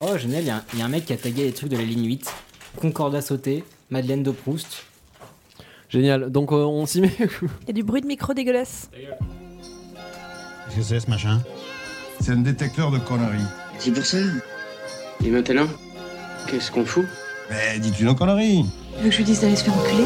Oh, génial, il y, a un- il y a un mec qui a tagué les trucs de la ligne 8. Concorde à sauter, Madeleine de Proust. Génial. Donc euh, on s'y met. Il y a du bruit de micro dégueulasse. Qu'est-ce que c'est ce machin? C'est un détecteur de conneries. C'est pour ça. Et maintenant, qu'est-ce qu'on fout? Mais dis-tu nos conneries Tu veux que je lui dise d'aller se faire enculer?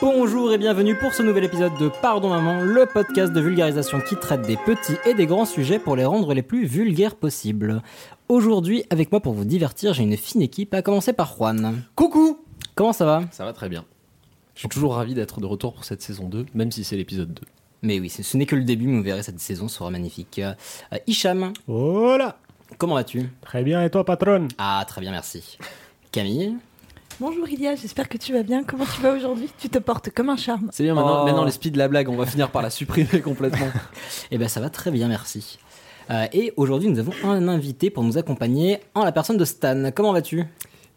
Bonjour et bienvenue pour ce nouvel épisode de Pardon Maman, le podcast de vulgarisation qui traite des petits et des grands sujets pour les rendre les plus vulgaires possibles. Aujourd'hui, avec moi pour vous divertir, j'ai une fine équipe, à commencer par Juan. Coucou Comment ça va Ça va très bien. Je suis toujours ravi d'être de retour pour cette saison 2, même si c'est l'épisode 2. Mais oui, ce ce n'est que le début, mais vous verrez, cette saison sera magnifique. Euh, Hicham, Voilà comment vas-tu Très bien, et toi, patronne Ah, très bien, merci. Camille Bonjour Ilia, j'espère que tu vas bien. Comment tu vas aujourd'hui? Tu te portes comme un charme. C'est bien, maintenant, Oh. maintenant les speed de la blague, on va finir par la supprimer complètement. Eh ben ça va très bien, merci. Euh, et aujourd'hui, nous avons un invité pour nous accompagner en la personne de Stan. Comment vas-tu?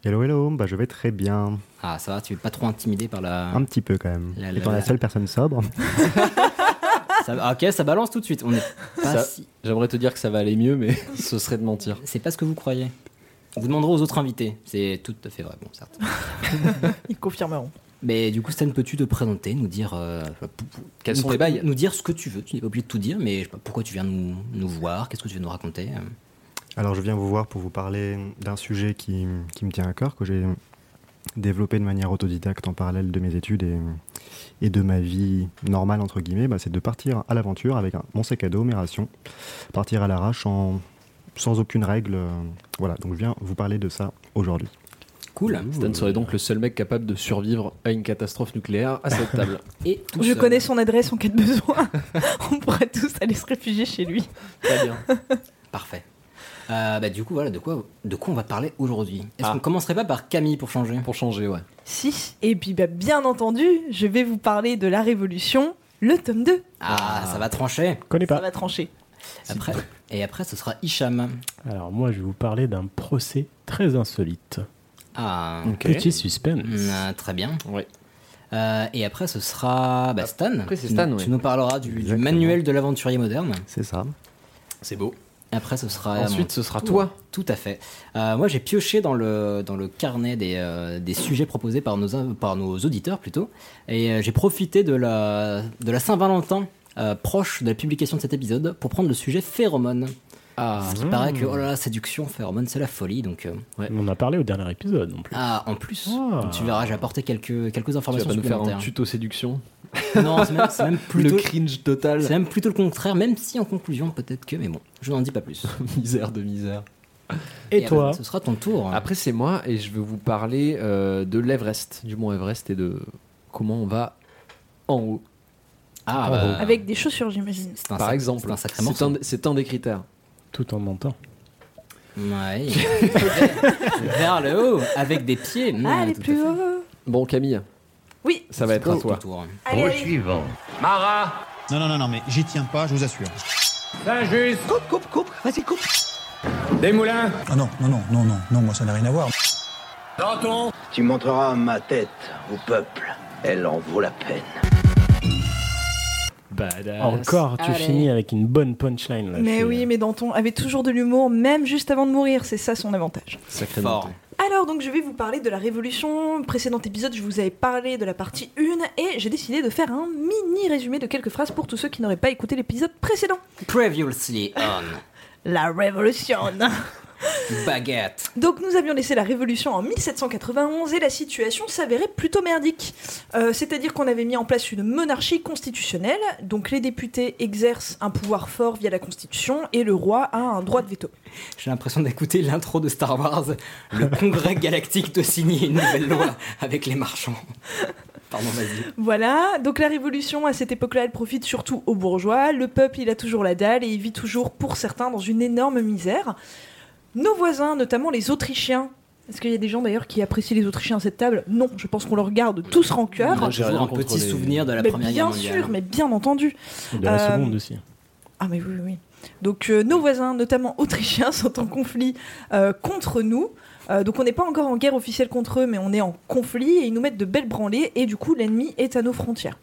Hello, hello, bah, je vais très bien. Ah, ça va, tu es pas trop intimidé par la. Un petit peu quand même. La- la- Étant la la- seule personne sobre. Ça ok, ça balance tout de suite. On est pas Ça- si- J'aimerais te dire que ça va aller mieux, mais ce serait de mentir. C'est pas ce que vous croyez. Vous demanderez aux autres invités. C'est tout à fait vrai, bon, certes. Ils confirmeront. Mais du coup, Stan, peux-tu te présenter, nous dire. euh, Quels nous sont les bails Nous dire ce que tu veux? Tu n'es pas obligé de tout dire, mais je sais pas, pourquoi tu viens nous, nous voir? Qu'est-ce que tu veux nous raconter? Euh Alors, je viens vous voir pour vous parler d'un sujet qui, qui me tient à cœur, que j'ai développé de manière autodidacte en parallèle de mes études et, et de ma vie normale, entre guillemets. Bah, c'est de partir à l'aventure avec un- mon sac à dos, mes rations, partir à l'arrache en, sans aucune règle. euh, voilà, donc je viens vous parler de ça aujourd'hui. Cool. Stan serait donc le seul mec capable de survivre à une catastrophe nucléaire à cette table. Et tout Je seul. connais son adresse en cas de besoin. On pourrait tous aller se réfugier chez lui. Très bien. Parfait. Euh, bah, du coup, voilà, de quoi, de quoi on va parler aujourd'hui? Est-ce Ah. qu'on commencerait pas par Camille pour changer? Pour changer, ouais. Si, et puis bah, bien entendu, je vais vous parler de la Révolution, le tome 2. Ah, ça va trancher. Connais Ça pas. va trancher. Après, et après, ce sera Hicham. Alors, moi, je vais vous parler d'un procès très insolite. Ah, Ok. Petit suspense. mm, très bien. Ouais. Euh, et après, ce sera bah, Stan. Après, c'est Tu- Stan, Tu, ouais. nous parleras du, manuel de l'aventurier moderne. C'est ça. C'est beau. Et après, ce sera. Ensuite, mon ce sera toi. Tout à fait. Euh, moi, j'ai pioché dans le, dans le carnet des, euh, des sujets proposés par nos, par nos auditeurs plutôt. Et euh, j'ai profité de la, de la Saint-Valentin. Euh, proche de la publication de cet épisode pour prendre le sujet phéromone. Ah. Ce qui paraît que oh là là, séduction, phéromone, c'est la folie. Donc, euh, On en a parlé au dernier épisode non plus. ah, en plus, Ah. tu verras, j'ai apporté quelques, quelques Tu vas informations pas nous faire un tuto séduction Non, c'est même, c'est même plutôt, Le cringe total. c'est même plutôt le contraire, même si en conclusion, peut-être que, mais bon, je n'en dis pas plus. misère de misère. Et, toi après, Ce sera ton tour. Après, c'est moi et je vais vous parler euh, de l'Everest, du mont Everest et de comment on va en haut. Ah, Oh. bah, Avec des chaussures, j'imagine. c'est un Par sac- exemple, c'est un sacré c'est morceau. un, c'est un des critères. Tout en montant. Ouais. Vers le haut, avec des pieds. Mmh, Allez, tout à plus fait. haut. Bon, Camille, Oui, ça va être à Ton toi. tour. allez, allez. suivant. Non, non, non, non, mais j'y tiens pas, je vous assure. Coupe, coupe, coupe, vas-y, coupe Ah non, non, non, non, non, non, moi ça n'a rien à voir. Tu montreras ma tête au peuple. Elle en vaut la peine. Badass. Encore, tu Allez. finis avec une bonne punchline. Là, Mais oui, mais Danton avait toujours de l'humour, même juste avant de mourir, c'est ça son avantage. Sacrément. Fort. Alors donc je vais vous parler de la Révolution. Précédent épisode, je vous avais parlé de la partie 1 et j'ai décidé de faire un mini résumé de quelques phrases pour tous ceux qui n'auraient pas écouté l'épisode précédent. Previously on La Révolution baguette. Donc nous avions laissé la Révolution en 1791 et la situation s'avérait plutôt merdique. Euh, C'est-à-dire qu'on avait mis en place une monarchie constitutionnelle, donc les députés exercent un pouvoir fort via la Constitution et le roi a un droit de veto. J'ai l'impression d'écouter l'intro de Star Wars. Le congrès galactique de signer une nouvelle loi avec les marchands. Pardon. Voilà, donc la Révolution à cette époque-là, elle profite surtout aux bourgeois. Le peuple, il a toujours la dalle et il vit toujours, pour certains, dans une énorme misère. Nos voisins, notamment les Autrichiens, est-ce qu'il y a des gens d'ailleurs qui apprécient les Autrichiens à cette table? Non, je pense qu'on leur garde tous rancœur. J'ai un petit les- souvenir de la mais Première bien Guerre mondiale. sûr, mais bien entendu. De la Euh, seconde aussi. Ah mais oui, oui, oui. Donc euh, nos voisins, notamment autrichiens, sont en conflit euh, contre nous. Euh, donc on n'est pas encore en guerre officielle contre eux, mais on est en conflit et ils nous mettent de belles branlées et du coup l'ennemi est à nos frontières.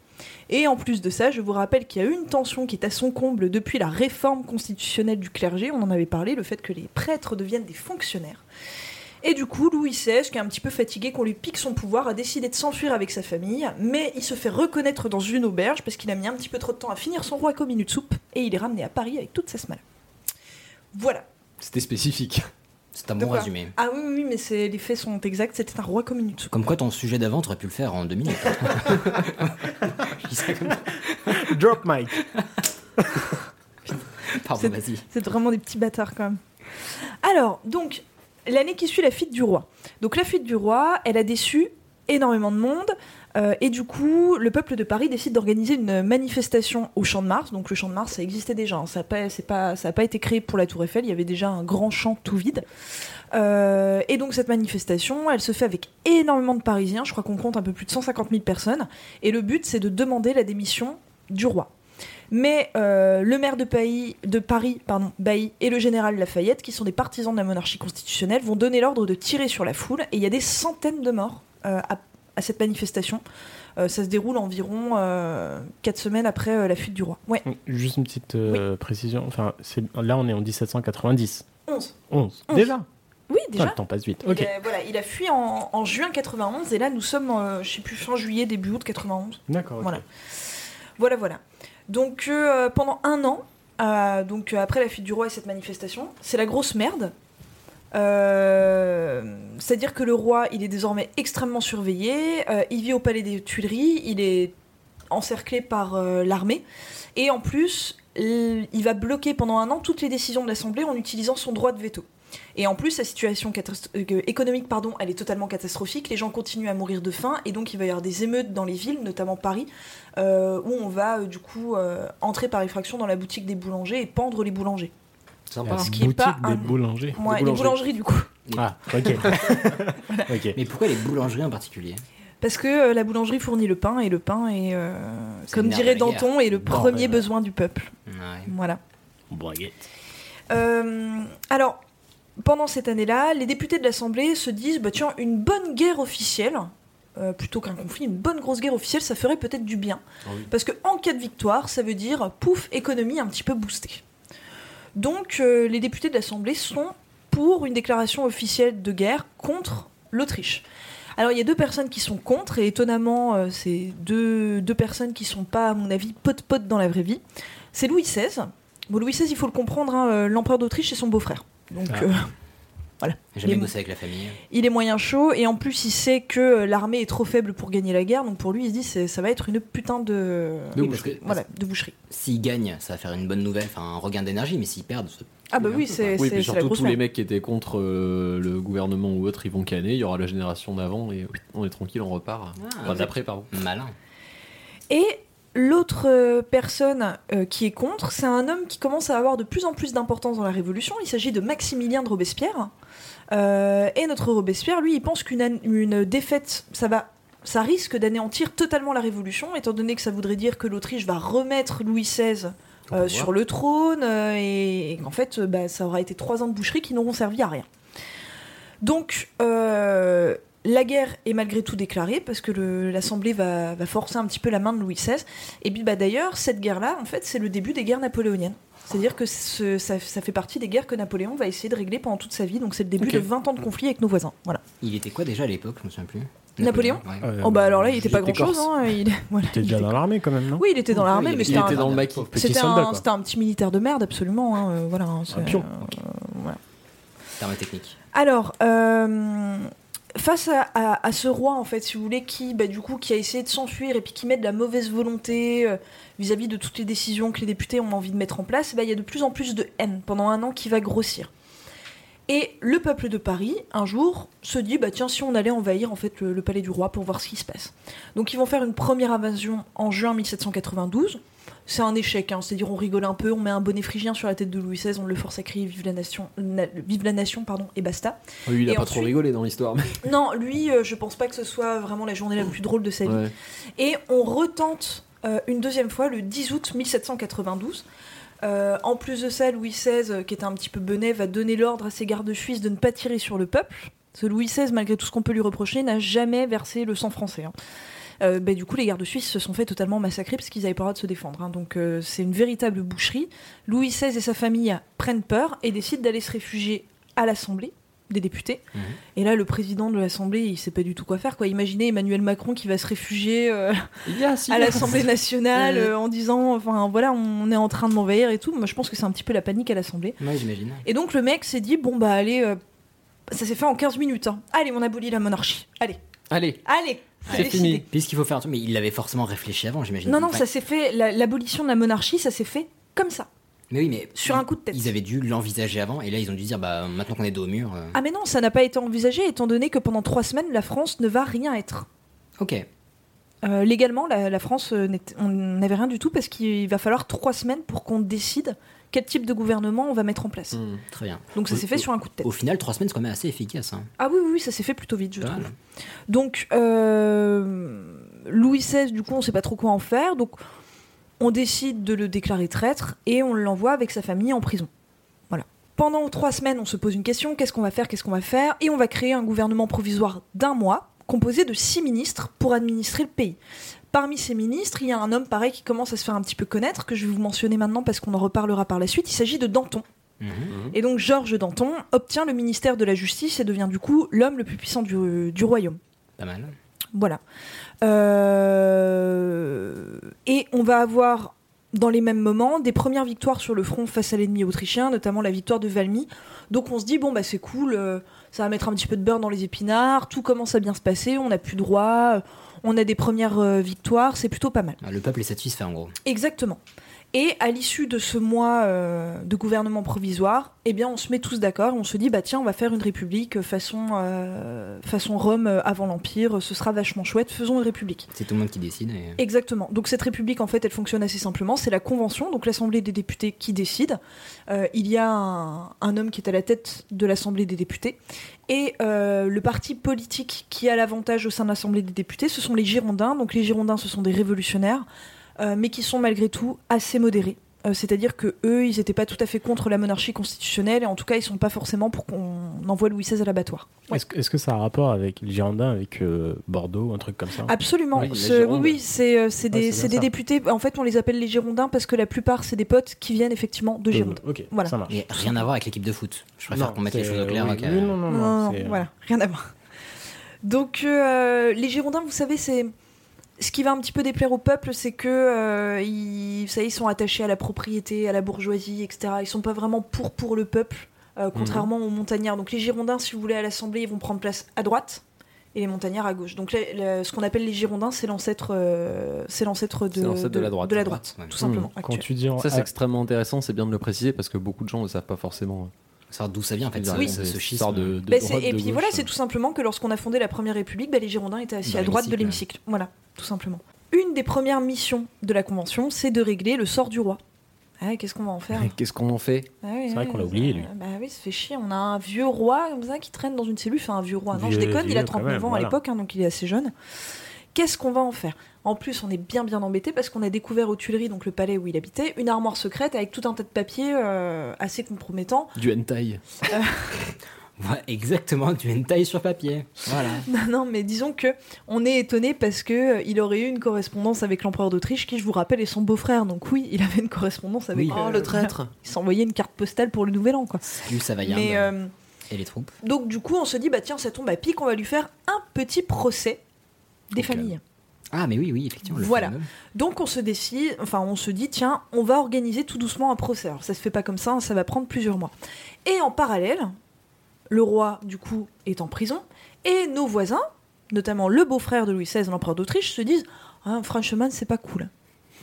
Et en plus de ça, je vous rappelle qu'il y a une tension qui est à son comble depuis la réforme constitutionnelle du clergé, on en avait parlé, le fait que les prêtres deviennent des fonctionnaires. Et du coup, Louis XVI, qui est un petit peu fatigué qu'on lui pique son pouvoir, a décidé de s'enfuir avec sa famille, mais il se fait reconnaître dans une auberge parce qu'il a mis un petit peu trop de temps à finir son roi comme une soupe, et il est ramené à Paris avec toute sa smala. Voilà. C'était spécifique. C'est un De bon résumé. Ah oui, oui, oui, mais c'est- les faits sont exacts, c'était un roi comme une. Comme quoi, ton sujet d'avant, t'aurais pu le faire en deux minutes. Drop mic. Pardon, C'est- vas-y. C'est vraiment des petits bâtards quand même. Alors, donc, l'année qui suit la fuite du roi. Donc la fuite du roi, elle a déçu énormément de monde. Euh, et du coup, le peuple de Paris décide d'organiser une manifestation au Champ de Mars. Donc le Champ de Mars, ça existait déjà. hein. Ça n'a pas, été créé pour la Tour Eiffel. Il y avait déjà un grand champ tout vide. Euh, et donc cette manifestation, elle se fait avec énormément de Parisiens. Je crois qu'on compte un peu plus de 150 000 personnes. Et le but, c'est de demander la démission du roi. Mais euh, le maire de Paris, pardon, Bailly et le général Lafayette, qui sont des partisans de la monarchie constitutionnelle, vont donner l'ordre de tirer sur la foule. Et il y a des centaines de morts à cette manifestation. Euh, ça se déroule environ 4 semaines après euh, la fuite du roi. Ouais, Juste une petite euh, précision. Enfin, là, on est en 1790. 11. 11. Onze. Déjà Oui, déjà. Le temps passe vite. Il, a, voilà, il a fui en, en juin 91 et là nous sommes, euh, je sais plus, fin juillet, début août 91. D'accord. Voilà. Voilà, voilà. Donc euh, pendant un an, euh, donc euh, après la fuite du roi et cette manifestation, c'est la grosse merde. Euh, C'est-à-dire que le roi, il est désormais extrêmement surveillé. euh, il vit au palais des Tuileries. Il est encerclé par euh, l'armée. Et en plus, il va bloquer pendant un an toutes les décisions de l'Assemblée en utilisant son droit de veto. Et en plus, sa situation économique, pardon, elle est totalement catastrophique. Les gens continuent à mourir de faim, et donc il va y avoir des émeutes dans les villes, notamment Paris, où on va du coup entrer par effraction dans la boutique des boulangers et pendre les boulangers. Sympa. Ce qui est pas des un- boulangers. Ouais, les boulangeries. boulangeries du coup. Ah, ok. ok. Mais pourquoi les boulangeries en particulier? Parce que euh, la boulangerie fournit le pain, et le pain est, euh, comme dirait. Danton, est le Bon, premier ben, besoin du peuple. Ouais. Voilà. Euh, alors, pendant cette année-là, les députés de l'Assemblée se disent bah, tiens, une bonne guerre officielle, euh, plutôt qu'un conflit, une bonne grosse guerre officielle, ça ferait peut-être du bien. Ah oui. Parce que en cas de victoire, ça veut dire pouf, économie un petit peu boostée. Donc, euh, les députés de l'Assemblée sont pour une déclaration officielle de guerre contre l'Autriche. Alors, il y a deux personnes qui sont contre, et étonnamment, euh, c'est deux, deux personnes qui sont pas, à mon avis, pote-pote dans la vraie vie. C'est Louis XVI. Bon, Louis XVI, il faut le comprendre, hein, euh, l'empereur d'Autriche, c'est son beau-frère. Donc, Ah. euh, Jamais Les- bossé avec la famille. il est moyen chaud, et en plus, il sait que euh, l'armée est trop faible pour gagner la guerre, donc pour lui, il se dit ça va être une putain de. De de- boucherie. Voilà, de boucherie. S'ils gagnent, ça va faire une bonne nouvelle, enfin un regain d'énergie, mais perdent, c'est- Ah, bah oui, c'est Oui, puis la surtout tous les mecs qui étaient contre euh, le gouvernement ou autre, ils vont canner. Il y aura la génération d'avant et on est tranquille, on repart. Ah, Enfin, d'après, pardon. malin. Et l'autre euh, personne euh, qui est contre, c'est un homme qui commence à avoir de plus en plus d'importance dans la Révolution. Il s'agit de Maximilien de Robespierre. Euh, et notre Robespierre, lui, il pense qu'une une défaite, ça va. Ça risque d'anéantir totalement la Révolution, étant donné que ça voudrait dire que l'Autriche va remettre Louis XVI euh, sur le trône, euh, et, et qu'en fait, bah, ça aura été trois ans de boucherie qui n'auront servi à rien. Donc, euh, la guerre est malgré tout déclarée parce que l'Assemblée va, va forcer un petit peu la main de Louis XVI. Et puis bah, d'ailleurs, cette guerre-là, en fait, c'est le début des guerres napoléoniennes. C'est-à-dire que ce- ça, ça fait partie des guerres que Napoléon va essayer de régler pendant toute sa vie. Donc c'est le début de 20 ans de conflit avec nos voisins. Voilà. Il était quoi déjà à l'époque? Je me souviens plus. Napoléon? Ouais. Euh, oh bah alors là, il était pas était grand-chose. corse. Hein. Il, voilà, il déjà était- dans l'armée quand même, non? Oui, il était dans Oui, l'armée, mais était- c'était Il un, était dans le maquis. C'était un, un petit militaire de merde, absolument. hein, euh, voilà, hein, c'est- pion. voilà. Terme technique. Alors, euh, face à, à- à ce roi, en fait, si vous voulez, qui, bah, du coup, qui a essayé de s'enfuir et puis qui met de la mauvaise volonté vis-à-vis de toutes les décisions que les députés ont envie de mettre en place, bah, il y a de plus en plus de haine pendant un an qui va grossir. Et le peuple de Paris, un jour, se dit, bah tiens, si on allait envahir en fait le, le palais du roi pour voir ce qui se passe. Donc ils vont faire une première invasion en juin 1792. C'est un échec, hein, c'est-à-dire on rigole un peu, on met un bonnet phrygien sur la tête de Louis XVI, on le force à crier vive la nation, na- vive la nation, pardon, et basta. Lui, il a Et pas ensuite- trop rigolé dans l'histoire. mais- Non, lui, euh, je pense pas que ce soit vraiment la journée la plus drôle de sa vie. Ouais. Et on retente une deuxième fois le 10 août 1792. Euh, en plus de ça, Louis XVI, euh, qui était un petit peu benet, va donner l'ordre à ses gardes suisses de ne pas tirer sur le peuple. Ce Louis XVI, malgré tout ce qu'on peut lui reprocher, n'a jamais versé le sang français. hein. Euh, bah, du coup, les gardes suisses se sont fait totalement massacrer parce qu'ils n'avaient pas le droit de se défendre. hein. Donc, euh, c'est une véritable boucherie. Louis XVI et sa famille prennent peur et décident d'aller se réfugier à l'Assemblée des députés. Mhm. Et là, le président de l'Assemblée, il sait pas du tout quoi faire. Quoi. Imaginez Emmanuel Macron qui va se réfugier euh, à l'Assemblée nationale euh, en disant, enfin voilà, on est en train de m'envahir et tout. Moi, je pense que c'est un petit peu la panique à l'Assemblée. Ouais, j'imagine. Et donc, le mec s'est dit, bon bah allez, euh, ça s'est fait en 15 minutes. hein. Allez, on abolit la monarchie. Allez, Allez, allez. c'est fini. Puisqu'il faut faire un truc, mais il l'avait forcément réfléchi avant, j'imagine. Non, non, Enfin, ça s'est fait. la- L'abolition de la monarchie, ça s'est fait comme ça, Mais oui, mais sur un coup de tête. Ils avaient dû l'envisager avant, et là ils ont dû dire, bah maintenant qu'on est dos au mur. euh, Ah mais non, ça n'a pas été envisagé étant donné que pendant trois semaines, la France ne va rien être. Ok. Euh, légalement, la, la France, euh, on n'avait rien du tout parce qu'il va falloir trois semaines pour qu'on décide quel type de gouvernement on va mettre en place. Hmm. Très bien. Donc ça s'est fait au- sur un coup de tête. Au final, trois semaines, c'est quand même assez efficace. Hein. Ah oui, oui, oui, ça s'est fait plutôt vite, je trouve. Donc, euh, Louis XVI, du coup, on sait pas trop quoi en faire. Donc, on décide de le déclarer traître et on l'envoie avec sa famille en prison. Voilà. Pendant trois semaines, on se pose une question qu'est-ce qu'on va faire Qu'est-ce qu'on va faire Et on va créer un gouvernement provisoire d'un mois, composé de six ministres pour administrer le pays. Parmi ces ministres, il y a un homme pareil qui commence à se faire un petit peu connaître, que je vais vous mentionner maintenant parce qu'on en reparlera par la suite. Il s'agit de Danton. Mhm. Et donc Georges Danton obtient le ministère de la Justice et devient du coup l'homme le plus puissant du, du royaume. Pas mal. Voilà. Euh, Et on va avoir dans les mêmes moments des premières victoires sur le front face à l'ennemi autrichien, notamment la victoire de Valmy. Donc on se dit bon bah c'est cool, euh, ça va mettre un petit peu de beurre dans les épinards, tout commence à bien se passer, on n'a plus droit, euh, on a des premières euh, victoires, c'est plutôt pas mal. Ah, Le peuple est satisfait en gros. Exactement. Et à l'issue de ce mois euh, de gouvernement provisoire, eh bien, on se met tous d'accord, on se dit, bah tiens, on va faire une république façon, euh, façon Rome euh, avant l'Empire, ce sera vachement chouette, faisons une république. C'est tout le monde qui décide. Et... Exactement. Donc cette république, en fait, elle fonctionne assez simplement. C'est la Convention, donc l'Assemblée des députés qui décide. Euh, il y a un, un homme qui est à la tête de l'Assemblée des députés. Et le parti politique qui a l'avantage au sein de l'Assemblée des députés, ce sont les Girondins. Donc les Girondins, ce sont des révolutionnaires, euh, mais qui sont malgré tout assez modérés. Euh, C'est-à-dire que eux, ils n'étaient pas tout à fait contre la monarchie constitutionnelle, et en tout cas, ils sont pas forcément pour qu'on envoie Louis XVI à l'abattoir. Ouais. Est-ce que, ça a un rapport avec les Girondins, avec euh, Bordeaux, un truc comme ça? Absolument. Oui, oui, oui, Ouais, des, députés. En fait, on les appelle les Girondins parce que la plupart, c'est des potes qui viennent effectivement de Gironde. Ok, Voilà. ça marche. Mais rien à voir avec l'équipe de foot. Je préfère qu'on mette les choses au clair. oui, oui, non, non, non, Non, voilà, rien à voir. Donc, euh, les Girondins, vous savez, c'est. Ce qui va un petit peu déplaire au peuple, c'est que euh, ils, vous savez, ils sont attachés à la propriété, à la bourgeoisie, etc. Ils sont pas vraiment pour pour le peuple, euh, contrairement aux montagnards. Donc les Girondins, si vous voulez, à l'Assemblée, ils vont prendre place à droite et les montagnards à gauche. Donc les- les- ce qu'on appelle les Girondins, c'est l'ancêtre, euh, c'est l'ancêtre de, C'est l'ancêtre de la droite. de la droite, Ouais. tout simplement. Quand tu dis en- Ça, c'est ah, extrêmement intéressant, c'est bien de le préciser parce que beaucoup de gens ne savent pas forcément. Savoir d'où ça vient en fait. Oui. ce, schisme. de, de Bah, droite, et de puis gauche. voilà, c'est tout simplement que lorsqu'on a fondé la première République, bah, les Girondins étaient assis Dans à droite de l'hémicycle. Voilà, tout simplement. Une des premières missions de la Convention, c'est de régler le sort du roi. Ah, Qu'est-ce qu'on va en faire Qu'est-ce qu'on en fait Ah oui, C'est vrai oui, qu'on l'a ça- oublié, lui. Bah oui, ça fait chier. On a un vieux roi comme ça qui traîne dans une cellule. Enfin, un vieux roi. Non, je Vieux- déconne, il a vieux, quand 39 même, ans à voilà. l'époque, hein, donc il est assez jeune. Qu'est-ce qu'on va en faire? En plus, on est bien bien embêté parce qu'on a découvert aux Tuileries, donc le palais où il habitait, une armoire secrète avec tout un tas de papiers euh, assez compromettants. Du hentai. Ouais, exactement, du hentai sur papier. Voilà. Non, non, mais disons que on est étonné parce que euh, il aurait eu une correspondance avec l'empereur d'Autriche, qui, je vous rappelle, est son beau-frère. Donc oui, il avait une correspondance avec. Oui. euh, Oh, le traître Il s'envoyait une carte postale pour le Nouvel An, quoi. Salut Mais euh, et les troupes. donc du coup, on se dit bah tiens, ça tombe à pic, on va lui faire un petit procès des familles. Ah, mais oui, oui, effectivement. le Voilà. Donc on se décide, enfin on se dit tiens, on va organiser tout doucement un procès. Alors ça se fait pas comme ça, hein, ça va prendre plusieurs mois. Et en parallèle, le roi du coup est en prison et nos voisins, notamment le beau-frère de Louis XVI, l'empereur d'Autriche, se disent ah, franchement c'est pas cool.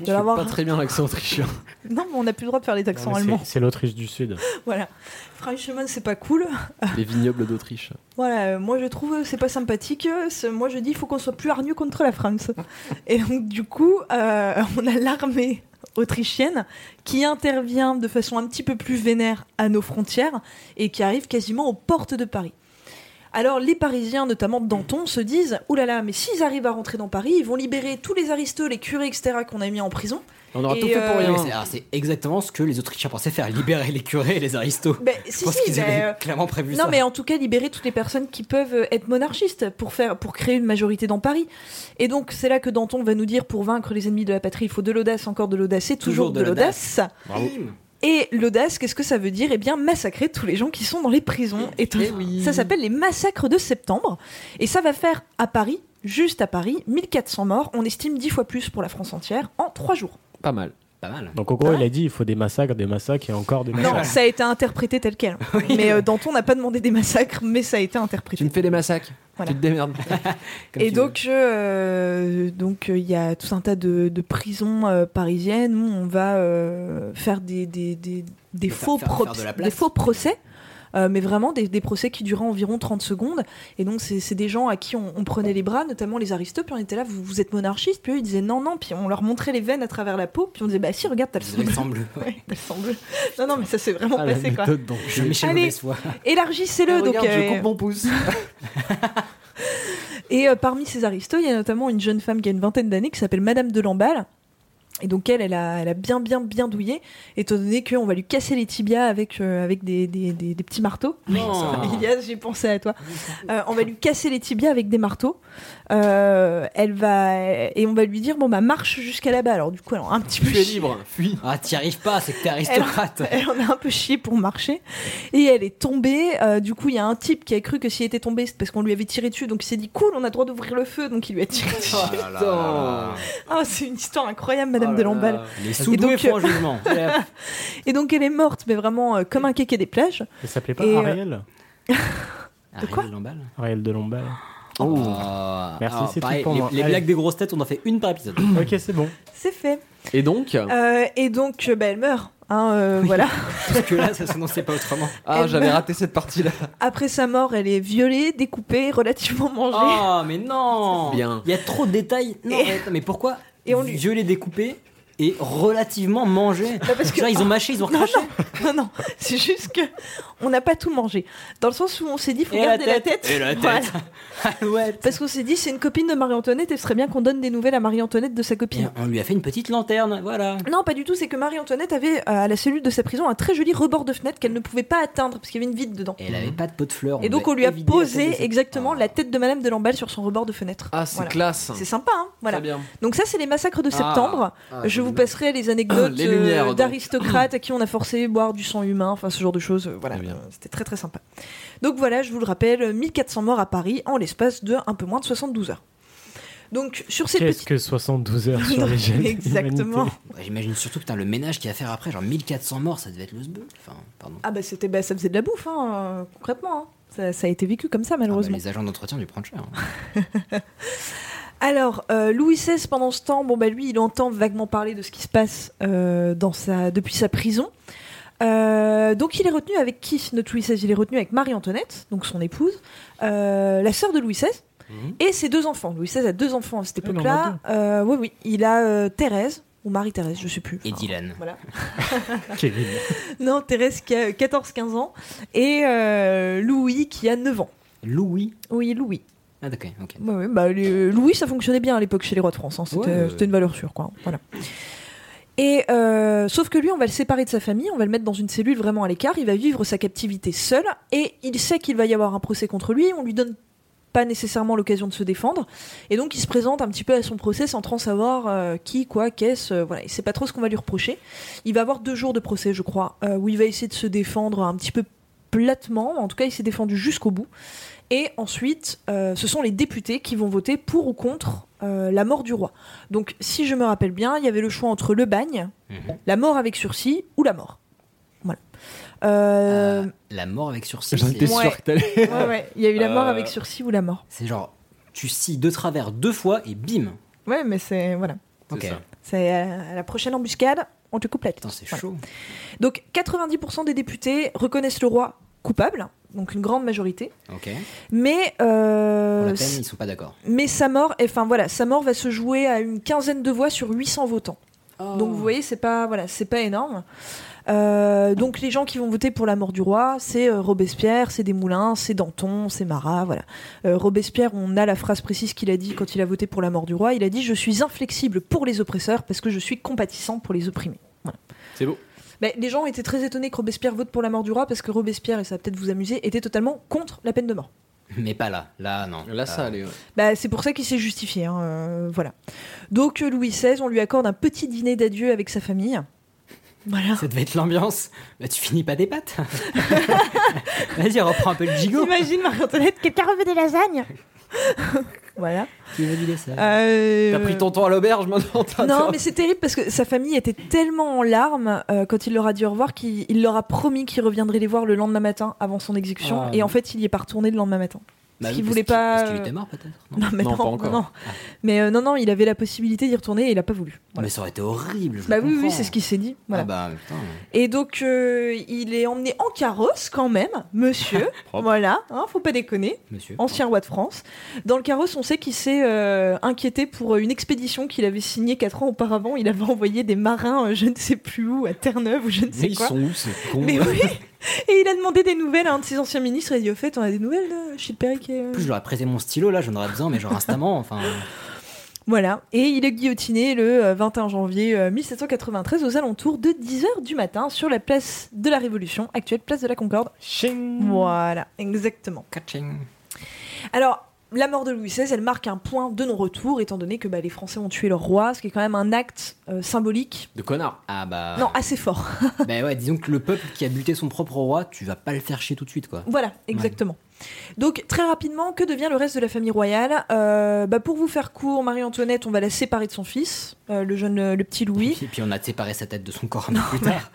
Je De l'avoir- pas très bien l'accent autrichien. Non, mais on n'a plus le droit de faire les accents allemands. C'est l'Autriche du Sud. Voilà. Franchement, c'est pas cool. Les vignobles d'Autriche. Voilà, euh, moi je trouve c'est pas sympathique. Moi je dis il faut qu'on soit plus hargneux contre la France. Et donc du coup, euh, on a l'armée autrichienne qui intervient de façon un petit peu plus vénère à nos frontières et qui arrive quasiment aux portes de Paris. Alors les Parisiens, notamment Danton, se disent « Ouh là là, mais s'ils arrivent à rentrer dans Paris, ils vont libérer tous les aristos, les curés, etc. qu'on a mis en prison. » On aura Et, tout fait pour euh, rien. C'est- exactement ce que les Autrichiens pensaient faire, libérer les curés et les aristos. Si, Je pense si, qu'ils ben, avaient euh, clairement prévu Non, ça. mais en tout cas, libérer toutes les personnes qui peuvent euh, être monarchistes pour, faire, pour créer une majorité dans Paris. Et donc, c'est là que Danton va nous dire pour vaincre les ennemis de la patrie, il faut de l'audace, encore de l'audace et toujours, Toujours de de l'audace. Bravo. Et l'audace, qu'est-ce que ça veut dire? Eh bien, massacrer tous les gens qui sont dans les prisons. Et tout. Ça s'appelle les massacres de septembre. Et ça va faire à Paris, juste à Paris, 1400 morts. On estime 10 fois plus pour la France entière en 3 jours. Pas mal. Pas mal. Donc en gros, il a dit il faut des massacres, des massacres et encore des Non, massacres. ça a été interprété tel quel. mais euh, Danton n'a pas demandé des massacres, mais ça a été interprété. Tu me fais des massacres. Voilà. Tu te démerdes. Et donc, euh, donc euh, il y a tout un tas de, de prisons euh, parisiennes où on va euh, faire des, des, des, des Faire- faux, faire- de des faux procès. Euh, mais vraiment des, des procès qui duraient environ 30 secondes. Et donc, c'est c'est des gens à qui on, on prenait les bras, notamment les aristos. Puis on était là, vous, vous êtes monarchiste. Puis eux, ils disaient non, non. Puis on leur montrait les veines à travers la peau. Puis on disait, bah si, regarde, t'as le sang bleu. Ouais, t'as le sang bleu. Non, non, mais ça s'est vraiment Ah, passé, quoi. méthode dont- Jean-Michel Allez. Élargissez-le. donc, Regarde, je coupe mon pouce. Et euh, parmi ces aristos, il y a notamment une jeune femme qui a une vingtaine d'années qui s'appelle Madame de Lamballe. Et donc elle, elle a, elle a bien, bien, bien douillé, étant donné qu'on va lui casser les tibias avec, euh, avec des, des, des- des petits marteaux. Non. Ilias, j'ai pensé à toi. Euh, on va lui casser les tibias avec des marteaux. Euh, elle va et on va lui dire bon bah marche jusqu'à là-bas. Alors du coup, elle en a un petit peu Tu es libre. Fuis. Ah, t'y arrives pas, c'est que t'es aristocrate. Elle en a un peu chié pour marcher. Et elle est tombée. euh, du coup, il y a un type qui a cru que s'il était tombé, c'est parce qu'on lui avait tiré dessus. Donc il s'est dit cool, on a le droit d'ouvrir le feu. Donc il lui a tiré dessus. Oh là là là là. Ah, c'est une histoire incroyable, Madame Oh là de Lamballe. là. Les Et sous-doués donc, font un jugement. Et donc elle est morte, mais vraiment euh, comme un kéké des plages. Ça s'appelait pas Et, euh, Ariel De quoi Lamballe Ariel de Lombal. Oh. Merci, Alors, c'est tout pour les, moi. les Allez. blagues des grosses têtes, on en fait une par épisode. ok, c'est bon. C'est fait. Et donc Euh, et donc, euh, bah, elle meurt. Hein, euh, voilà. Parce que là, ça s'annonçait pas autrement. Ah, Elle j'avais meurt. raté cette partie-là. Après sa mort, elle est violée, découpée, relativement mangée. Oh, mais non Bien. Il y a trop de détails. Non, Et- mais, attends, mais pourquoi Et on lui- violer, découper et relativement manger Bah, parce que- Genre, ils ont mâché, ils ont Non, recraché. non, non, c'est juste que on n'a pas tout mangé. Dans le sens où on s'est dit, faut Et la garder la tête. tête. Et la tête. Voilà. Alouette. Parce qu'on s'est dit, c'est une copine de Marie-Antoinette, et ce serait bien qu'on donne des nouvelles à Marie-Antoinette de sa Et copine. on lui a fait une petite lanterne, voilà. Non, pas du tout, c'est que Marie-Antoinette avait euh, à la cellule de sa prison un très joli rebord de fenêtre qu'elle ne pouvait pas atteindre parce qu'il y avait une vide dedans. Et elle avait pas de pot de fleurs. Et donc on lui a posé exactement la tête de Madame de Lamballe sur son rebord de fenêtre. Ah, c'est Voilà. classe. C'est sympa, hein voilà. Très bien. Donc ça, c'est les massacres de Ah. septembre. Ah, Je vous joliment. passerai les anecdotes Les lumières, euh, d'aristocrates à qui on a forcé boire du sang humain, enfin ce genre de choses. euh, Voilà, c'était très très sympa. Donc voilà, je vous le rappelle, 1400 morts à Paris en l'espace de un peu moins de 72 heures. Donc sur cette Qu'est-ce que 72 heures sur les jeunes Exactement. Ouais, J'imagine surtout putain, le ménage qu'il y a à faire après, genre 1400 morts, ça devait être le sbeu. Enfin, pardon. Ah bah c'était, bah, ça faisait de la bouffe, hein, euh, concrètement. hein. Ça, ça a été vécu comme ça Ah bah, malheureusement. les agents d'entretien du prendre cher. hein. Alors, euh, Louis XVI, pendant ce temps, bon, bah, lui, il entend vaguement parler de ce qui se passe euh, dans sa, depuis sa prison. Euh, donc, il est retenu avec qui, notre Louis XVI Il est retenu avec Marie-Antoinette, donc son épouse, euh, la sœur de Louis XVI, et ses deux enfants. Louis XVI a deux enfants à cette époque-là. Euh, oui, oui. Il a euh, Thérèse, ou Marie-Thérèse, je sais plus. Et Dylan. Voilà. Kevin. Non, Thérèse qui a 14-15 ans, et euh, Louis qui a 9 ans. Louis? Oui, Louis. Ah, d'accord, ok. Ouais, ouais, bah, les- Louis, ça fonctionnait bien à l'époque chez les rois de France. hein. C'était Ouais, une valeur sûre, quoi. Voilà. Et euh, sauf que lui, on va le séparer de sa famille, on va le mettre dans une cellule vraiment à l'écart. Il va vivre sa captivité seul, et il sait qu'il va y avoir un procès contre lui. On lui donne pas nécessairement l'occasion de se défendre, et donc il se présente un petit peu à son procès sans trop savoir euh, qui, quoi, qu'est-ce. euh, voilà, il sait pas trop ce qu'on va lui reprocher. Il va avoir deux jours de procès, je crois, euh, où il va essayer de se défendre un petit peu platement. En tout cas, il s'est défendu jusqu'au bout. Et ensuite, euh, ce sont les députés qui vont voter pour ou contre euh, la mort du roi. Donc, si je me rappelle bien, il y avait le choix entre le bagne, Mhm. la mort avec sursis ou la mort. Voilà. Euh, Euh, la mort avec sursis. J'en étais sûr que t'allais. ouais, ouais, il y a eu la mort Euh, avec sursis ou la mort. C'est genre, tu scies de travers deux fois et bim. Ouais, mais c'est voilà. Ok. ça. C'est euh, la prochaine embuscade, on te coupe la tête. C'est Voilà. chaud. Donc, 90% des députés reconnaissent le roi coupable, donc une grande majorité. Ok. Mais Pour euh, la peine, ils sont pas d'accord. Mais sa mort, enfin voilà, sa mort va se jouer à une quinzaine de voix sur 800 votants. Oh. Donc vous voyez, c'est pas voilà, c'est pas énorme. Euh, donc les gens qui vont voter pour la mort du roi, c'est euh, Robespierre, c'est Desmoulins, c'est Danton, c'est Marat, voilà. Euh, Robespierre, on a la phrase précise qu'il a dit quand il a voté pour la mort du roi. Il a dit :« Je suis inflexible pour les oppresseurs parce que je suis compatissant pour les opprimés. » Voilà. C'est beau. Mais les gens étaient très étonnés que Robespierre vote pour la mort du roi parce que Robespierre, et ça va peut-être vous amuser, était totalement contre la peine de mort. Mais pas là. Là, non. Là, ça allait. ouais. Bah, c'est pour ça qu'il s'est justifié. hein, euh, voilà. Donc euh, Louis XVI, on lui accorde un petit dîner d'adieu avec sa famille. Voilà. Ça devait être l'ambiance. Bah, tu finis pas des pâtes. Vas-y, reprends un peu le gigot. T'imagines Marie-Antoinette, quelqu'un veut des lasagnes? Voilà. Du dessert Euh, T'as pris ton temps à l'auberge maintenant t'as- Non, mais c'est terrible parce que sa famille était tellement en larmes euh, quand il leur a dit au revoir qu'il il leur a promis qu'il reviendrait les voir le lendemain matin avant son exécution. Ah, et en fait, il y est pas retourné le lendemain matin. Bah Parce oui, qu'il voulait pas. Parce qu'il était mort, peut-être. non Non, mais Non, non, pas encore. non. Mais euh, non, non, il avait la possibilité d'y retourner et il a pas voulu. Voilà. Mais ça aurait été horrible. je Bah oui, oui, c'est ce qu'il s'est dit. Voilà. Ah bah, putain. Et donc, euh, il est emmené en carrosse quand même, monsieur. voilà, hein, faut pas déconner. Monsieur. Ancien roi de France. Dans le carrosse, on sait qu'il s'est euh, inquiété pour une expédition qu'il avait signée 4 ans auparavant. Il avait envoyé des marins, euh, je ne sais plus où, à Terre-Neuve ou je ne sais Mais ils quoi. sont où ces cons Mais oui Et il a demandé des nouvelles à un de ses anciens ministres. Il a dit Au fait, on a des nouvelles de Chilpéric et. euh, En plus, je leur ai prêté mon stylo là, j'en aurais besoin, mais genre instamment. Enfin, Voilà. Et il est guillotiné le euh, 21 janvier euh, 1793 aux alentours de 10h du matin sur la place de la Révolution, actuelle place de la Concorde. Voilà, exactement. catching. Alors, la mort de Louis XVI, elle marque un point de non-retour, étant donné que bah, les Français ont tué leur roi, ce qui est quand même un acte euh, symbolique. De connard. Ah bah. Non, assez fort. Bah ouais, disons que le peuple qui a buté son propre roi, tu vas pas le faire chier tout de suite quoi. Voilà, exactement. Donc, très rapidement, que devient le reste de la famille royale? Euh, bah, Pour vous faire court, Marie-Antoinette, on va la séparer de son fils, euh, le jeune, le petit Louis. Et puis on a séparé sa tête de son corps un peu plus tard.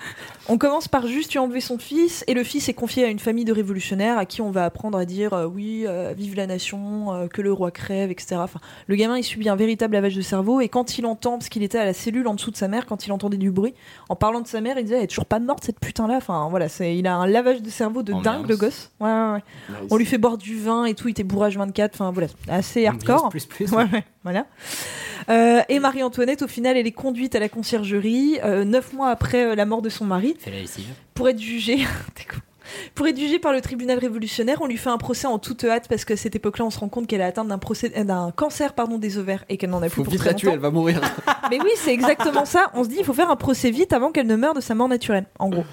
On commence par juste lui enlever son fils, et le fils est confié à une famille de révolutionnaires à qui on va apprendre à dire euh, oui, euh, vive la nation, euh, que le roi crève, etc. Enfin, le gamin, il subit un véritable lavage de cerveau, et quand il entend, parce qu'il était à la cellule en dessous de sa mère, quand il entendait du bruit, en parlant de sa mère, il disait elle est toujours pas morte cette putain-là. Enfin, voilà, c'est, il a un lavage de cerveau de dingue, le gosse. Ouais, ouais, ouais. On lui fait boire du vin et tout, il était bourrage 24, enfin voilà, assez hardcore. Plus plus. Ouais, ouais, voilà. Euh, et Marie-Antoinette, au final, elle est conduite à la conciergerie euh, neuf mois après euh, la mort de son mari Fais la lessive. pour être jugée. Pour être jugée par le tribunal révolutionnaire, on lui fait un procès en toute hâte parce qu'à cette époque-là, on se rend compte qu'elle est atteinte d'un procès, d'un cancer pardon des ovaires et qu'elle n'en a plus Faut pour vite très la tuer, elle va mourir. Mais oui, c'est exactement ça. On se dit, il faut faire un procès vite avant qu'elle ne meure de sa mort naturelle, en gros.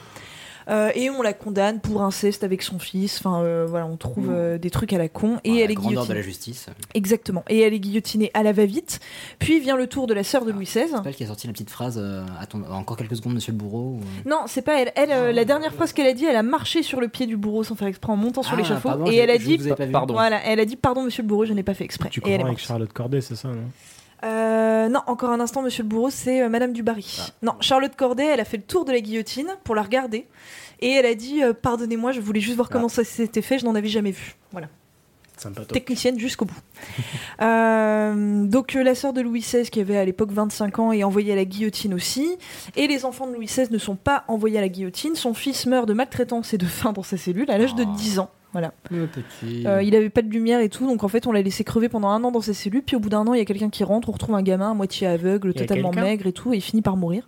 Euh, et on la condamne pour inceste avec son fils. Enfin, euh, voilà, on trouve euh, des trucs à la con. Et Ah, elle la est grandeur de guillotinée. la justice. Exactement. Et elle est guillotinée à la va-vite. Puis vient le tour de la sœur de Louis XVI. C'est pas elle qui a sorti la petite phrase euh, Attends, encore quelques secondes, monsieur le bourreau ou, Non, c'est pas elle. Elle, euh, la dernière phrase qu'elle a dit, elle a marché sur le pied du bourreau sans faire exprès en montant sur Ah, l'échafaud. Et elle a dit. Pardon. voilà, elle a dit pardon monsieur le bourreau, je n'ai pas fait exprès. Tu Et elle avec. Charlotte Corday, c'est ça, non? Euh, non, encore un instant, monsieur le bourreau, c'est euh, Madame du Barry. Ah. Non, Charlotte Corday, elle a fait le tour de la guillotine pour la regarder. Et elle a dit euh, Pardonnez-moi, je voulais juste voir comment ça s'était fait, je n'en avais jamais vu. Voilà. Technicienne jusqu'au bout. Donc, la sœur de Louis XVI, qui avait à l'époque 25 ans, est envoyée à la guillotine aussi. Et les enfants de Louis XVI ne sont pas envoyés à la guillotine. Son fils meurt de maltraitance et de faim dans sa cellule à l'âge de Ah. 10 ans. Voilà. Le petit. Euh, il avait pas de lumière et tout, donc en fait on l'a laissé crever pendant un an dans sa cellule. Puis au bout d'un an, il y a quelqu'un qui rentre, on retrouve un gamin à moitié aveugle, totalement maigre et tout, et il finit par mourir.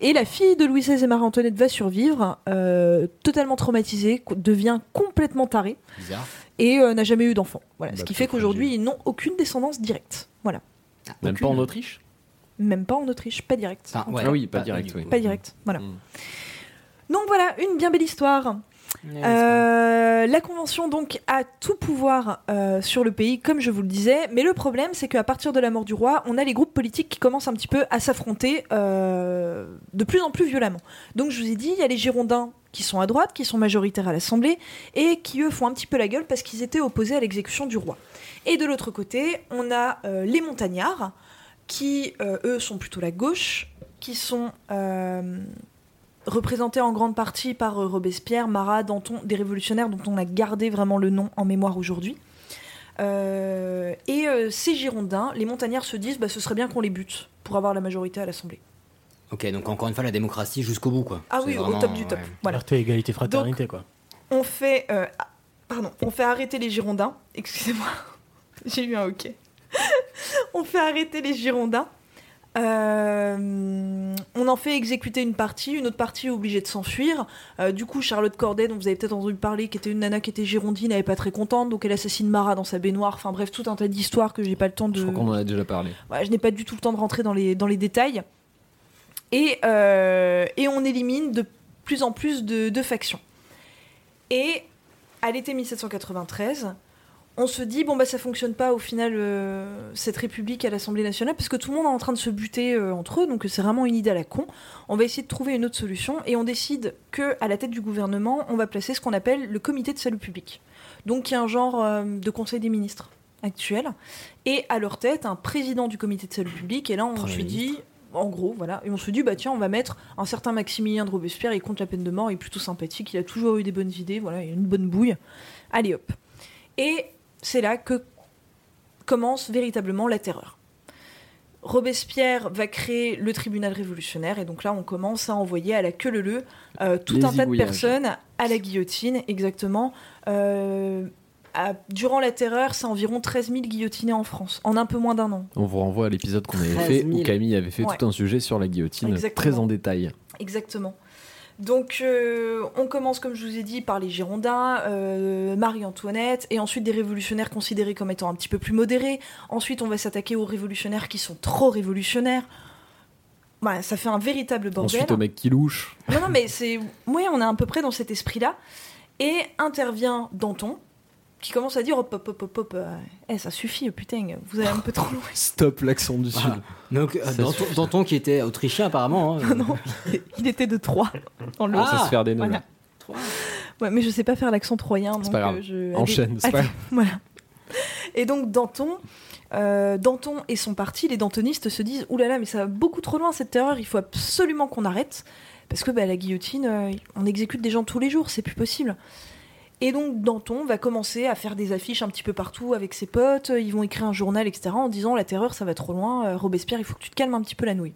Et la fille de Louis XVI et Marie-Antoinette va survivre, euh, totalement traumatisée, devient complètement tarée Bizarre. et euh, n'a jamais eu d'enfant. Voilà, Bah, ce qui fait qu'aujourd'hui ils n'ont aucune descendance directe. Voilà, Même Aucune. pas en Autriche? Même pas en Autriche, pas direct. Ouais. cas, Ah oui, pas direct, pas oui. Pas direct. Voilà. Mm. Donc voilà, une bien belle histoire. Euh, la convention donc a tout pouvoir euh, sur le pays, comme je vous le disais, mais le problème c'est qu'à partir de la mort du roi, on a les groupes politiques qui commencent un petit peu à s'affronter euh, de plus en plus violemment. Donc je vous ai dit, il y a les Girondins qui sont à droite, qui sont majoritaires à l'Assemblée, et qui eux font un petit peu la gueule parce qu'ils étaient opposés à l'exécution du roi. Et de l'autre côté, on a les Montagnards, qui eux sont plutôt la gauche, qui sont représentés en grande partie par euh, Robespierre, Marat, Danton, des révolutionnaires dont on a gardé vraiment le nom en mémoire aujourd'hui. Euh, et euh, ces Girondins, les montagnards se disent bah, ce serait bien qu'on les bute pour avoir la majorité à l'Assemblée. Ok, donc encore une fois, la démocratie jusqu'au bout, quoi. Ah oui, au top du top. ouais. Voilà. Liberté, égalité, fraternité, quoi. On fait, euh, ah, pardon, on fait arrêter les Girondins. Excusez-moi, j'ai eu un hoquet. on fait arrêter les Girondins. Euh, on en fait exécuter une partie, une autre partie est obligée de s'enfuir. Euh, du coup, Charlotte Corday, dont vous avez peut-être entendu parler, qui était une nana qui était girondine, elle n'est pas très contente, donc elle assassine Marat dans sa baignoire. Enfin bref, tout un tas d'histoires que j'ai pas le temps de. Je crois qu'on en a déjà parlé. Ouais, je n'ai pas du tout le temps de rentrer dans les, dans les détails. Et, euh, et on élimine de plus en plus de, de factions. Et à l'été 1793, on se dit bon bah ça fonctionne pas au final euh, cette république à l'Assemblée nationale parce que tout le monde est en train de se buter euh, entre eux donc c'est vraiment une idée à la con. On va essayer de trouver une autre solution et on décide que à la tête du gouvernement on va placer ce qu'on appelle le comité de salut public. Donc qui est un genre euh, de conseil des ministres actuel et à leur tête un président du comité de salut public et là on Premier se dit en gros, voilà. Et on se dit, bah tiens, on va mettre un certain Maximilien de Robespierre, il compte la peine de mort, il est plutôt sympathique, il a toujours eu des bonnes idées, voilà, il a une bonne bouille. Allez hop. Et c'est là que commence véritablement la terreur. Robespierre va créer le tribunal révolutionnaire et donc là on commence à envoyer à la queue leu leu euh, tout Les un tas de personnes à la guillotine, exactement. Euh, à- durant la terreur, c'est environ 13 000 guillotinés en France, en un peu moins d'un an. On vous renvoie à l'épisode qu'on avait 13 fait 000. où Camille avait fait Ouais. tout un sujet sur la guillotine Exactement. très en détail. Exactement. Donc, euh, on commence, comme je vous ai dit, par les Girondins, euh, Marie-Antoinette, et ensuite des révolutionnaires considérés comme étant un petit peu plus modérés. Ensuite, on va s'attaquer aux révolutionnaires qui sont trop révolutionnaires. Voilà, ça fait un véritable bordel. Ensuite, au mec qui louche. Non, non, mais c'est. Oui, on est à peu près dans cet esprit-là. Et intervient Danton, qui commence à dire hop, hop, hop, hop, hop. euh, eh, ça suffit, putain, vous allez un peu trop loin. Stop l'accent du Voilà. sud. Donc, euh, Danton, qui était autrichien apparemment. hein. non, il était de Troyes. Dans le... Ah, Ça se faire des nœuds. voilà. Ouais, mais je sais pas faire l'accent troyen. C'est donc, pas grave. euh, je- Enchaîne, c'est pas allez, voilà. Et donc Danton, euh, Danton et son parti, les dantonistes, se disent là là, mais ça va beaucoup trop loin cette terreur, il faut absolument qu'on arrête. Parce que bah, la guillotine, euh, on exécute des gens tous les jours, c'est plus possible. Et donc Danton va commencer à faire des affiches un petit peu partout avec ses potes, ils vont écrire un journal, etc. en disant La terreur, ça va trop loin, euh, Robespierre, il faut que tu te calmes un petit peu la nouille.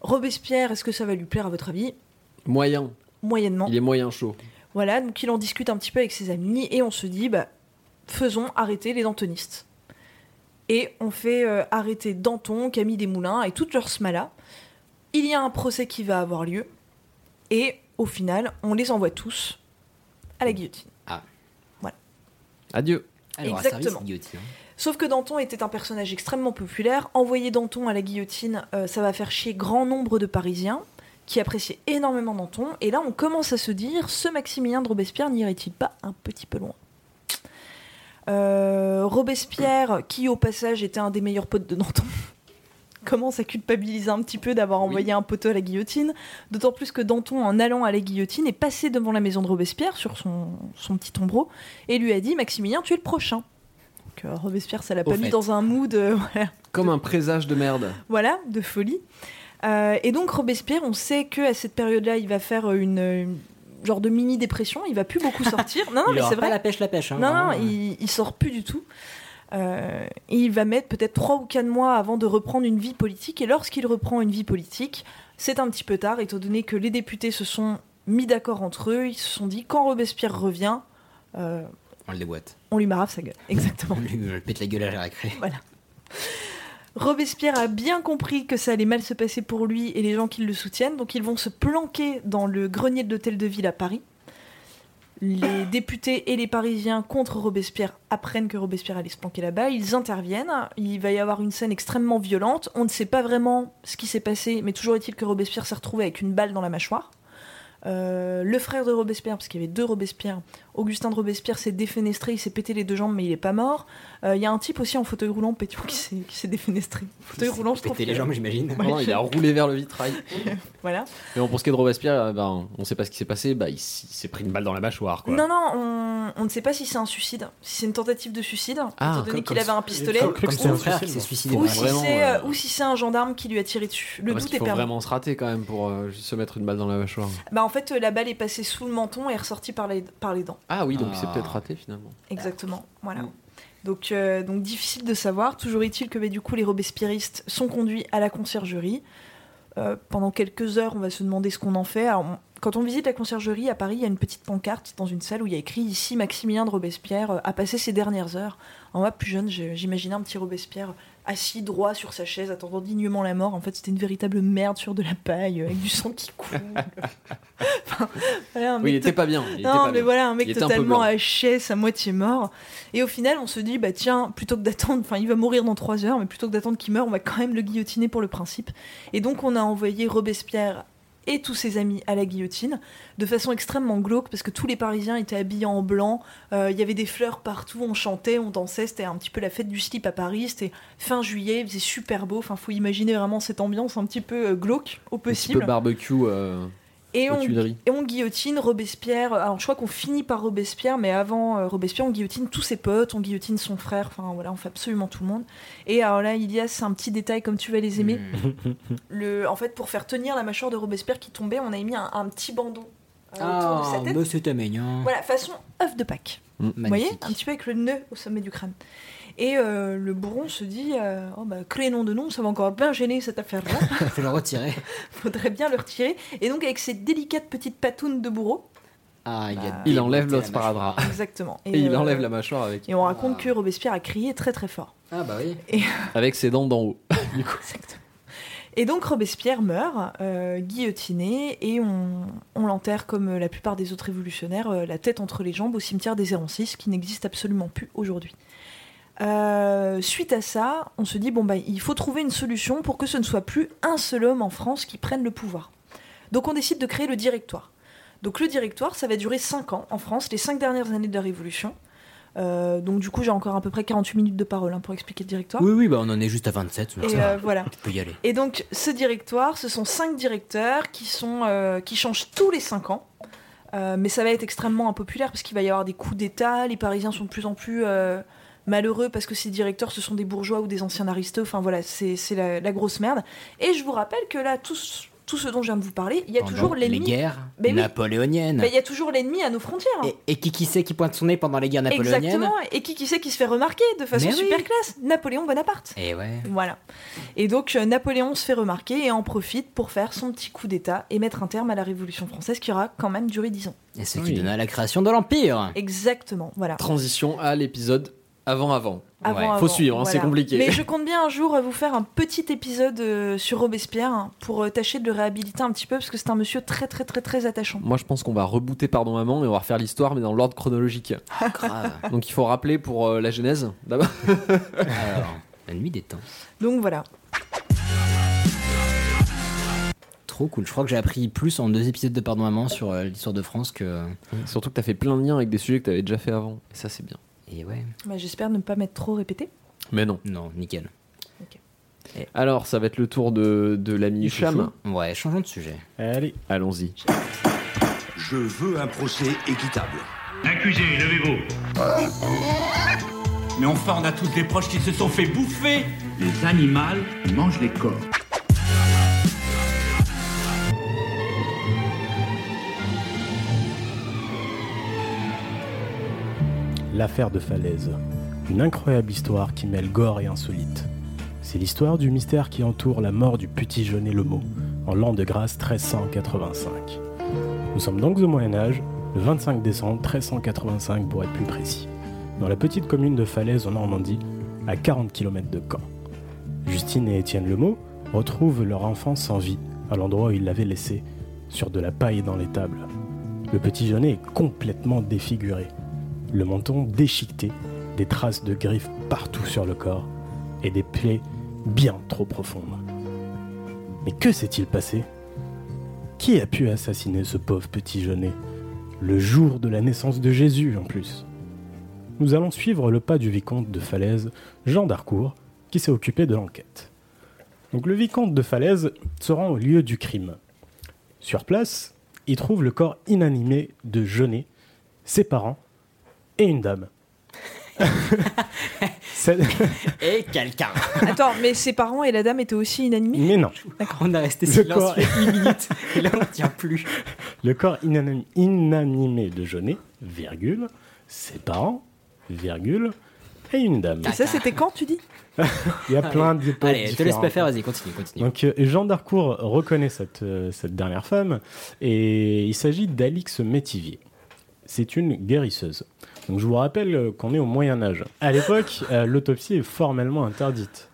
Robespierre, est-ce que ça va lui plaire à votre avis? Moyen. Moyennement. Il est moyen chaud. Voilà, donc il en discute un petit peu avec ses amis et on se dit, bah, faisons arrêter les dantonistes. Et on fait euh, arrêter Danton, Camille Desmoulins et toute leur smala. Il y a un procès qui va avoir lieu et au final, on les envoie tous à la guillotine. Adieu. Elle aura Exactement. servi cette guillotine. hein. Sauf que Danton était un personnage extrêmement populaire. Envoyer Danton à la guillotine, euh, ça va faire chier grand nombre de Parisiens qui appréciaient énormément Danton. Et là, on commence à se dire, ce Maximilien de Robespierre n'irait-il pas un petit peu loin? Euh, Robespierre, qui au passage était un des meilleurs potes de Danton, commence à culpabiliser un petit peu d'avoir envoyé un poteau à la guillotine. D'autant plus que Danton, en allant à la guillotine, est passé devant la maison de Robespierre sur son, son petit tombereau et lui a dit Maximilien, tu es le prochain. Donc, euh, Robespierre, ça l'a pas mis dans un mood euh, voilà, Comme un présage de merde. voilà, de folie. Euh, et donc Robespierre, on sait que à cette période-là, il va faire une, une genre de mini dépression. Il va plus beaucoup sortir. Non, non, il mais c'est pas vrai. la pêche, la pêche. hein, Non, non, il, il sort plus du tout. Euh, et il va mettre peut-être trois ou quatre mois avant de reprendre une vie politique. Et lorsqu'il reprend une vie politique, c'est un petit peu tard, étant donné que les députés se sont mis d'accord entre eux. Ils se sont dit quand Robespierre revient, euh, On le déboîte. on lui marave sa gueule. Exactement. On lui pète la gueule à la récré. Robespierre a bien compris que ça allait mal se passer pour lui et les gens qui le soutiennent, donc ils vont se planquer dans le grenier de l'hôtel de ville à Paris. Les députés et les Parisiens contre Robespierre apprennent que Robespierre allait se planquer là-bas, ils interviennent, il va y avoir une scène extrêmement violente, on ne sait pas vraiment ce qui s'est passé, mais toujours est-il que Robespierre s'est retrouvé avec une balle dans la mâchoire. Euh, le frère de Robespierre, parce qu'il y avait deux Robespierre, Augustin de Robespierre s'est défenestré, il s'est pété les deux jambes, mais il est pas mort. Euh, Il y a un type aussi en fauteuil roulant pétion qui s'est, défenestré. Fauteuil roulant, je trouve. Péter les jambes, j'imagine. Ouais, Non, il a roulé vers le vitrail. Voilà. Mais bon, pour ce qui est de Robespierre, euh, ben, on sait pas ce qui s'est passé. Bah, il, il s'est pris une balle dans la mâchoire. Quoi. Non, non, on, on ne sait pas si c'est un suicide, si c'est une tentative de suicide, Ah, étant donné qu'il avait un pistolet, Comme- Comme que son c'est un frère qui suicide, s'est suicidé. ou, si euh, ou si c'est un gendarme qui lui a tiré dessus. Le Ah, doute est faut permis. vraiment se rater quand même pour euh, se mettre une balle dans la mâchoire. Bah, en fait, la balle est passée sous le menton et est ressortie par les, par les dents. Ah oui, donc Ah. c'est peut-être raté finalement. Exactement. Voilà. Mm. Donc, euh, donc difficile de savoir. Toujours est-il que bah, du coup les robespierristes sont conduits à la conciergerie. Euh, pendant quelques heures, on va se demander ce qu'on en fait. Alors, on- quand on visite la conciergerie à Paris, il y a une petite pancarte dans une salle où il y a écrit ici Maximilien de Robespierre euh, a passé ses dernières heures. En moi, plus jeune, je- j'imaginais un petit Robespierre assis droit sur sa chaise, attendant dignement la mort. En fait, c'était une véritable merde sur de la paille, avec du sang qui coule. Enfin, voilà, un Oui, il était pas bien. il était non, pas mais bien. voilà, un mec Il un totalement blanc. HS, à moitié mort. Et au final, on se dit, bah tiens, plutôt que d'attendre, enfin, il va mourir dans trois heures, mais plutôt que d'attendre qu'il meure, on va quand même le guillotiner pour le principe. Et donc, on a envoyé Robespierre et tous ses amis à la guillotine, de façon extrêmement glauque, parce que tous les Parisiens étaient habillés en blanc, euh, il y avait des fleurs partout, on chantait, on dansait, c'était un petit peu la fête du slip à Paris, c'était fin juillet, il faisait super beau, enfin, faut imaginer vraiment cette ambiance un petit peu euh, glauque au Un petit possible. peu barbecue euh, Et on, Tuileries. et on guillotine Robespierre. Alors je crois qu'on finit par Robespierre, mais avant euh, Robespierre, on guillotine tous ses potes, on guillotine son frère, enfin voilà, on fait absolument tout le monde. Et alors là, Ilias, c'est un petit détail comme tu vas les aimer. Le, en fait, pour faire tenir la mâchoire de Robespierre qui tombait, on a mis un, un petit bandeau euh, autour de Ah, sa tête. mais c'était mignon. Voilà, façon œuf de Pâques. Mm. Vous voyez. Un petit peu avec le nœud au sommet du crâne. Et euh, le bourron se dit euh, Oh bah, crénom de nom, ça va encore bien gêner cette affaire-là. Faut le retirer. Faudrait bien le retirer. Et donc, avec ses délicates petites patounes de bourreau, Ah, il, Bah, Il enlève démonté l'os la mâchoire. sparadrap. exactement. Et il euh, enlève la mâchoire avec, Et on raconte Ah. que Robespierre a crié très très fort. Ah, bah oui. avec ses dents d'en haut. Exactement. Et donc Robespierre meurt, euh, guillotiné, et on, on l'enterre comme la plupart des autres révolutionnaires, euh, la tête entre les jambes au cimetière des Héroncis, qui n'existe absolument plus aujourd'hui. Euh, suite à ça, on se dit bon bah il faut trouver une solution pour que ce ne soit plus un seul homme en France qui prenne le pouvoir. Donc on décide de créer le directoire. Donc le directoire, ça va durer 5 ans en France, les 5 dernières années de la Révolution. Euh, donc du coup j'ai encore à peu près 48 minutes de parole hein, pour expliquer le directoire. Oui, oui, bah on en est juste à 27. donc Et euh, voilà. Tu peux y aller. Et donc, ce directoire, ce sont cinq directeurs qui, sont, euh, qui changent tous les cinq ans. Mais ça va être extrêmement impopulaire parce qu'il va y avoir des coups d'État. Les Parisiens sont de plus en plus malheureux parce que ces directeurs, ce sont des bourgeois ou des anciens aristos. Enfin voilà, c'est c'est la, la grosse merde. Et je vous rappelle que là, tout, ce- tout ce dont je viens de vous parler, il y a Pendant toujours les l'ennemi. guerres Mais oui. napoléoniennes. Mais il y a toujours l'ennemi à nos frontières. hein. Et, et qui qui c'est qui pointe son nez pendant les guerres napoléoniennes Exactement. Et qui, qui c'est qui se fait remarquer de façon Mais oui. super classe Napoléon Bonaparte. Et ouais. Voilà. Et donc euh, Napoléon se fait remarquer et en profite pour faire son petit coup d'État et mettre un terme à la Révolution française qui aura quand même duré 10 ans. Et ce Oui. qui donna la création de l'Empire. Exactement, voilà. Transition à l'épisode avant-avant. Avant, Ouais. avant, Faut suivre, hein, voilà. c'est compliqué. Mais je compte bien un jour euh, vous faire un petit épisode euh, sur Robespierre hein, pour euh, tâcher de le réhabiliter un petit peu parce que c'est un monsieur très très très très attachant. Moi, je pense qu'on va rebooter Pardon Maman et on va refaire l'histoire, mais dans l'ordre chronologique. Grave. Donc, il faut rappeler pour euh, la genèse, d'abord. Alors, la nuit des temps. Donc voilà. Trop cool. Je crois que j'ai appris plus en deux épisodes de Pardon Maman sur euh, l'histoire de France que. Surtout que t'as fait plein de liens avec des sujets que t'avais déjà fait avant. Et ça, c'est bien. Et ouais. Bah, J'espère ne pas m'être trop répété. Mais non. Non, nickel. Alors, ça va être le tour de, de l'ami Cham. Ouais, changeons de sujet. Allez. Allons-y. Je veux un procès équitable. Accusé, levez-vous. Mais enfin, on a tous des proches qui se sont fait bouffer. Les animaux mangent les corps. L'affaire de Falaise. Une incroyable histoire qui mêle gore et insolite. C'est l'histoire du mystère qui entoure la mort du petit Jeunet Lemo, en l'an de grâce 1385. Nous sommes donc au Moyen-Âge, le 25 décembre 1385 pour être plus précis, dans la petite commune de Falaise en Normandie, à 40 km de Caen. Justine et Étienne Lemo retrouvent leur enfant sans vie à l'endroit où ils l'avaient laissé, sur de la paille dans les tables. Le petit Jeunet est complètement défiguré, le menton déchiqueté, des traces de griffes partout sur le corps et des plaies bien trop profondes. Mais que s'est-il passé? Qui a pu assassiner ce pauvre petit jeunet Le jour de la naissance de Jésus en plus? Nous allons suivre le pas du vicomte de Falaise, Jean d'Harcourt, qui s'est occupé de l'enquête. Donc le vicomte de Falaise se rend au lieu du crime. Sur place, il trouve le corps inanimé de Jeunet, ses parents et une dame. Et quelqu'un. Attends, mais ses parents et la dame étaient aussi inanimés Mais non, On a resté Le silencieux corps- 8 minutes. Et là, on tient plus. le corps inanimé, inanimé de Jeunet, virgule, ses parents, virgule, et une dame. Et ça, c'était quand, tu dis? Il y a plein de Allez, je te laisse pas faire, vas-y, continue, continue. Donc euh, Jean d'Harcourt reconnaît cette, euh, cette dernière femme et il s'agit d'Alix Métivier. C'est une guérisseuse. Donc je vous rappelle euh, qu'on est au Moyen Âge. À l'époque, euh, l'autopsie est formellement interdite.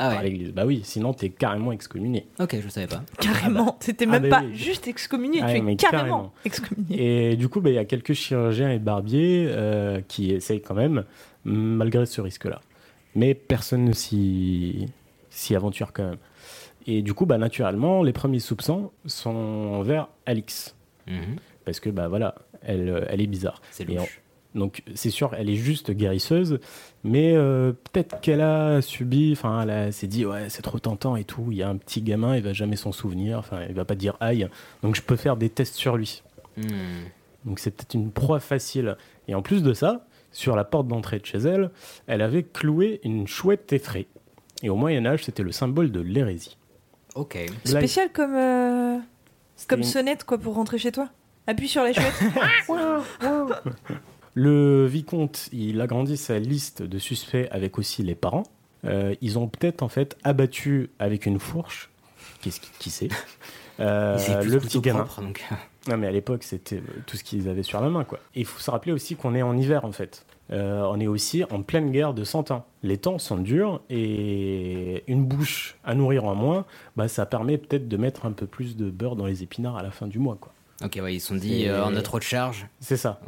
Ah ouais. par l'Église. Bah oui, sinon t'es carrément excommunié. Ok, je savais pas. Carrément. C'était Ah, même bah pas oui. juste excommunié, Ah, tu es carrément, carrément. excommunié. Et du coup, bah, il y a quelques chirurgiens et barbiers euh, qui essayent quand même, malgré ce risque-là. Mais personne ne s'y s'y aventure quand même. Et du coup, bah, naturellement, les premiers soupçons sont envers Alix. Mhm. Parce que, bah voilà, elle, elle est bizarre. C'est Et louche. On- donc, c'est sûr, elle est juste guérisseuse, mais euh, peut-être qu'elle a subi, enfin, elle a- s'est dit, ouais, c'est trop tentant et tout. Il y a un petit gamin, il va jamais s'en souvenir, enfin, il va pas dire aïe. Donc, je peux faire des tests sur lui. Hmm. Donc c'est peut-être une proie facile. Et en plus de ça, sur la porte d'entrée de chez elle, elle avait cloué une chouette effraie. Et au Moyen Âge, c'était le symbole de l'hérésie. Ok. Là, Spécial comme, euh, comme une- sonnette quoi pour rentrer chez toi. Appuie sur la chouette. Le vicomte, il agrandit sa liste de suspects avec aussi les parents. Euh, ils ont peut-être en fait abattu avec une fourche, qui, qui sait, euh, le petit gamin. propre, donc. Non, mais à l'époque, c'était tout ce qu'ils avaient sur la main, quoi. Et il faut se rappeler aussi qu'on est en hiver, en fait. Euh, on est aussi en pleine guerre de 100 ans. Les temps sont durs et une bouche à nourrir en moins, bah, ça permet peut-être de mettre un peu plus de beurre dans les épinards à la fin du mois, quoi. Ok, ouais, ils se sont dit, euh, on a trop de charges. C'est ça.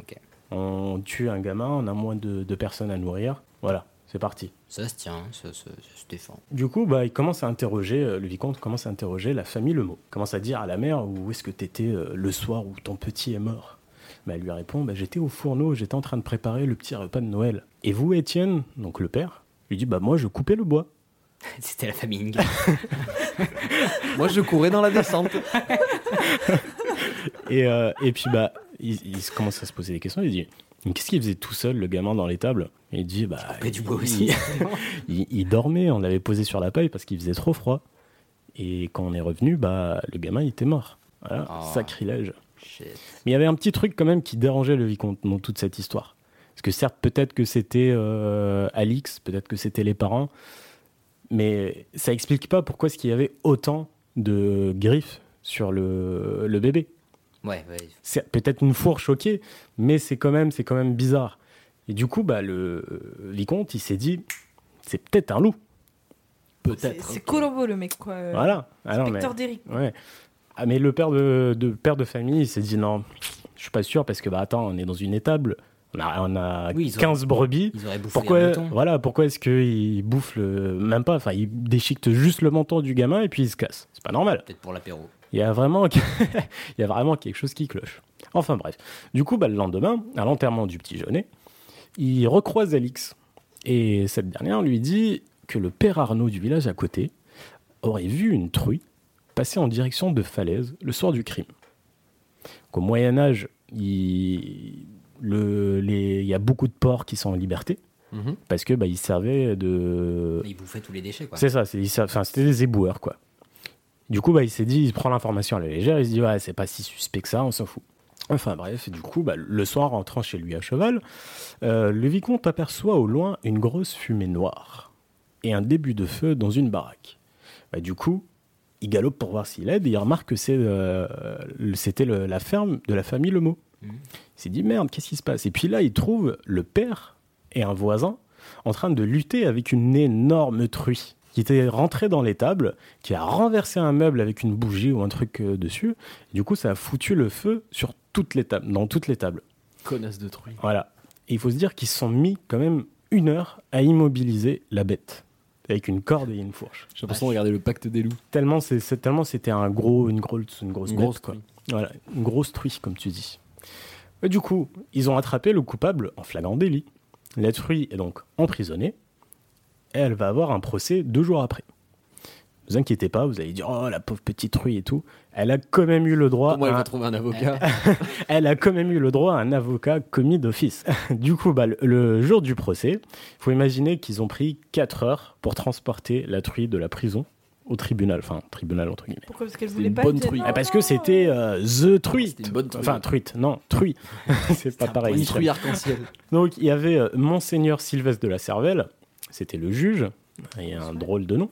On tue un gamin, on a moins de, de personnes à nourrir. Voilà, c'est parti. Ça se tient, ça, ça- ça se défend. Du coup, bah, il commence à interroger, euh, le vicomte commence à interroger la famille Lemot. Commence à dire à la mère où est-ce que t'étais euh, le soir où ton petit est mort? Bah, elle lui répond bah, j'étais au fourneau, j'étais en train de préparer le petit repas de Noël. Et vous, Étienne, donc le père, lui dit bah moi je coupais le bois. C'était la famille. Moi, je courais dans la descente. Et, euh, et puis bah il, il commence à se poser des questions. Il dit qu'est-ce qu'il faisait tout seul le gamin dans l'étable Et il dit bah coupait du bois il- aussi. il, il dormait, on l'avait posé sur la paille parce qu'il faisait trop froid. Et quand on est revenu, bah le gamin il était mort. Voilà, Oh. sacrilège. Shit. Mais il y avait un petit truc quand même qui dérangeait le vicomte dans toute cette histoire. Parce que certes, peut-être que c'était euh, Alix, peut-être que c'était les parents, mais ça explique pas pourquoi est-ce qu'il y avait autant de griffes sur le, le bébé. Ouais, ouais. C'est peut-être une fourche, ok, mais c'est quand même, c'est quand même bizarre. Et du coup, bah, le vicomte, il s'est dit, c'est peut-être un loup. C'est Peut-être. c'est Colombo le mec quoi. euh, Voilà. Ah non, mais-. Ouais. Ah, mais le père de, de père de famille, il s'est dit non, je suis pas sûr parce que bah attends, on est dans une étable, on a, on a Oui, ils 15 brebis. Ils auraient bouffé Pourquoi, voilà, pourquoi est-ce qu'il bouffe le, même pas, enfin, il déchiquette juste le menton du gamin et puis il se casse. C'est pas normal. Peut-être pour l'apéro. Il y a vraiment, il y a vraiment quelque chose qui cloche. Enfin bref. Du coup, bah, le lendemain, à l'enterrement du petit Jeunet, il recroise Alix. Et cette dernière lui dit que le père Arnaud du village à côté aurait vu une truie passer en direction de Falaise le soir du crime. Qu'au Moyen-Âge, il, le- les- il y a beaucoup de porcs qui sont en liberté Mhm. parce que bah, ils servaient de, Ils bouffaient tous les déchets, quoi. c'est ça, c'était des éboueurs, quoi. Du coup, bah, il s'est dit, il prend l'information à la légère, il se dit, ouais, c'est pas si suspect que ça, on s'en fout. Enfin bref, du coup, bah, le soir, rentrant chez lui à cheval, euh, le vicomte aperçoit au loin une grosse fumée noire et un début de feu dans une baraque. Bah, du coup, il galope pour voir s'il aide et il remarque que euh, c'était la ferme de la famille Lemot. Mhm. Il s'est dit, merde, qu'est-ce qui se passe? Et puis là, il trouve le père et un voisin en train de lutter avec une énorme truie qui était rentrée dans l'étable, qui a renversé un meuble avec une bougie ou un truc euh, dessus. Et du coup, ça a foutu le feu sur toutes les tables, dans toutes les tables. Connasse de truie. Voilà. Et il faut se dire qu'ils se sont mis quand même une heure à immobiliser la bête avec une corde et une fourche. J'ai l'impression de regarder le pacte des loups. Tellement c'est c'est- tellement c'était un gros une grosse une grosse Une bête, quoi. truie. Voilà, une grosse truie comme tu dis. Et du coup, ils ont attrapé le coupable en flagrant délit. La truie est donc emprisonnée et elle va avoir un procès deux jours après. Ne vous inquiétez pas, vous allez dire oh la pauvre petite truie et tout. Elle a quand même eu le droit. Comment elle à va un- trouver un avocat elle a quand même eu le droit à un avocat commis d'office. du coup, bah, le, le jour du procès, il faut imaginer qu'ils ont pris 4 heures pour transporter la truie de la prison au tribunal. Enfin, tribunal entre guillemets. Pourquoi Parce qu'elle voulait une pas bonne truie. Non, Ah, parce que c'était euh, The Truite. Une bonne truie. Enfin, truite, non, truie. c'est pas un pareil. Une truie arc-en-ciel. Donc, il y avait euh, Monseigneur Sylvestre de la Cervelle, c'était le juge, et un drôle de nom.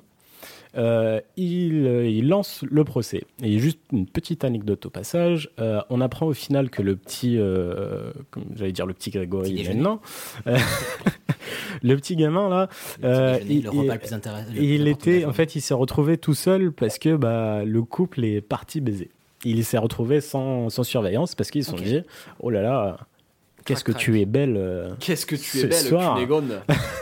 Euh, il, euh, il lance le procès. Et juste une petite anecdote au passage, euh, on apprend au final que le petit, euh, comme j'allais dire le petit Grégory Petit maintenant, euh, le petit gamin là, il, le plus le était, en fait, il s'est retrouvé tout seul parce que bah, le couple est parti baiser. Il s'est retrouvé sans, sans surveillance parce qu'ils se sont dit, oh là là, qu'est-ce que tu es belle. euh, Qu'est-ce que tu Ce es belle,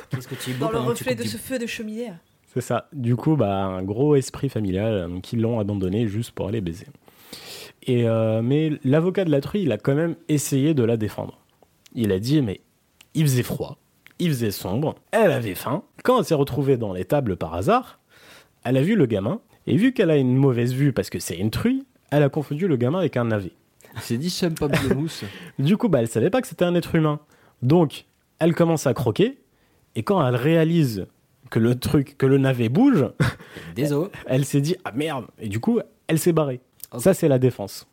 Qu'est-ce que tu es beau Dans le reflet de ce feu de chaumière. C'est ça. Du coup, bah, un gros esprit familial euh, qui l'ont abandonné juste pour aller baiser. Et, euh, mais l'avocat de la truie, il a quand même essayé de la défendre. Il a dit, mais il faisait froid, il faisait sombre, elle avait faim. Quand elle s'est retrouvée dans les tables par hasard, elle a vu le gamin, et vu qu'elle a une mauvaise vue parce que c'est une truie, elle a confondu le gamin avec un navet. Il s'est dit j'aime pas de mousse. Du coup, bah, elle savait pas que c'était un être humain. Donc, elle commence à croquer, et quand elle réalise que le truc, que le navet bouge, Des os. elle s'est dit ah merde. Et du coup elle s'est barrée. Ça c'est la défense.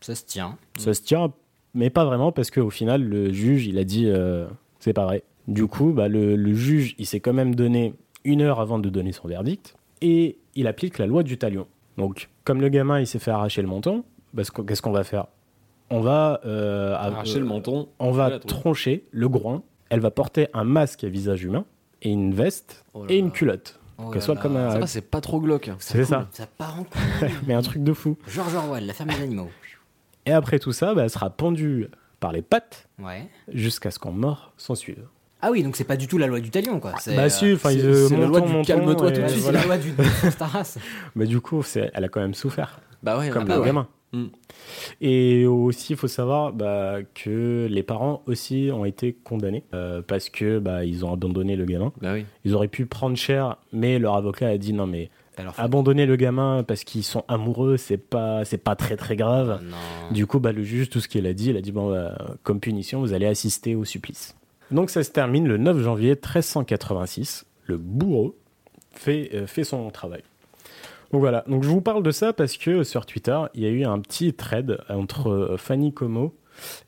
Ça se tient. ça se tient mais pas vraiment parce qu'au final le juge il a dit euh, c'est pas vrai. Du coup bah, le, le juge il s'est quand même donné une heure avant de donner son verdict et il applique la loi du talion. Donc comme le gamin il s'est fait arracher le menton parce que- qu'est-ce qu'on va faire? On va euh, Arracher euh, le menton. on va troncher le groin. Elle va porter un masque à visage humain et une veste Oh et une culotte Oh qu'elle soit là. comme un Ça va, c'est pas trop glauque. c'est ça Ça part en couille. mais un truc de fou George Orwell, la ferme des animaux. Et après tout ça, bah, elle sera pendue par les pattes Ouais. jusqu'à ce qu'en mort s'en suive. Ah oui, donc c'est pas du tout la loi du talion, quoi. C'est, Bah euh, si, enfin, c'est- ils, euh, c'est la loi du calme-toi et tout de c'est suite, voilà. la loi du ta race. Mais du coup, c'est- elle a quand même souffert, Bah ouais, comme un le ouais. gamin. Mm. Et aussi, il faut savoir bah, que les parents aussi ont été condamnés euh, parce que bah, ils ont abandonné le gamin. Bah oui. Ils auraient pu prendre cher, mais leur avocat a dit non mais Alors, abandonner le gamin parce qu'ils sont amoureux, c'est pas c'est pas très très grave. non. Du coup, bah, le juge, tout ce qu'il a dit, il a dit bon, bah, comme punition, vous allez assister au supplice. Donc ça se termine le 9 janvier 1386. Le bourreau fait, euh, fait son travail. Donc voilà, donc je vous parle de ça parce que sur Twitter, il y a eu un petit thread entre euh, Fanny Como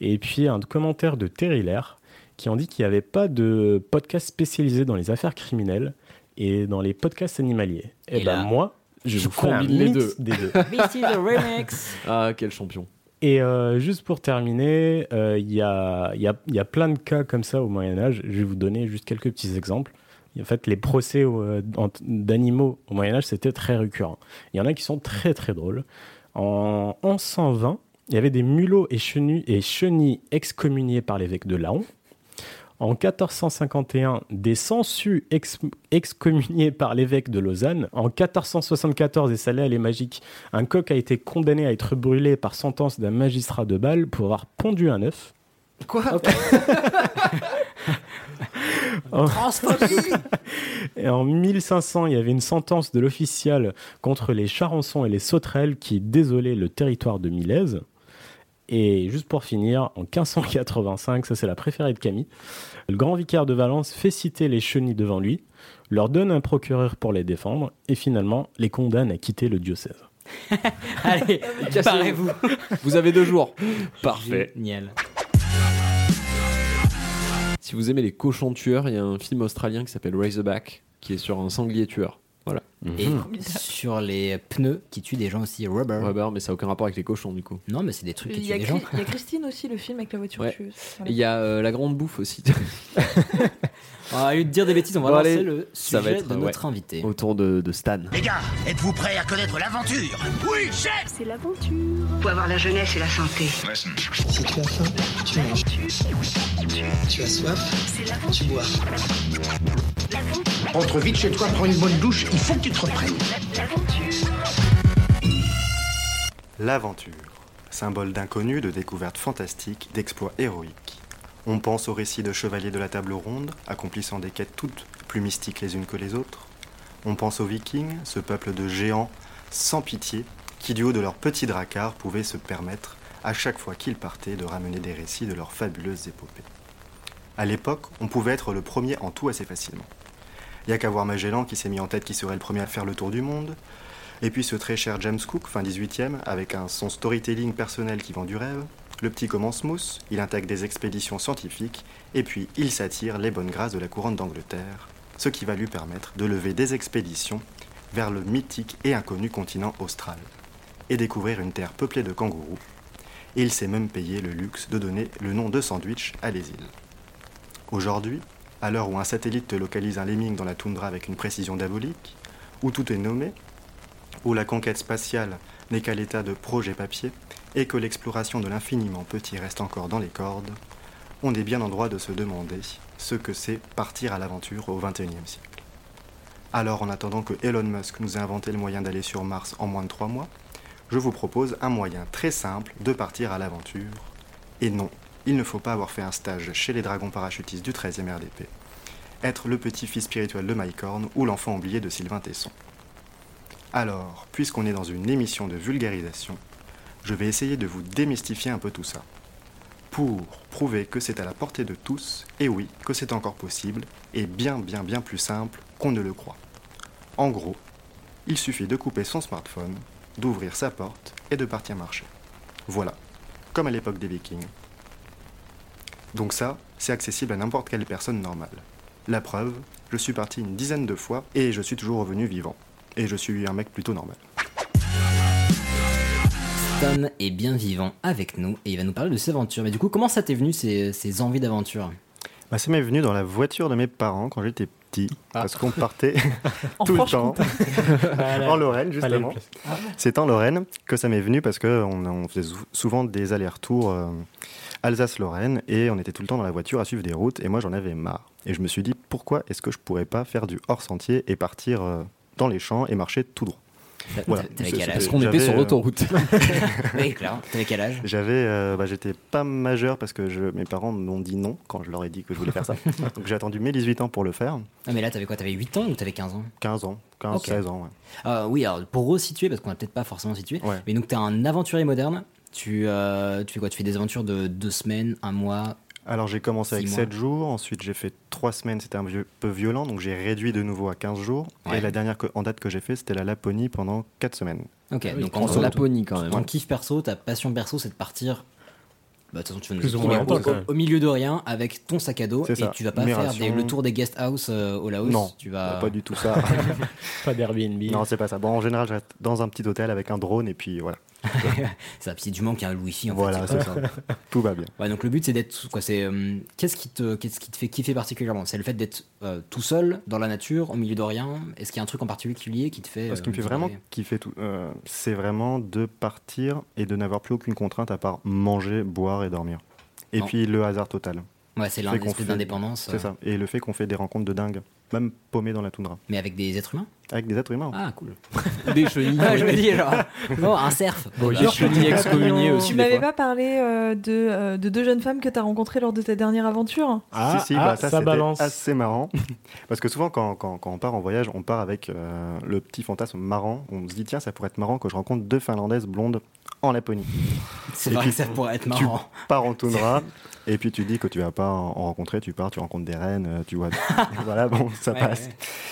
et puis un commentaire de Terry Lair qui ont dit qu'il n'y avait pas de podcast spécialisé dans les affaires criminelles et dans les podcasts animaliers. Et, Et ben là, moi, je, vous combine les deux. des deux. This is a remix. Ah, quel champion. Et euh, juste pour terminer, euh, il y, a, il y, a, il y a plein de cas comme ça au Moyen Âge. Je vais vous donner juste quelques petits exemples. En fait, les procès euh, d'animaux au Moyen Âge, c'était très récurrent. Il y en a qui sont très très drôles. En 1120, il y avait des mulots et chenilles, excommuniés par l'évêque de Laon. En 1451, des sangsues ex- excommuniés par l'évêque de Lausanne. En 1474, et ça là, elle est magique, un coq a été condamné à être brûlé par sentence d'un magistrat de Bâle pour avoir pondu un œuf. Quoi En- Et en 1500, il y avait une sentence de l'official contre les Charançons et les Sauterelles qui désolaient le territoire de Milèze. Et juste pour finir, en 1585, ça c'est la préférée de Camille, le grand vicaire de Valence fait citer les chenilles devant lui, leur donne un procureur pour les défendre et finalement les condamne à quitter le diocèse. Allez, parez-vous. Vous avez deux jours. Parfait. Génial. Si vous aimez les cochons tueurs, il y a un film australien qui s'appelle Razorback qui est sur un sanglier tueur. Voilà. Et sur les pneus qui tuent des gens aussi, rubber. Rubber, mais ça n'a aucun rapport avec les cochons du coup. Non, mais c'est des trucs qui Il y, tuent a des gens. il y a Christine aussi, le film avec la voiture Ouais. tueuse. Il y a euh, la grande bouffe aussi. Ah, au lieu de dire des bêtises, on va Bon, lancer allez, le ça va sujet être, de ouais. notre invité. Autour de, de Stan. Les gars, êtes-vous prêts à connaître l'aventure? Oui, chef C'est l'aventure. Faut avoir la jeunesse et la santé. Si tu as faim, tu manges. Tu as soif, tu bois? Rentre vite chez toi, prends une bonne douche, il faut que tu te reprennes. L'aventure, symbole d'inconnu, de découvertes fantastiques, d'exploits héroïques. On pense aux récits de chevaliers de la table ronde, accomplissant des quêtes toutes plus mystiques les unes que les autres. On pense aux vikings, ce peuple de géants sans pitié, qui du haut de leur petit dracard pouvaient se permettre, à chaque fois qu'ils partaient, de ramener des récits de leurs fabuleuses épopées. À l'époque, on pouvait être le premier en tout assez facilement. Il y a qu'à voir Magellan qui s'est mis en tête qui serait le premier à faire le tour du monde, et puis ce très cher James Cook, fin 18e, avec son storytelling personnel qui vend du rêve. Le petit commence mousse, il intègre des expéditions scientifiques, et puis il s'attire les bonnes grâces de la couronne d'Angleterre, ce qui va lui permettre de lever des expéditions vers le mythique et inconnu continent austral, et découvrir une terre peuplée de kangourous. Et il s'est même payé le luxe de donner le nom de sandwich à les îles. Aujourd'hui, À l'heure où un satellite te localise un lemming dans la toundra avec une précision diabolique, où tout est nommé, où la conquête spatiale n'est qu'à l'état de projet papier, et que l'exploration de l'infiniment petit reste encore dans les cordes, on est bien en droit de se demander ce que c'est partir à l'aventure au XXIe siècle. Alors, en attendant que Elon Musk nous ait inventé le moyen d'aller sur Mars en moins de trois mois, je vous propose un moyen très simple de partir à l'aventure. Et non, il ne faut pas avoir fait un stage chez les dragons parachutistes du 13e RDP, être le petit-fils spirituel de Mike Horn ou l'enfant oublié de Sylvain Tesson. Alors, puisqu'on est dans une émission de vulgarisation, je vais essayer de vous démystifier un peu tout ça. Pour prouver que c'est à la portée de tous, et oui, que c'est encore possible, et bien bien bien plus simple qu'on ne le croit. En gros, il suffit de couper son smartphone, d'ouvrir sa porte et de partir marcher. Voilà, comme à l'époque des vikings. Donc ça, c'est accessible à n'importe quelle personne normale. La preuve, je suis parti une dizaine de fois et je suis toujours revenu vivant. Et je suis un mec plutôt normal. Stan est bien vivant avec nous et il va nous parler de ses aventures. Mais du coup, comment ça t'est venu ces, ces envies d'aventure? Bah, Ça m'est venu dans la voiture de mes parents quand j'étais petit, Ah. parce qu'on partait tout le temps en Lorraine justement. C'est en Lorraine que ça m'est venu parce qu'on on faisait sou- souvent des allers-retours euh, Alsace-Lorraine et on était tout le temps dans la voiture à suivre des routes et moi j'en avais marre. Et je me suis dit pourquoi est-ce que je pourrais pas faire du hors-sentier et partir euh, dans les champs et marcher tout droit? T'avais quel âge Parce qu'on était sur euh, l'autoroute. Oui, clair. T'avais quel âge? J'avais, euh, bah, j'étais pas majeur parce que je, mes parents m'ont dit non quand je leur ai dit que je voulais faire ça. Donc j'ai attendu mes 18 ans pour le faire. Ah, mais là, t'avais quoi? T'avais 8 ans ou t'avais 15 ans? 15 ans, 15, Ok. 16 ans. ouais. Ah oui, alors pour resituer, parce qu'on n'a peut-être pas forcément situé, Ouais. mais donc t'es un aventurier moderne. Tu, euh, tu fais quoi? Tu fais des aventures de deux semaines, un mois Alors j'ai commencé avec Six 7 mois. jours, ensuite j'ai fait 3 semaines, c'était un vieux- peu violent, donc j'ai réduit de nouveau à 15 jours. Ouais. Et la dernière que- en date que j'ai fait, c'était la Laponie pendant 4 semaines. Ok, Ah oui, donc en Laponie quand même. ton kiff perso, ta passion perso, c'est de partir. Bah, de toute façon, tu vas nous au, au milieu de rien avec ton sac à dos et ça. tu vas pas faire des- le tour des guest house euh, au Laos. Non, tu vas. Pas du tout ça. Pas d'Airbnb. non, c'est pas ça. Bon, en général, je reste dans un petit hôtel avec un drone et puis voilà. Ça, puis du manque qu'il y a un Wi-Fi en Voilà, fait. c'est ça. Tout va bien. Ouais, donc le but c'est d'être quoi C'est euh, qu'est-ce qui te qu'est-ce qui te fait kiffer particulièrement? C'est le fait d'être euh, tout seul dans la nature, au milieu de rien? Est-ce qu'il y a un truc en particulier qui te fait Ce qui me euh, fait vraiment kiffer, tout, c'est vraiment de partir et de n'avoir plus aucune contrainte à part manger, boire et dormir. Et Non. puis le hasard total. Ouais, c'est Le fait qu'on l'esprit fait- d'indépendance. C'est ça. Et le fait qu'on fait des rencontres de dingue, même paumé dans la toundra, Mais avec des êtres humains avec des êtres humains. Ah, cool. Des chenilles. Ah, je me dis, genre, non, un cerf. Bon, des chenilles excommuniées aussi. Tu m'avais pas parlé euh, de, euh, de deux jeunes femmes que tu as rencontrées lors de ta dernière aventure? Ah, si, si, ah, bah, ça, ça c'était balance. assez marrant. Parce que souvent, quand, quand- quand on part en voyage, on part avec euh, le petit fantasme marrant. On se dit, tiens, ça pourrait être marrant que je rencontre deux Finlandaises blondes en Laponie. C'est vrai puis, que ça pourrait être Tu marrant. pars en toundra, et puis tu dis que tu vas pas en en rencontrer, tu pars, tu rencontres des rennes, euh, tu vois. voilà, bon, ça Ouais, passe.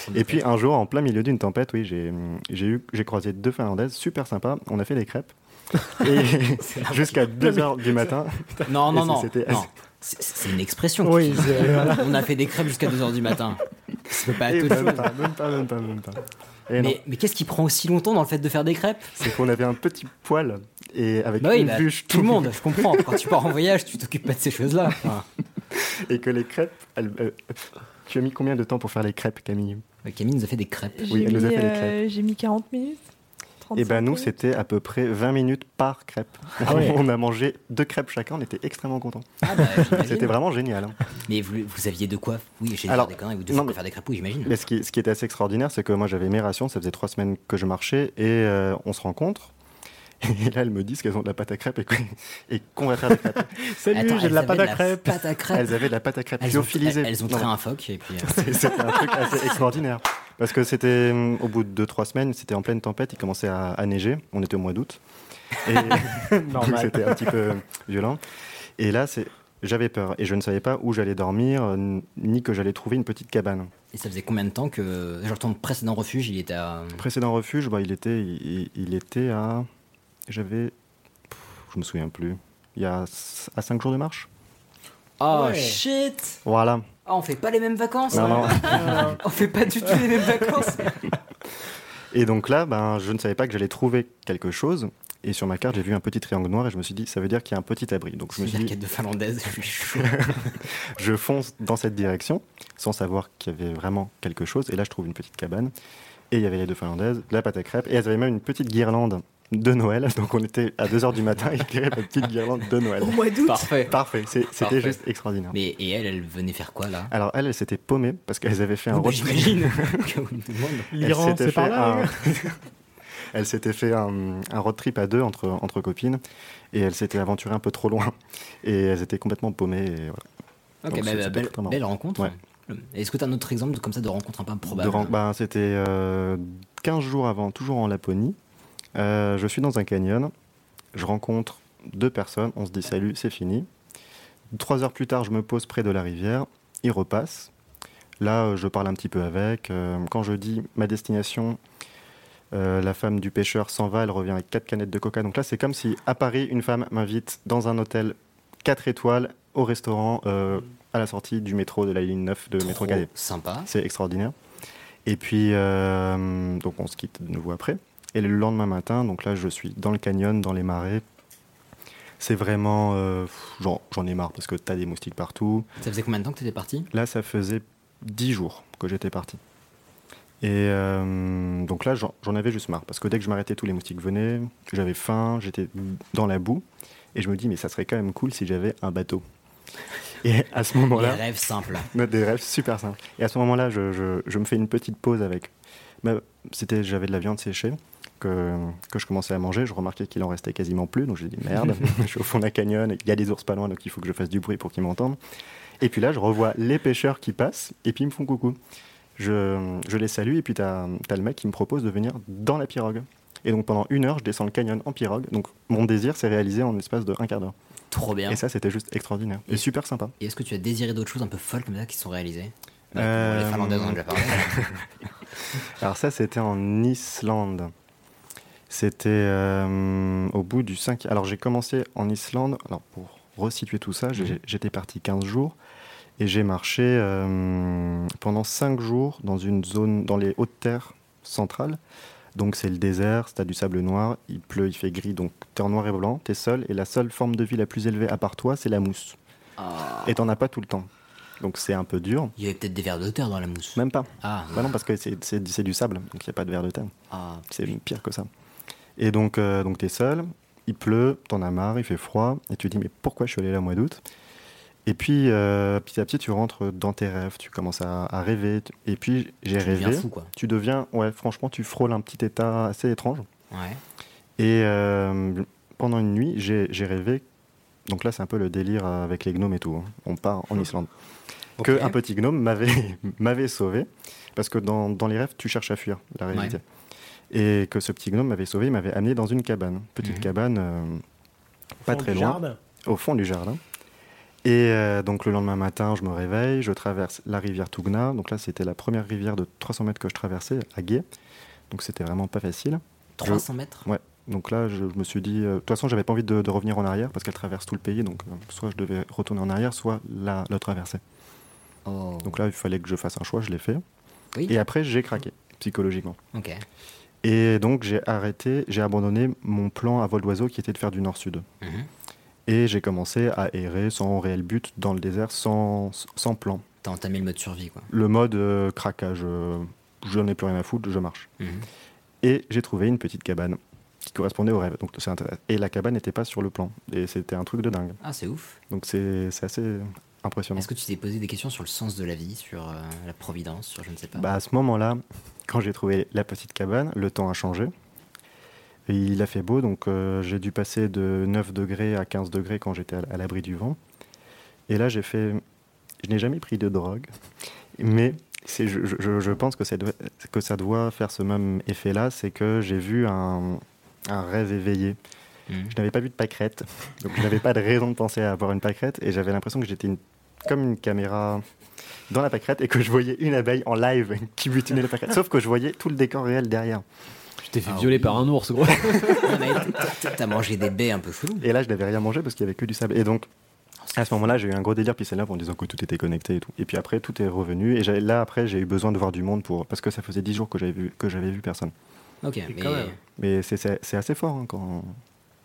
ouais. Et puis un jour, en plein milieu d'une tempête, oui, j'ai croisé deux Finlandaises super sympas. On a fait des crêpes. Jusqu'à 2h du matin. Non, non, non. C'est c'est une expression. Oui, c'est-. On a fait des crêpes jusqu'à 2h du matin. Peut pas autre même pas, même pas, même pas, même pas. Et Mais, mais qu'est-ce qui prend aussi longtemps dans le fait de faire des crêpes? C'est qu'on avait un petit poêle et avec Bah oui, une bah, bûche, tout le monde, je comprends. Quand tu pars en voyage, tu t'occupes pas de ces choses-là. Enfin, Et que les crêpes, elles- euh, tu as mis combien de temps pour faire les crêpes, Camille? Camille nous a fait des crêpes. Oui, elle nous a fait des euh, j'ai mis 40 minutes. Et 35 ben nous, c'était à peu près 20 minutes par crêpe. Ah ouais. On a mangé deux crêpes chacun, on était extrêmement contents. Ah bah. C'était vraiment génial. hein. Mais vous, vous aviez de quoi? Oui, j'ai Alors, des conneries, vous non, deviez mais- faire des crêpes, oui, j'imagine. Mais ce qui, ce qui était assez extraordinaire, c'est que moi j'avais mes rations, ça faisait trois semaines que je marchais et euh, on se rencontre. Et là, elles me disent qu'elles ont de la pâte à crêpes et qu'on va faire des crêpes. Salut, j'ai de la pâte à de crêpes. Pâte à crêpes. Elles avaient de la pâte à crêpes Elles ont, lyophilisée. elles, elles ont traité un phoque et puis. euh, c'est- C'était un truc assez extraordinaire. Parce que c'était hum, au bout de 2-3 semaines, c'était en pleine tempête, il commençait à, à neiger. On était au mois d'août. Et c'était un petit peu violent. Et là, c'est. J'avais peur et je ne savais pas où j'allais dormir, euh, ni que j'allais trouver une petite cabane. Et ça faisait combien de temps que. Genre ton précédent refuge, il était à. Précédent refuge, bah, il, était, il, il était à. J'avais. Je me souviens plus. Il y a à 5 jours de marche. Oh Ouais. shit Voilà. Ah, on fait pas les mêmes vacances Non, hein. non. On fait pas du tout les mêmes vacances Et donc là, ben, je ne savais pas que j'allais trouver quelque chose. Et sur ma carte, j'ai vu un petit triangle noir et je me suis dit, ça veut dire qu'il y a un petit abri. Donc je me suis dit, quête de finlandaise, je suis chaud. je fonce dans cette direction sans savoir qu'il y avait vraiment quelque chose. Et là, je trouve une petite cabane. Et il y avait les deux finlandaises, la pâte à crêpes. Et elles avaient même une petite guirlande de Noël. Donc on était à 2h du matin, ils tiraient la petite guirlande de Noël. Au mois d'août. Parfait. Parfait, c'était juste extraordinaire. Mais et elle, elle venait faire quoi là? Alors elle, elle s'était paumée parce qu'elles avaient fait un Oh, bah, road trip. J'imagine L'Iran, s'était c'est par fait là. un- hein. Elle s'était fait un, un road trip à deux entre, entre copines et elle s'était aventurée un peu trop loin. Et elles étaient complètement paumées. Et voilà. Ok, Donc, bah, c'était belle, rencontre. Ouais. Est-ce que tu as un autre exemple de, comme ça de rencontre un peu improbable? Bah, C'était euh, 15 jours avant, toujours en Laponie. Euh, je suis dans un canyon. Je rencontre deux personnes. On se dit salut, c'est fini. Trois heures plus tard, je me pose près de la rivière. Ils repassent. Là, euh, je parle un petit peu avec. Euh, quand je dis ma destination, euh, la femme du pêcheur s'en va. Elle revient avec quatre canettes de coca. Donc là, c'est comme si à Paris, une femme m'invite dans un hôtel 4 étoiles au restaurant euh, à la sortie du métro de la ligne 9 de métro Trop Cadet. sympa. C'est extraordinaire. Et puis, euh, donc on se quitte de nouveau après. Et le lendemain matin, donc là, je suis dans le canyon, dans les marais. C'est vraiment. euh, J'en ai marre parce que t'as des moustiques partout. Ça faisait combien de temps que tu étais parti? Là, ça faisait 10 jours que j'étais parti. Et euh, donc là, j'en avais juste marre parce que dès que je m'arrêtais, tous les moustiques venaient. J'avais faim, j'étais dans la boue. Et je me dis, mais ça serait quand même cool si j'avais un bateau. Et à ce moment-là. rêves simples. Des rêves super simples. Et à ce moment-là, je, je- je me fais une petite pause avec. bah, j'avais de la viande séchée que, que je commençais à manger. Je remarquais qu'il en restait quasiment plus. Donc j'ai dit merde, je suis au fond d'un canyon. Il y a des ours pas loin, donc il faut que je fasse du bruit pour qu'ils m'entendent. Et puis là, je revois les pêcheurs qui passent et puis ils me font coucou. Je, je les salue et puis tu as, le mec qui me propose de venir dans la pirogue. Et donc pendant une heure, je descends le canyon en pirogue. Donc mon désir s'est réalisé en l'espace de un quart d'heure. Trop bien. Et ça, c'était juste extraordinaire. Et super sympa. Et est-ce que tu as désiré d'autres choses un peu folles comme ça qui se sont réalisées? Euh, Les Finlandaises, en a déjà parlé. Alors ça, c'était en Islande. C'était euh, au bout du 5... Alors j'ai commencé en Islande, alors pour resituer tout ça, Mhm. j'étais parti 15 jours et j'ai marché euh, pendant 5 jours dans une zone, dans les hautes terres centrales. Donc c'est le désert, t'as du sable noir, il pleut, il fait gris, donc t'es en noir et blanc, t'es seul, et la seule forme de vie la plus élevée à part toi, c'est la mousse. Ah. Et t'en as pas tout le temps. Donc c'est un peu dur. Il y avait peut-être des vers de terre dans la mousse. Même pas. Ah, Bah non, parce que c'est- c'est c'est du sable, donc il n'y a pas de verre de terre. ah, C'est pire que ça. Et donc, euh, donc tu es seul, il pleut, t'en as marre, il fait froid, et tu te dis, mais pourquoi je suis allé là au mois d'août? Et puis, euh, petit à petit, tu rentres dans tes rêves, tu commences à, à rêver. Et puis, j'ai Tu deviens rêvé. fou, quoi. Tu deviens, ouais, franchement, tu frôles un petit état assez étrange. ouais. Et euh, pendant une nuit, j'ai rêvé. Donc là, c'est un peu le délire avec les gnomes et tout. hein. On part en Islande. Ok. Que un petit gnome m'avait sauvé. Parce que dans, dans les rêves, tu cherches à fuir la réalité. Et que ce petit gnome m'avait sauvé, il m'avait amené dans une cabane. Petite Mhm. cabane, euh, pas très loin, jardin. au fond du jardin. Et euh, donc le lendemain matin, je me réveille, je traverse la rivière Tugna. Donc là, c'était la première rivière de 300 mètres que je traversais à Gué. Donc c'était vraiment pas facile. 300 mètres? Ouais. Donc là, je, je me suis dit, euh, de toute façon, j'avais pas envie de, de revenir en arrière parce qu'elle traverse tout le pays. Donc euh, soit je devais retourner en arrière, soit la, la traverser. Oh. Donc là, il fallait que je fasse un choix, je l'ai fait. Oui. Et après, j'ai craqué psychologiquement. Ok. Et donc j'ai arrêté, j'ai abandonné mon plan à vol d'oiseau qui était de faire du nord-sud. Mhm. Et j'ai commencé à errer sans réel but dans le désert, sans, sans plan. T'as entamé le mode survie, quoi. Le mode euh, craquage, euh, je n'ai plus rien à foutre, je marche. Mhm. Et j'ai trouvé une petite cabane qui correspondait au rêve. Donc, c'est intéressant. Et la cabane n'était pas sur le plan. Et c'était un truc de dingue. Ah, c'est ouf. Donc c'est assez impressionnant. Est-ce que tu t'es posé des questions sur le sens de la vie, sur euh, la providence, sur je ne sais pas Bah, à ce moment-là, quand j'ai trouvé la petite cabane, le temps a changé. Et il a fait beau, donc euh, j'ai dû passer de 9 degrés à 15 degrés quand j'étais à, l'abri du vent. Et là, j'ai fait. Je n'ai jamais pris de drogue, mais je, je- je pense que ça, doit, que ça doit faire ce même effet-là c'est que j'ai vu un, un rêve éveillé. Mhm. Je n'avais pas vu de pâquerette, donc je n'avais pas de raison de penser à avoir une pâquerette, et j'avais l'impression que j'étais une- comme une caméra dans la pâquerette et que je voyais une abeille en live qui butinait la pâquerette. Sauf que je voyais tout le décor réel derrière. Je t'ai fait Ah violer oui. par un ours, gros. T'as- mangé des baies un peu chelou. Et là, je n'avais rien mangé parce qu'il n'y avait que du sable. Et donc, à ce moment-là, j'ai eu un gros délire puis en disant que tout était connecté et tout. Et puis après, tout est revenu. Et là, après, j'ai eu besoin de voir du monde pour parce que ça faisait 10 jours que j'avais vu, que j'avais vu personne. Ok, Et mais quand même. Mais c'est- c'est c'est assez fort hein, quand,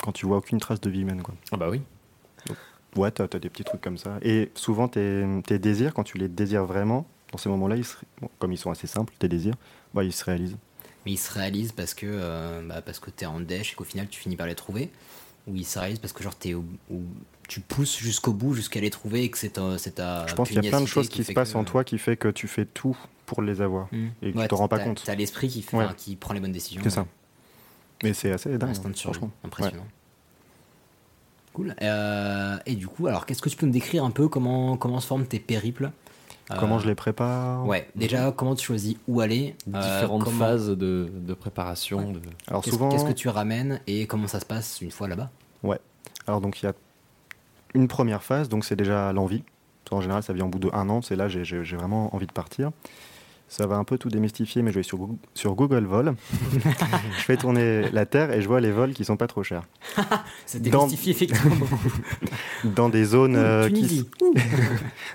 quand tu vois aucune trace de vie humaine. Quoi. Ah bah oui. Ouais, t'as as des petits trucs comme ça. Et souvent, tes, tes désirs, quand tu les désires vraiment, dans ces moments-là, ils se- bon, comme ils sont assez simples, tes désirs, bah, ils se réalisent. mais il se réalise parce que euh, bah, parce que t'es en dèche et qu'au final tu finis par les trouver. Ou il se réalise parce que genre t'es au- au- tu pousses jusqu'au bout jusqu'à les trouver et que c'est ta, Je pense qu'il y a plein de choses qui, se passent que- en toi qui fait que tu fais tout pour les avoir. Hmm. Et que Ouais, tu te rends pas compte. T'as l'esprit qui, fait, Ouais. qui prend les bonnes décisions. C'est ça. Mais c'est assez dingue, survie. franchement. Impressionnant. Cool. Euh, et du coup, alors qu'est-ce que tu peux me décrire un peu comment, comment se forment tes périples Euh, Comment je les prépare Ouais, déjà, comment tu choisis où aller euh, Différentes comment- phases de, de préparation. De... Alors Qu'est-ce souvent, qu'est-ce que tu ramènes et comment ça se passe une fois là-bas? Ouais. Alors donc il y a une première phase, donc c'est déjà l'envie. En général, ça vient au bout de un an. C'est là, j'ai j'ai- j'ai vraiment envie de partir. Ça va un peu tout démystifier, mais je vais sur Google, sur Google Vol. je fais tourner la Terre et je vois les vols qui sont pas trop chers. C'est Dans- démystifié effectivement. dans des zones euh, qui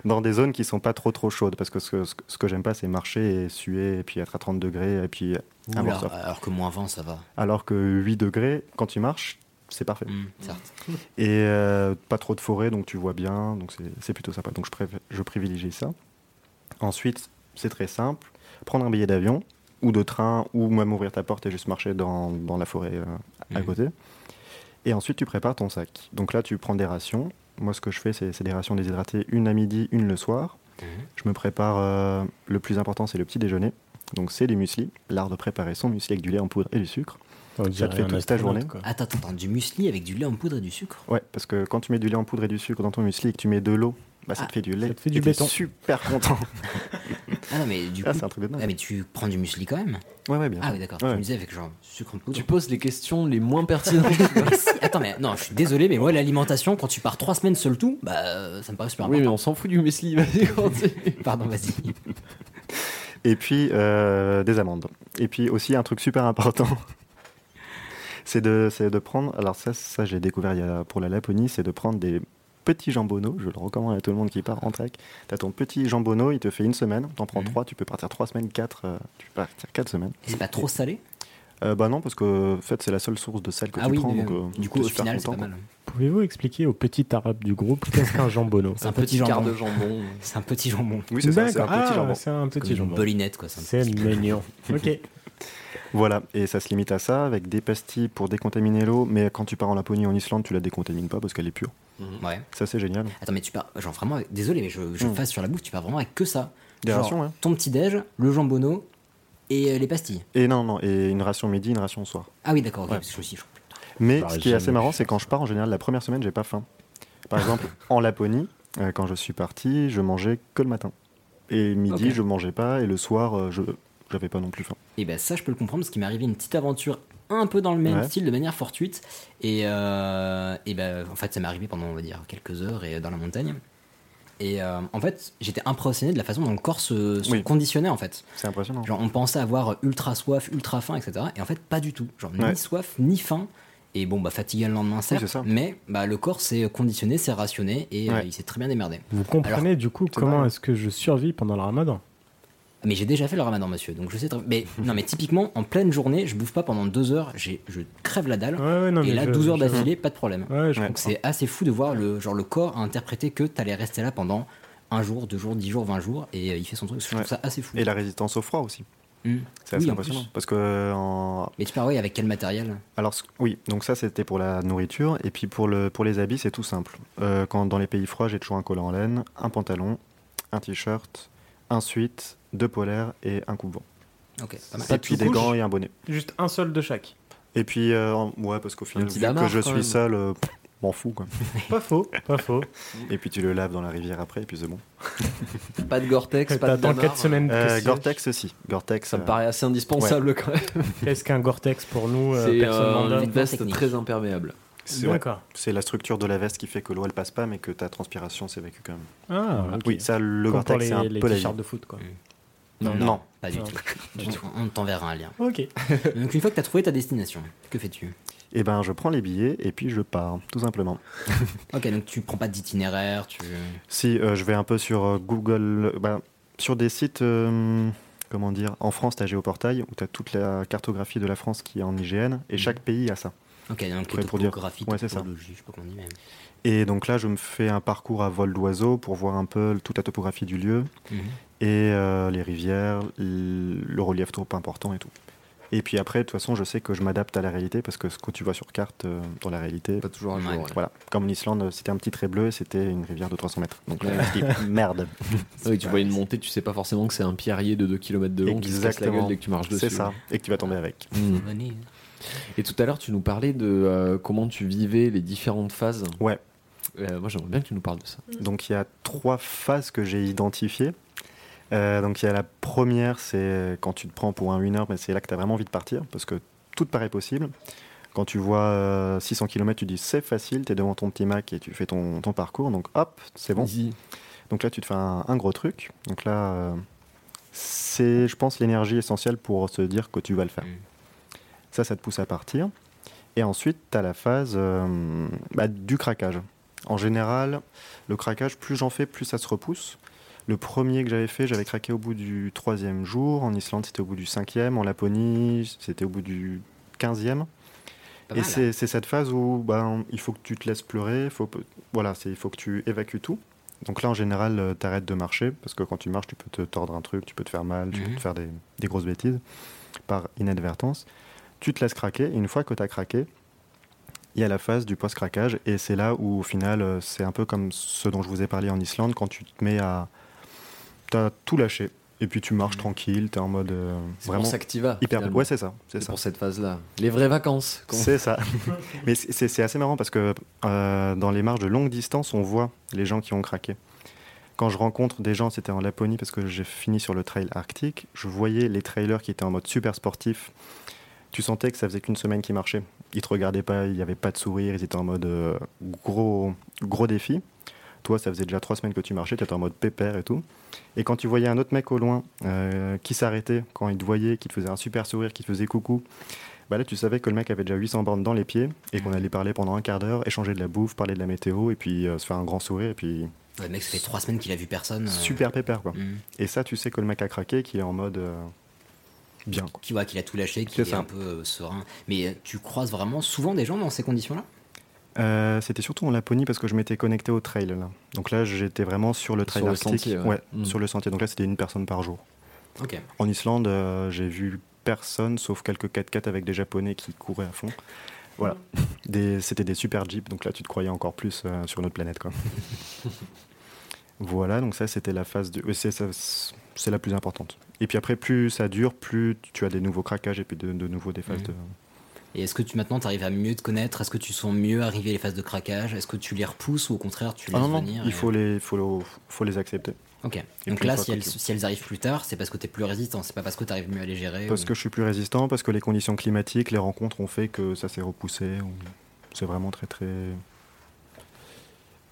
dans des zones qui sont pas trop trop chaudes parce que ce que, ce ce que j'aime pas c'est marcher et suer et puis être à 30 degrés et puis Ouh alors que moins 20, ça va. alors que 8 degrés quand tu marches c'est parfait certes. et euh, pas trop de forêt donc tu vois bien donc c'est- plutôt sympa donc je, je privilégie ça ensuite c'est très simple. Prendre un billet d'avion ou de train ou même ouvrir ta porte et juste marcher dans, dans la forêt euh, à Mhm. côté. Et ensuite tu prépares ton sac. Donc là tu prends des rations. Moi ce que je fais c'est c'est des rations déshydratées une à midi une le soir. Mhm. je me prépare euh, le plus important c'est le petit déjeuner. Donc c'est du muesli. L'art de préparer son muesli avec du lait en poudre et du sucre. On ça te fait toute ta journée. quoi. Attends, attends, du muesli avec du lait en poudre et du sucre? Ouais, parce que quand tu mets du lait en poudre et du sucre dans ton muesli et que tu mets de l'eau, bah, ça Ah, te fait du lait. ça te fait du béton. super content. Ah non, mais du Ah, coup. c'est un truc de dingue. Ah, mais tu prends du muesli quand même Ouais, ouais, bien Ah oui, d'accord. Ouais. Tu me disais avec genre sucre en poudre. Tu poses les questions les moins pertinentes. Mais si, Attends, mais non, je suis désolé, mais moi, l'alimentation, quand tu pars trois semaines seul tout, bah, euh, ça me paraît super oui, mais important. on s'en fout du muesli. Vas-y. Pardon, vas-y. Et puis, euh, des amandes. Et puis aussi, un truc super important, c'est de, c'est de prendre. Alors, ça, ça j'ai découvert il y a, pour la Laponie, c'est de prendre des petits jambonneaux. Je le recommande à tout le monde qui part en trek. Tu as ton petit jambonneau, il te fait une semaine. T'en prends Mhm. trois, tu peux partir trois semaines, quatre. euh, tu peux partir quatre semaines. Et c'est pas trop salé? Euh, bah non, parce que en fait, c'est la seule source de sel que Ah tu oui, prends. donc, euh, du coup, au super final, c'est pas mal. Pouvez-vous expliquer au petit arabe du groupe qu'est-ce qu'un jambonneau? C'est un Petit petit quart jambon. de jambon. C'est un petit jambon. Oui, c'est ça, c'est un petit Ah, jambon. C'est un Comme petit une jambon. bolinette, quoi. c'est un C'est petit- mignon. Ok. Voilà, et ça se limite à ça, avec des pastilles pour décontaminer l'eau, mais quand tu pars en Laponie ou en Islande, tu la décontamines pas parce qu'elle est pure. Ouais. Ça, c'est génial. Attends, mais tu pars. Genre vraiment. avec- Désolé, mais je, je Mm. fasse sur la bouffe, tu pars vraiment avec que ça. Des Genre, rations, hein. Ton petit déj, le jambonneau et euh, les pastilles. Et non, non, et une ration midi, une ration soir. Ah oui, d'accord, ok, Ouais. parce que je Mais ce qui est assez marrant, c'est quand je pars, en général, la première semaine, j'ai pas faim. Par exemple, en Laponie, euh, quand je suis parti, je mangeais que le matin. Et midi, Ok. je mangeais pas, et le soir, euh, je j'avais pas non plus faim. Et ben ça, je peux le comprendre parce qu'il m'est arrivé une petite aventure un peu dans le même Ouais. style, de manière fortuite. Et, euh, et ben en fait, ça m'est arrivé pendant, on va dire, quelques heures et dans la montagne. Et euh, en fait, j'étais impressionné de la façon dont le corps se, se Oui. conditionnait en fait. C'est impressionnant. Genre, on pensait avoir ultra soif, ultra faim, etc. Et en fait, pas du tout. Genre, Ouais. ni soif, ni faim. Et bon, bah, fatigué le lendemain, certes. c'est ça. mais bah, le corps s'est conditionné, s'est rationné et euh, il s'est très bien démerdé. Vous comprenez du coup comment est-ce que je survis pendant le ramadan? Mais j'ai déjà fait le ramadan, monsieur, donc je sais très Mais non, mais typiquement, en pleine journée, je bouffe pas pendant deux heures, j'ai- je crève la dalle. Ouais, ouais, non, et là, je- 12 heures je- d'affilée, pas de problème. Ouais, je Ouais. Donc c'est assez fou de voir le, genre, le corps à interpréter que t'allais rester là pendant un jour, deux jours, dix jours, vingt jours, et euh, il fait son truc. Je trouve Ouais. ça assez fou. Et la résistance au froid aussi. Hmm. C'est assez Oui, en impressionnant. Parce que euh, en, Mais tu parles, ouais, avec quel matériel? Alors ce- oui, donc ça c'était pour la nourriture et puis pour le pour les habits c'est tout simple. Euh, quand dans les pays froids j'ai toujours un collant en laine, un pantalon, un t-shirt, un sweat, deux polaires et un coupe-vent. Ok, pas mal. Et puis des gants et un bonnet. Juste un seul de chaque. Et puis euh, ouais parce qu'au final vu damar, que je suis même. seul, euh, m'en fous quoi. Pas faux, pas faux. Et puis tu le laves dans la rivière après et puis c'est bon. Pas de Gore-Tex, pas de damar. 4 semaines. Euh, que- Gore-Tex aussi. Gore-Tex. Ça me euh, paraît assez indispensable quand même. Qu'est-ce qu'un Gore-Tex pour nous euh, C'est euh, une veste très imperméable. c'est ouais, D'accord. c'est la structure de la veste qui fait que l'eau elle passe pas mais que ta transpiration s'évacue quand même. Ah. Oui, ça le Gore-Tex c'est un les, peu la de foot, quoi. Non, Non. pas du Non. tout. Du tout. On t'enverra un lien. Ok. Donc une fois que t'as trouvé ta destination, que fais-tu? Et ben je prends les billets et puis je pars tout simplement. Ok, donc tu prends pas d'itinéraire, tu. Si, euh, je vais un peu sur euh, Google, bah, sur des sites, euh, comment dire, en France, tu as Géoportail, où tu as toute la cartographie de la France qui est en IGN, et chaque pays a ça. Ok, donc Pour- les topographies, Ouais, c'est ça. je sais pas comment on dit même. Et donc là, je me fais un parcours à vol d'oiseau pour voir un peu toute la topographie du lieu, Mhm. Et euh, les rivières, le relief trop important et tout. Et puis après, de toute façon, je sais que je m'adapte à la réalité parce que ce que tu vois sur carte euh, dans la réalité. Pas toujours à jour, Ouais. ouais. Voilà. Comme en Islande, c'était un petit trait bleu et c'était une rivière de 300 mètres. Donc là, Ouais. je dis merde. Oui, tu vois une montée, tu sais pas forcément que c'est un pierrier de 2 km de long qui se casse la gueule dès que tu marches dessus. C'est ça. Et que tu vas tomber avec. Mm. Venez. Et tout à l'heure, tu nous parlais de euh, comment tu vivais les différentes phases. Ouais. Euh, moi, j'aimerais bien que tu nous parles de ça. Donc il y a trois phases que j'ai identifiées. Euh, donc il y a la première, c'est quand tu te prends pour un winner, mais c'est là que tu as vraiment envie de partir parce que tout te paraît possible. Quand tu vois euh, 600 km, tu dis c'est facile, tu es devant ton petit Mac et tu fais ton, ton parcours, donc hop, c'est bon. Easy. Donc là, tu te fais un, un gros truc. Donc là, euh, c'est, je pense, l'énergie essentielle pour se dire que tu vas le faire. Mm. Ça, ça te pousse à partir. Et ensuite, tu as la phase euh, bah, du craquage. En général, le craquage, plus j'en fais, plus ça se repousse. Le premier que j'avais fait, j'avais craqué au bout du troisième jour. En Islande, c'était au bout du cinquième. En Laponie, c'était au bout du quinzième. Et mal. c'est cette phase où ben, il faut que tu te laisses pleurer, faut, voilà, il faut que tu évacues tout. Donc là, en général, tu arrêtes de marcher, parce que quand tu marches, tu peux te tordre un truc, tu peux te faire mal, tu peux Mhm. te faire des, des grosses bêtises par inadvertance. Tu te laisses craquer, et une fois que tu as craqué, il y a la phase du post-craquage, et c'est là où, au final, euh, c'est un peu comme ce dont je vous ai parlé en Islande, quand tu te mets à... Tu as tout lâché, et puis tu marches tranquille, tu es en mode... euh, vraiment pour ça que tu vas. hyper... finalement. Ouais, c'est ça. C'est ça. pour cette phase-là. Les vraies vacances. C'est ça. Mais c'est assez marrant parce que euh, dans les marches de longue distance, on voit les gens qui ont craqué. Quand je rencontre des gens, c'était en Laponie parce que j'ai fini sur le trail arctique, je voyais les trailers qui étaient en mode super sportif. Tu sentais que ça faisait qu'une semaine qu'ils marchaient. Ils te regardaient pas, il n'y avait pas de sourire, ils étaient en mode euh, gros, gros défi. Toi, ça faisait déjà trois semaines que tu marchais, tu étais en mode pépère et tout. Et quand tu voyais un autre mec au loin euh, qui s'arrêtait, quand il te voyait, qui te faisait un super sourire, qui te faisait coucou, bah là, tu savais que le mec avait déjà 800 bornes dans les pieds et qu'on allait parler pendant un quart d'heure, échanger de la bouffe, parler de la météo et puis euh, se faire un grand sourire et puis Ouais, le mec, ça fait trois semaines qu'il a vu personne. euh, super pépère quoi. mm. Et ça, tu sais que le mec a craqué, qu'il est en mode euh, bien quoi. Qui voit qu'il a tout lâché, qu'il est, un peu serein. Mais tu croises vraiment souvent des gens dans ces conditions-là? Euh, C'était surtout en Laponie parce que je m'étais connecté au trail là. Donc là, j'étais vraiment sur le trail Sur le sentier, ouais. Mm. sur le sentier. Donc là, c'était une personne par jour. En Islande, euh, j'ai vu personne sauf quelques 4x4 avec des japonais qui couraient à fond. Voilà. Des- C'était des super jeeps, donc là tu te croyais encore plus euh, sur notre planète. Quoi. voilà, donc ça c'était la phase de. C'est la plus importante. Et puis après, plus ça dure, plus tu as des nouveaux craquages et puis de, de nouveau des phases Mhm. de. Et est-ce que tu maintenant tu arrives à mieux te connaître? Est-ce que tu sens mieux arriver les phases de craquage? Est-ce que tu les repousses ou au contraire tu Ah laisses non, non, venir il et- faut les, faut, faut les accepter. Ok. Et Donc là, si elles, tu- si elles arrivent plus tard, c'est parce que tu es plus résistant, c'est pas parce que tu arrives mieux à les gérer. Parce ou- que je suis plus résistant, parce que les conditions climatiques, les rencontres ont fait que ça s'est repoussé. ou- C'est vraiment très très.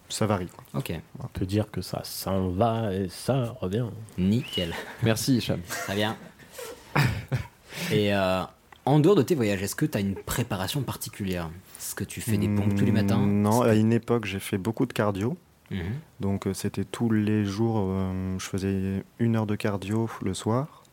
Ça varie. Quoi. Ok. On peut dire que ça s'en va et ça revient. Nickel. Merci, Hicham. Très bien. Et euh, en dehors de tes voyages, est-ce que tu as une préparation particulière? Est-ce que tu fais des pompes tous les matins? Mm, Non, à une époque, j'ai fait beaucoup de cardio. Mhm. Donc, euh, c'était tous les jours, euh, je faisais une heure de cardio le soir.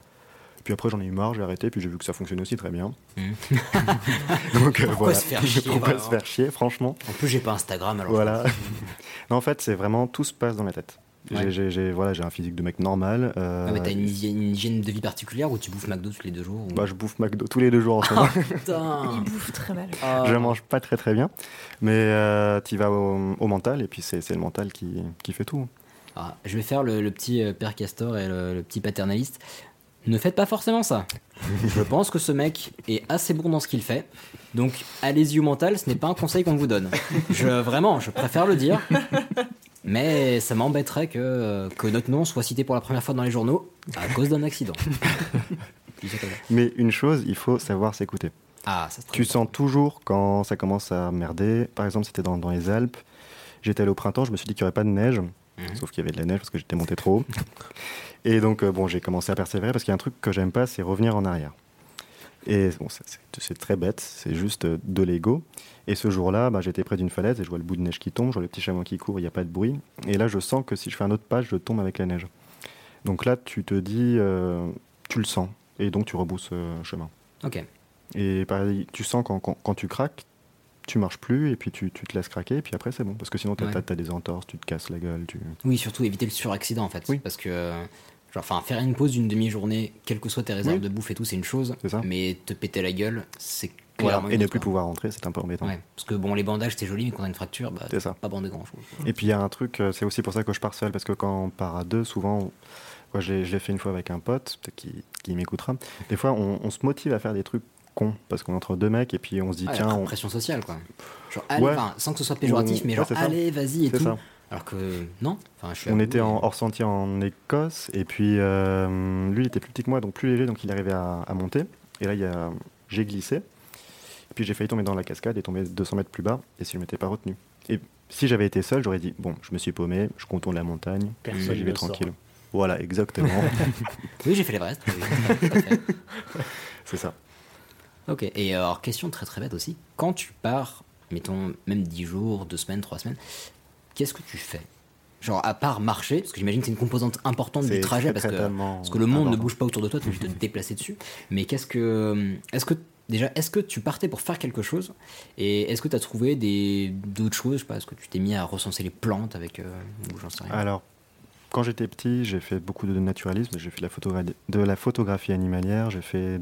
Puis après, j'en ai eu marre, j'ai arrêté, puis j'ai vu que ça fonctionnait aussi très bien. Mhm. Donc, euh, Pourquoi voilà. se faire chier, Pourquoi se faire chier, franchement? En plus, j'ai pas Instagram alors. Voilà. non, en fait, c'est vraiment tout se passe dans la tête. J'ai- Ouais. J'ai j'ai- voilà, j'ai un physique de mec normal. euh, Ah, mais t'as une, hygiène- une hygiène de vie particulière où tu bouffes McDo tous les deux jours ou- bah, je bouffe McDo tous les deux jours en ce moment. Putain Il bouffe très mal. Ah. je mange pas très très bien. Mais tu vas au, au mental, et puis c'est c'est le mental qui, qui fait tout. Ah, je vais faire le, le petit euh, père Castor et le, le petit paternaliste. Ne faites pas forcément ça. je pense que ce mec est assez bon dans ce qu'il fait. Donc, allez-y au mental, ce n'est pas un conseil qu'on vous donne. Je, vraiment, je préfère le dire. Mais ça m'embêterait que, euh, que notre nom soit cité pour la première fois dans les journaux à cause d'un accident. Mais une chose, il faut savoir s'écouter. Ah, ça Tu sens toujours quand ça commence à merder. Par exemple, c'était dans, dans les Alpes. J'étais allé au printemps, je me suis dit qu'il n'y aurait pas de neige. Mhm. Sauf qu'il y avait de la neige parce que j'étais monté trop haut. Et donc, euh, bon, j'ai commencé à persévérer parce qu'il y a un truc que j'aime pas, c'est revenir en arrière. Et bon, c'est- très bête, c'est juste euh, de l'ego. Et ce jour-là, bah, j'étais près d'une falaise et je vois le bout de neige qui tombe, je vois le petit chameau qui court, il n'y a pas de bruit. Et là, je sens que si je fais un autre pas, je tombe avec la neige. Donc là, tu te dis, euh, tu le sens. Et donc, tu rebousses euh, chemin. Ok. Et pareil, tu sens quand, quand, quand tu craques, tu marches plus et puis tu, tu te laisses craquer et puis après c'est bon parce que sinon Ouais. as, des entorses, tu te casses la gueule. Tu... Oui, surtout éviter le suraccident en fait. Parce que, genre, enfin, faire une pause d'une demi-journée, quelles que soient tes réserves Oui. de bouffe et tout, c'est une chose. Mais te péter la gueule, c'est Voilà. clairement Et ne plus quoi. pouvoir rentrer, c'est un peu embêtant. Ouais, parce que bon, les bandages c'est joli, mais quand on a une fracture, bah, C'est ça. pas bandé grand chose. Et puis il y a un truc, euh, c'est aussi pour ça que je pars seul parce que quand on part à deux, souvent, moi, je l'ai fait une fois avec un pote, peut-être qu'il qu'il m'écoutera. Des fois, on, on se motive à faire des trucs cons parce qu'on est entre deux mecs et puis on se dit Ah, tiens, la on- pression sociale quoi. Genre, allez, Ouais. enfin, sans que ce soit péjoratif, On- mais genre, allez, vas-y et tout. ça. Alors que non, enfin, je suis à On était et- en hors sentier en Écosse et puis euh, lui il était plus petit que moi donc plus léger donc il arrivait à, à monter et là il y a j'ai glissé et puis j'ai failli tomber dans la cascade et tomber 200 mètres plus bas et si je m'étais pas retenu et si j'avais été seul j'aurais dit bon je me suis paumé je contourne la montagne Personne j'y vais sort. tranquille voilà exactement Oui, j'ai fait à fait. c'est ça Ok, et alors, question très très bête aussi. Quand tu pars, mettons même 10 jours, 2 semaines, 3 semaines, qu'est-ce que tu fais? Genre, à part marcher, parce que j'imagine que c'est une composante importante du trajet, parce, que, tellement parce que le monde ne bouge pas autour de toi, tu es obligé de te déplacer dessus. Mais qu'est-ce que. Est-ce que. Déjà, est-ce que tu partais pour faire quelque chose? Et est-ce que tu as trouvé d'autres choses? Je sais pas, est-ce que tu t'es mis à recenser les plantes avec. euh, ou j'en sais rien. alors quand j'étais petit j'ai fait beaucoup de naturalisme j'ai fait de la, photogra- de la photographie animalière j'ai fait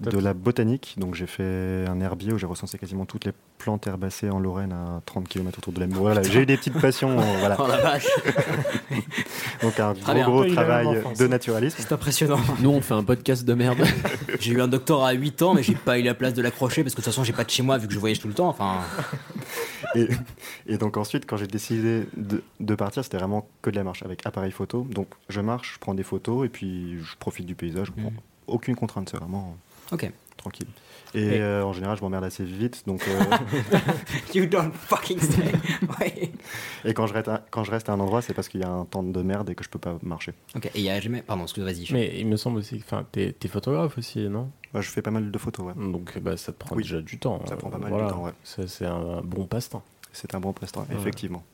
de la botanique donc j'ai fait un herbier où j'ai recensé quasiment toutes les plantes herbacées en Lorraine à 30 km autour de la voilà j'ai eu des petites passions euh, voilà Oh la vache Donc un Très gros gros travail de naturalisme. C'est impressionnant. Nous, on fait un podcast de merde. j'ai eu un doctorat à 8 ans, mais j'ai pas eu la place de l'accrocher parce que de toute façon, j'ai pas de chez moi vu que je voyage tout le temps. Enfin, Et, et donc ensuite, quand j'ai décidé de, de partir, c'était vraiment que de la marche avec appareil photo. Donc je marche, je prends des photos et puis je profite du paysage. Prends aucune contrainte, c'est vraiment ok. tranquille. Et Et- euh, en général, je m'emmerde assez vite. Donc, euh, you don't fucking say. Ouais. et quand je, reste à, quand je reste à un endroit, c'est parce qu'il y a un temps de merde et que je peux pas marcher. Ok, et il y a jamais. Pardon, excuse, vas-y. Mais il me semble aussi, enfin, t'es photographe aussi, non? Bah, je fais pas mal de photos, ouais. Donc bah, ça te prend Oui. déjà du temps. Ça prend pas euh, mal voilà. de temps, ouais. Ça, C'est un bon passe-temps. C'est un bon Ouais. effectivement.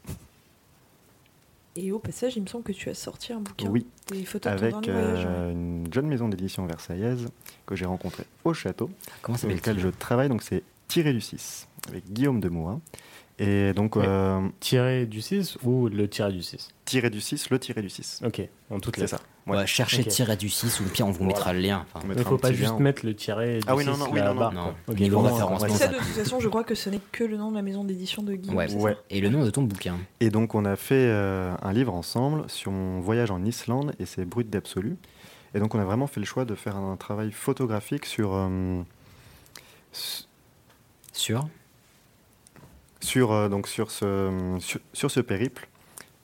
Et au passage, il me semble que tu as sorti un bouquin. Oui, Des photos de avec ton dernier voyage. euh, une jeune maison d'édition versaillaise que j'ai rencontrée au château. Comment lequel je travaille, donc c'est Tiré du 6, avec Guillaume Demourin. Et donc, Ouais. euh, Tiré du 6 ou le tiré du 6 tiré du 6, le tiré du 6. Ok, en toutes C'est les ça. On va chercher Ok. tirer du 6 ou le pire, on vous mettra le lien. Enfin, Il mettra faut pas juste lien. mettre le tiré du Ah oui, 6 non, non, oui, non, non. Non. Ok, Niveau loin, référencement, ouais. Ça, de toute façon, je crois que ce n'est que le nom de la maison d'édition de Guillaume. Ouais. c'est Ouais. Et le nom de ton bouquin Et donc, on a fait euh, un livre ensemble sur mon voyage en Islande et c'est brut d'absolu. Et donc, on a vraiment fait le choix de faire un travail photographique sur, euh, Sur? Sur, euh, donc sur, ce, sur, sur ce périple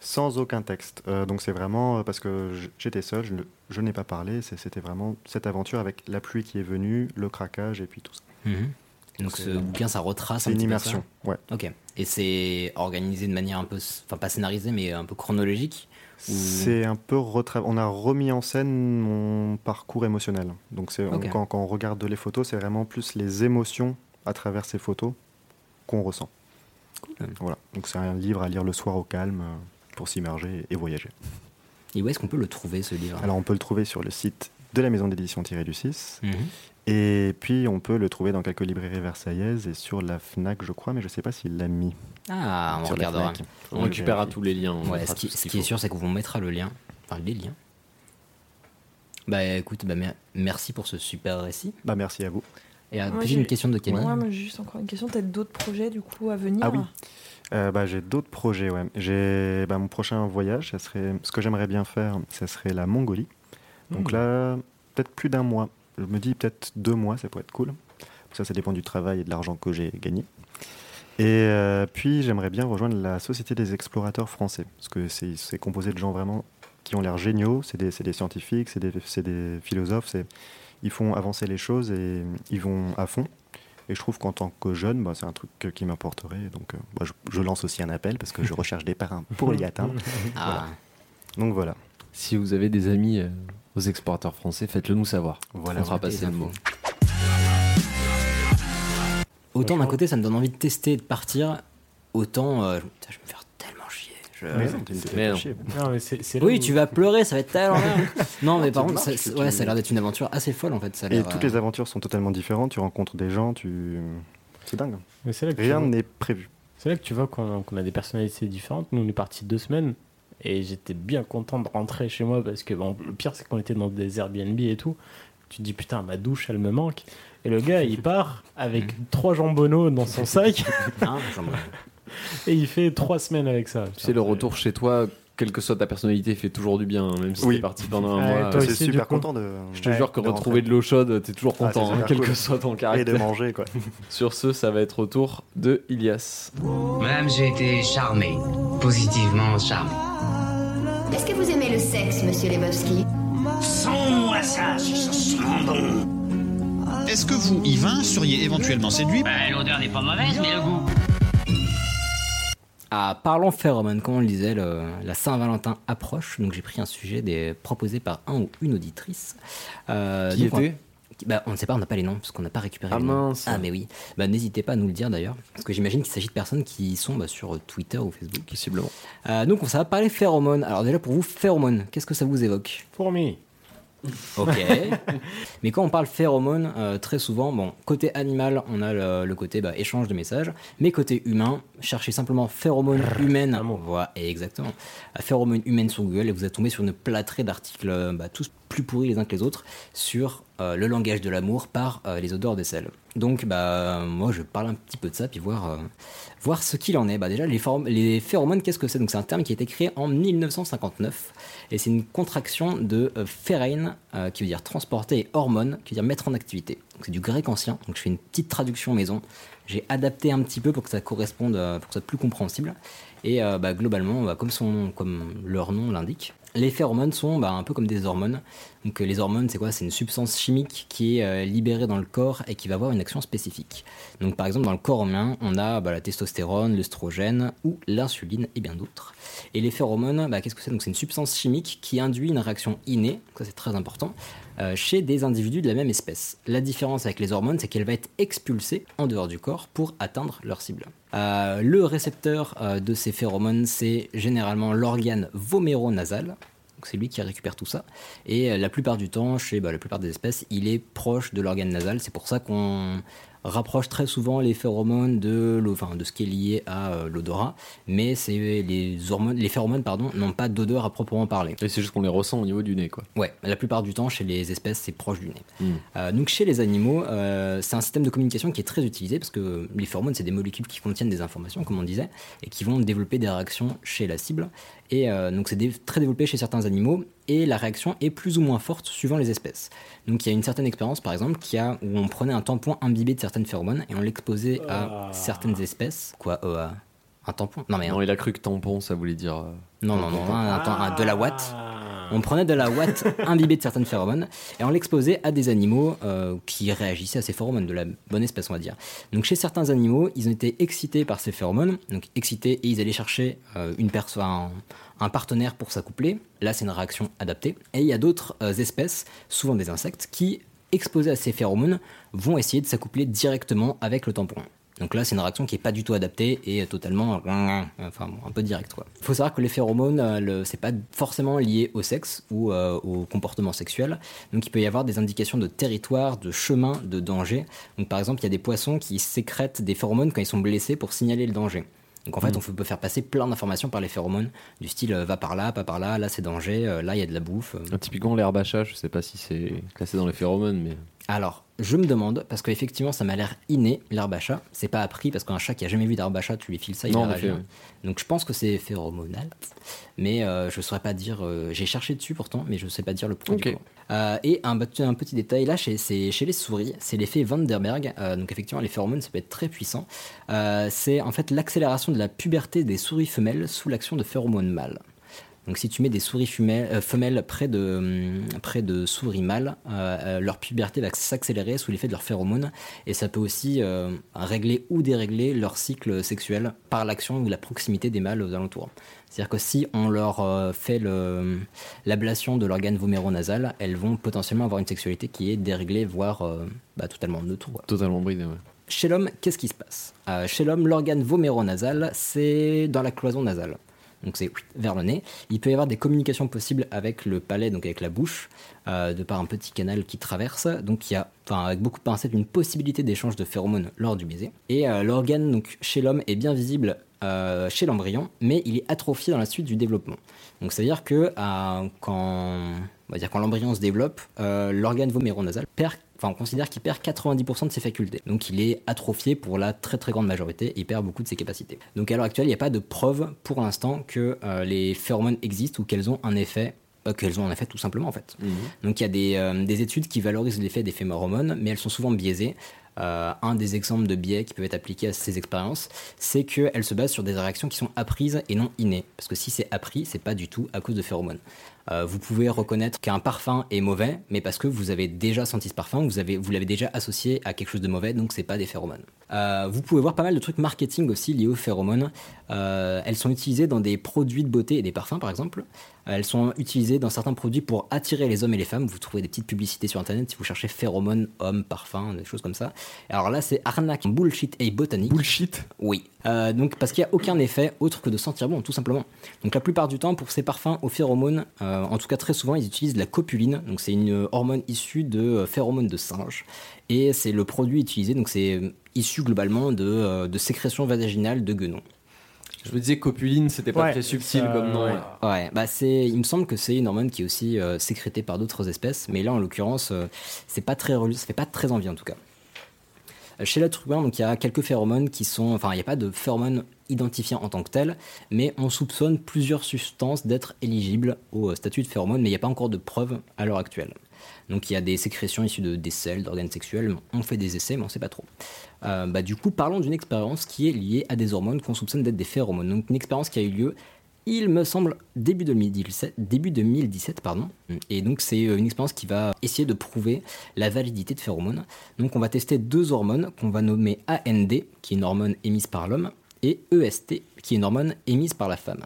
sans aucun texte. Euh, donc, c'est vraiment euh, parce que j'étais seul, je, je n'ai pas parlé. C'était vraiment cette aventure avec la pluie qui est venue, le craquage et puis tout ça. Mhm. Donc ce bouquin, ça retrace un une petit peu immersion, ça ouais. Ok. Et c'est organisé de manière un peu, enfin pas scénarisée, mais un peu chronologique. ou- C'est un peu retra- On a remis en scène mon parcours émotionnel. Donc c'est quand, quand on regarde les photos, c'est vraiment plus les émotions à travers ces photos qu'on ressent. Voilà. Donc c'est un livre à lire le soir au calme euh, pour s'immerger et voyager. Et où est-ce qu'on peut le trouver ce livre? Alors on peut le trouver sur le site de la maison d'édition tiré du 6. Mhm. Et puis on peut le trouver dans quelques librairies versaillaises et sur la FNAC je crois, mais je sais pas s'il l'a mis. Ah, on sur regardera. Fnac. On récupérera tous les liens. on Ouais, ce qui, tout ce ce qu'il qui est sûr, c'est qu'on vous mettra le lien. Enfin, les liens. Bah écoute, bah, mer- merci pour ce super récit. Bah merci à vous. Et euh, peut-être une question de Camille. Ouais, moi, juste encore une question. T'as d'autres projets du coup à venir Ah oui. Euh, bah, j'ai d'autres projets, ouais. J'ai bah, mon prochain voyage, ça serait ce que j'aimerais bien faire, ça serait la Mongolie. Donc Mhm. là, peut-être plus d'un mois. Je me dis peut-être deux mois, ça pourrait être cool. Ça, ça dépend du travail et de l'argent que j'ai gagné. Et euh, puis j'aimerais bien rejoindre la Société des explorateurs français, parce que c'est c'est composé de gens vraiment qui ont l'air géniaux. C'est des, c'est des scientifiques, c'est des, c'est des philosophes. c'est- Ils font avancer les choses et ils vont à fond. Et je trouve qu'en tant que jeune, bah, c'est un truc qui m'apporterait. Donc euh, bah, je, je lance aussi un appel parce que je recherche des parrains pour y atteindre. Ah. Voilà. Donc voilà. Si vous avez des amis euh, aux exportateurs français, faites-le nous savoir. Voilà, on fera passer le mot. Autant d'un côté, ça me donne envie de tester et de partir. Autant, euh, je vais me faire. Je- Mais non, Mais non. Non, mais Oui, où- tu vas pleurer, ça va être tellement bien. Non, mais par contre, ça, marches, ça- tu- ouais, ça a l'air d'être une aventure assez folle en fait. Ça a Et toutes euh, les aventures sont totalement différentes. Tu rencontres des gens, tu. C'est dingue. mais c'est là que tu Rien n'est prévu. C'est là que tu vois qu'on a des personnalités différentes. Nous, on est partis deux semaines et j'étais bien content de rentrer chez moi parce que bon, le pire, c'est qu'on était dans des Airbnb et tout. Tu te dis putain, ma douche, elle me manque. Et le gars, il part avec trois jambonneaux dans son sac j'en- et il fait trois semaines avec ça. Tu sais, le retour chez toi, quelle que soit ta personnalité, fait toujours du bien, hein, même si Oui. t'es parti pendant un Ouais, mois. toi C'est super coup. content de. Je te jure que de retrouver rentrer. de l'eau chaude, t'es toujours Ah, c'est content, hein, super quel cool. que soit ton Et de caractère. manger, quoi. Sur ce, ça va être au tour de Ilias. Madame, j'ai été charmé. Positivement charmé. Est-ce que vous aimez le sexe, monsieur Lebowski? Sans-moi ça, si ça sent bon. Est-ce que vous, Yvain, seriez éventuellement séduit? Ben, L'odeur n'est pas mauvaise, mais le goût. Ah, parlons phéromone, comme on le disait, le- la Saint-Valentin approche, donc j'ai pris un sujet des, proposé par un ou une auditrice. Euh, Qui donc on- bah, On ne sait pas, on n'a pas les noms, parce qu'on n'a pas récupéré Ah les noms. mince. Ah mais oui, bah, n'hésitez pas à nous le dire d'ailleurs, parce que j'imagine qu'il s'agit de personnes qui sont bah, sur Twitter ou Facebook. Possiblement. Euh, donc ça va parler phéromone. Alors déjà pour vous, phéromone, qu'est-ce que ça vous évoque? Fourmi. Ok. Mais quand on parle phéromone, euh, très souvent, bon, côté animal, on a le, le côté bah, échange de messages, mais côté humain, cherchez simplement phéromone humaine. Voilà, exactement. Euh, Phéromone humaine sur Google et vous êtes tombé sur une plâtrée d'articles, euh, bah, tous plus pourris les uns que les autres, sur euh, le langage de l'amour par euh, les odeurs d'aisselle. Donc, bah, moi, je parle un petit peu de ça, puis voir, euh, voir ce qu'il en est. Bah, déjà, les, les phéromones, qu'est-ce que c'est? Donc, c'est un terme qui a été créé en 1959, et c'est une contraction de phérein, qui veut dire transporter, et hormone, qui veut dire mettre en activité. C'est du grec ancien. Donc, je fais une petite traduction maison. J'ai adapté un petit peu pour que ça corresponde, pour que ça soit plus compréhensible. Et euh, bah, globalement, bah, comme, leur nom l'indique, les phéromones sont bah, un peu comme des hormones. Donc euh, les hormones, c'est quoi? C'est une substance chimique qui est euh, libérée dans le corps et qui va avoir une action spécifique. Donc par exemple, dans le corps humain, on a la testostérone, l'œstrogène ou l'insuline et bien d'autres. Et les phéromones, qu'est-ce que c'est? C'est une substance chimique qui induit une réaction innée, ça c'est très important, chez des individus de la même espèce. La différence avec les hormones, c'est qu'elle va être expulsée en dehors du corps pour atteindre leur cible. Euh, le récepteur euh, de ces phéromones, c'est généralement l'organe voméronasal. C'est lui qui récupère tout ça. Et euh, la plupart du temps, chez bah, la plupart des espèces, il est proche de l'organe nasal. C'est pour ça qu'on rapproche très souvent les phéromones de, enfin, de ce qui est lié à euh, l'odorat. Mais c'est les, hormones, les phéromones pardon, n'ont pas d'odeur à proprement parler. Et c'est juste qu'on les ressent au niveau du nez, quoi. Ouais, la plupart du temps, chez les espèces, c'est proche du nez. Mm. Euh, donc chez les animaux, euh, c'est un système de communication qui est très utilisé parce que les phéromones, c'est des molécules qui contiennent des informations, comme on disait, et qui vont développer des réactions chez la cible. Et euh, donc c'est très développé chez certains animaux, et la réaction est plus ou moins forte suivant les espèces. Donc il y a une certaine expérience, par exemple, qui a, où on prenait un tampon imbibé de certaines phéromones et on l'exposait à certaines espèces. Quoi euh, Un tampon Non mais Non, il a cru que tampon, ça voulait dire. euh, non, non, non, un- un- de la ouate. On prenait de la ouate imbibée de certaines phéromones et on l'exposait à des animaux euh, qui réagissaient à ces phéromones, de la bonne espèce, on va dire. Donc chez certains animaux, ils ont été excités par ces phéromones, donc excités et ils allaient chercher euh, une perso- un, un partenaire pour s'accoupler. Là, c'est une réaction adaptée. Et il y a d'autres euh, espèces, souvent des insectes, qui, exposés à ces phéromones, vont essayer de s'accoupler directement avec le tampon. Donc là, c'est une réaction qui n'est pas du tout adaptée et totalement, enfin, un peu directe. quoi. Il faut savoir que les phéromones, euh, c'est pas forcément lié au sexe ou euh, au comportement sexuel. Donc il peut y avoir des indications de territoire, de chemin, de danger. Donc par exemple, il y a des poissons qui sécrètent des phéromones quand ils sont blessés pour signaler le danger. Donc en fait, Mm. on peut faire passer plein d'informations par les phéromones, du style euh, va par là, pas par là, là c'est danger, euh, là il y a de la bouffe. Ah, Typiquement, l'herbe à chat, je sais pas si c'est classé dans les phéromones, mais. Alors, je me demande, parce qu'effectivement, ça m'a l'air inné, l'herbe à chat. C'est pas appris, parce qu'un chat qui a jamais vu d'herbe à chat, tu lui files ça, il Non, va réagir. Donc je pense que c'est phéromonal. Mais euh, je saurais pas dire. euh, J'ai cherché dessus pourtant, mais je sais pas dire le produit. Ok. Euh, et un, bat- un petit détail là, chez, c'est chez les souris, c'est l'effet Van der Berg. Euh, donc effectivement, les phéromones, ça peut être très puissant. Euh, c'est en fait l'accélération de la puberté des souris femelles sous l'action de phéromones mâles. Donc si tu mets des souris femelles, euh, femelles près, de, hum, près de souris mâles, euh, euh, leur puberté va s'accélérer sous l'effet de leurs phéromones et ça peut aussi euh, régler ou dérégler leur cycle sexuel par l'action ou la proximité des mâles aux alentours. C'est-à-dire que si on leur fait le- l'ablation de l'organe voméronasal, elles vont potentiellement avoir une sexualité qui est déréglée, voire euh, bah, totalement neutre. Totalement bridé, ouais. Chez l'homme, qu'est-ce qui se passe? Euh, Chez l'homme, l'organe voméronasal, c'est dans la cloison nasale. Donc c'est vers le nez. Il peut y avoir des communications possibles avec le palais, donc avec la bouche, euh, de par un petit canal qui traverse. Donc il y a, avec beaucoup de pincettes, une possibilité d'échange de phéromones lors du baiser. Et euh, l'organe chez l'homme est bien visible euh, chez l'embryon, mais il est atrophié dans la suite du développement. Donc c'est à dire que quand, quand l'embryon se développe, l'organe voméronasal perd Enfin, on considère qu'il perd 90% de ses facultés. Donc, il est atrophié pour la très très grande majorité. Il perd beaucoup de ses capacités. Donc, à l'heure actuelle, il n'y a pas de preuve pour l'instant que euh, les phéromones existent ou qu'elles ont un effet euh, qu'elles ont un effet tout simplement en fait. Donc il y a des, euh, des études qui valorisent l'effet des phéromones, mais elles sont souvent biaisées. Un des exemples de biais qui peuvent être appliqués à ces expériences, c'est qu'elles se basent sur des réactions qui sont apprises et non innées. Parce que si c'est appris, c'est pas du tout à cause de phéromones. Euh, vous pouvez reconnaître qu'un parfum est mauvais, mais parce que vous avez déjà senti ce parfum, vous avez vous l'avez déjà associé à quelque chose de mauvais, donc c'est pas des phéromones. Euh, vous pouvez voir pas mal de trucs marketing aussi liés aux phéromones. Euh, elles sont utilisées dans des produits de beauté et des parfums par exemple. Elles sont utilisées dans certains produits pour attirer les hommes et les femmes. Vous trouvez des petites publicités sur internet si vous cherchez phéromones, hommes, parfums, des choses comme ça. Alors là, c'est arnaque, bullshit et botanique. Bullshit Oui. Euh, donc parce qu'il n'y a aucun effet autre que de sentir bon, tout simplement. Donc la plupart du temps, pour ces parfums aux phéromones, euh, en tout cas très souvent, ils utilisent de la copuline. Donc c'est une hormone issue de euh, phéromones de singe. Et c'est le produit utilisé, donc c'est issu globalement de, euh, de sécrétions vaginales de guenon. Je me disais copuline, c'était pas Ouais, très subtil ça, comme nom. ouais. Ouais, bah c'est, il me semble que c'est une hormone qui est aussi euh, sécrétée par d'autres espèces, mais là en l'occurrence, euh, c'est pas très ça fait pas très envie en tout cas. Euh, Chez l'être humain, donc il y a quelques phéromones qui sont, enfin il n'y a pas de phéromones identifiés en tant que tels, mais on soupçonne plusieurs substances d'être éligibles au statut de phéromone, mais il n'y a pas encore de preuves à l'heure actuelle. Donc il y a des sécrétions issues de des selles, d'organes sexuels, on fait des essais, mais on ne sait pas trop. Euh, bah, du coup, parlons d'une expérience qui est liée à des hormones qu'on soupçonne d'être des phéromones. Donc une expérience qui a eu lieu, il me semble, début 2017, début 2017 pardon. Et donc c'est euh, une expérience qui va essayer de prouver la validité de phéromones. Donc on va tester deux hormones qu'on va nommer AND, qui est une hormone émise par l'homme, et EST, qui est une hormone émise par la femme.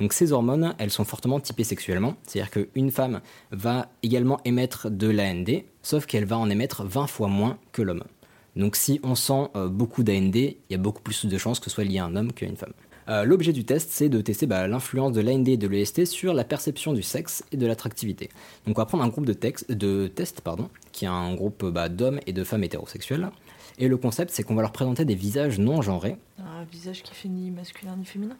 Donc ces hormones, elles sont fortement typées sexuellement, c'est-à-dire qu'une femme va également émettre de l'AND, sauf qu'elle va en émettre 20 fois moins que l'homme. Donc si on sent euh, beaucoup d'AND, il y a beaucoup plus de chances que ce soit lié à un homme qu'à une femme. Euh, L'objet du test, c'est de tester bah, l'influence de l'AND et de l'EST sur la perception du sexe et de l'attractivité. Donc on va prendre un groupe de, tests, pardon, qui est un groupe bah, d'hommes et de femmes hétérosexuels. Et le concept, c'est qu'on va leur présenter des visages non genrés, Un visage qui fait ni masculin ni féminin?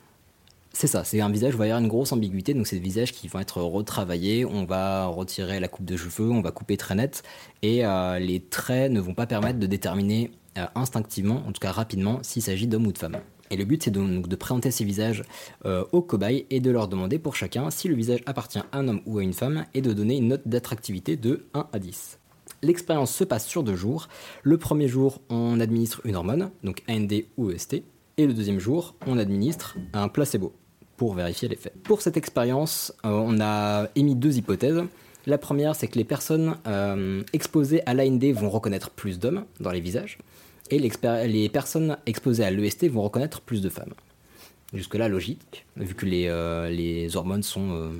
c'est ça, c'est un visage où il va y avoir une grosse ambiguïté, donc c'est des visages qui vont être retravaillés, on va retirer la coupe de cheveux, on va couper très net, et euh, les traits ne vont pas permettre de déterminer euh, instinctivement, en tout cas rapidement, s'il s'agit d'homme ou de femme. Et le but c'est donc de présenter ces visages euh, aux cobayes et de leur demander pour chacun si le visage appartient à un homme ou à une femme et de donner une note d'attractivité de 1 à 10. L'expérience se passe sur deux jours. Le premier jour, on administre une hormone, donc AND ou EST, et le deuxième jour, on administre un placebo pour vérifier l'effet. Pour cette expérience, euh, on a émis deux hypothèses. La première, c'est que les personnes euh, exposées à l'AND vont reconnaître plus d'hommes dans les visages, et les personnes exposées à l'EST vont reconnaître plus de femmes. Jusque-là, logique, vu que les, euh, hormones sont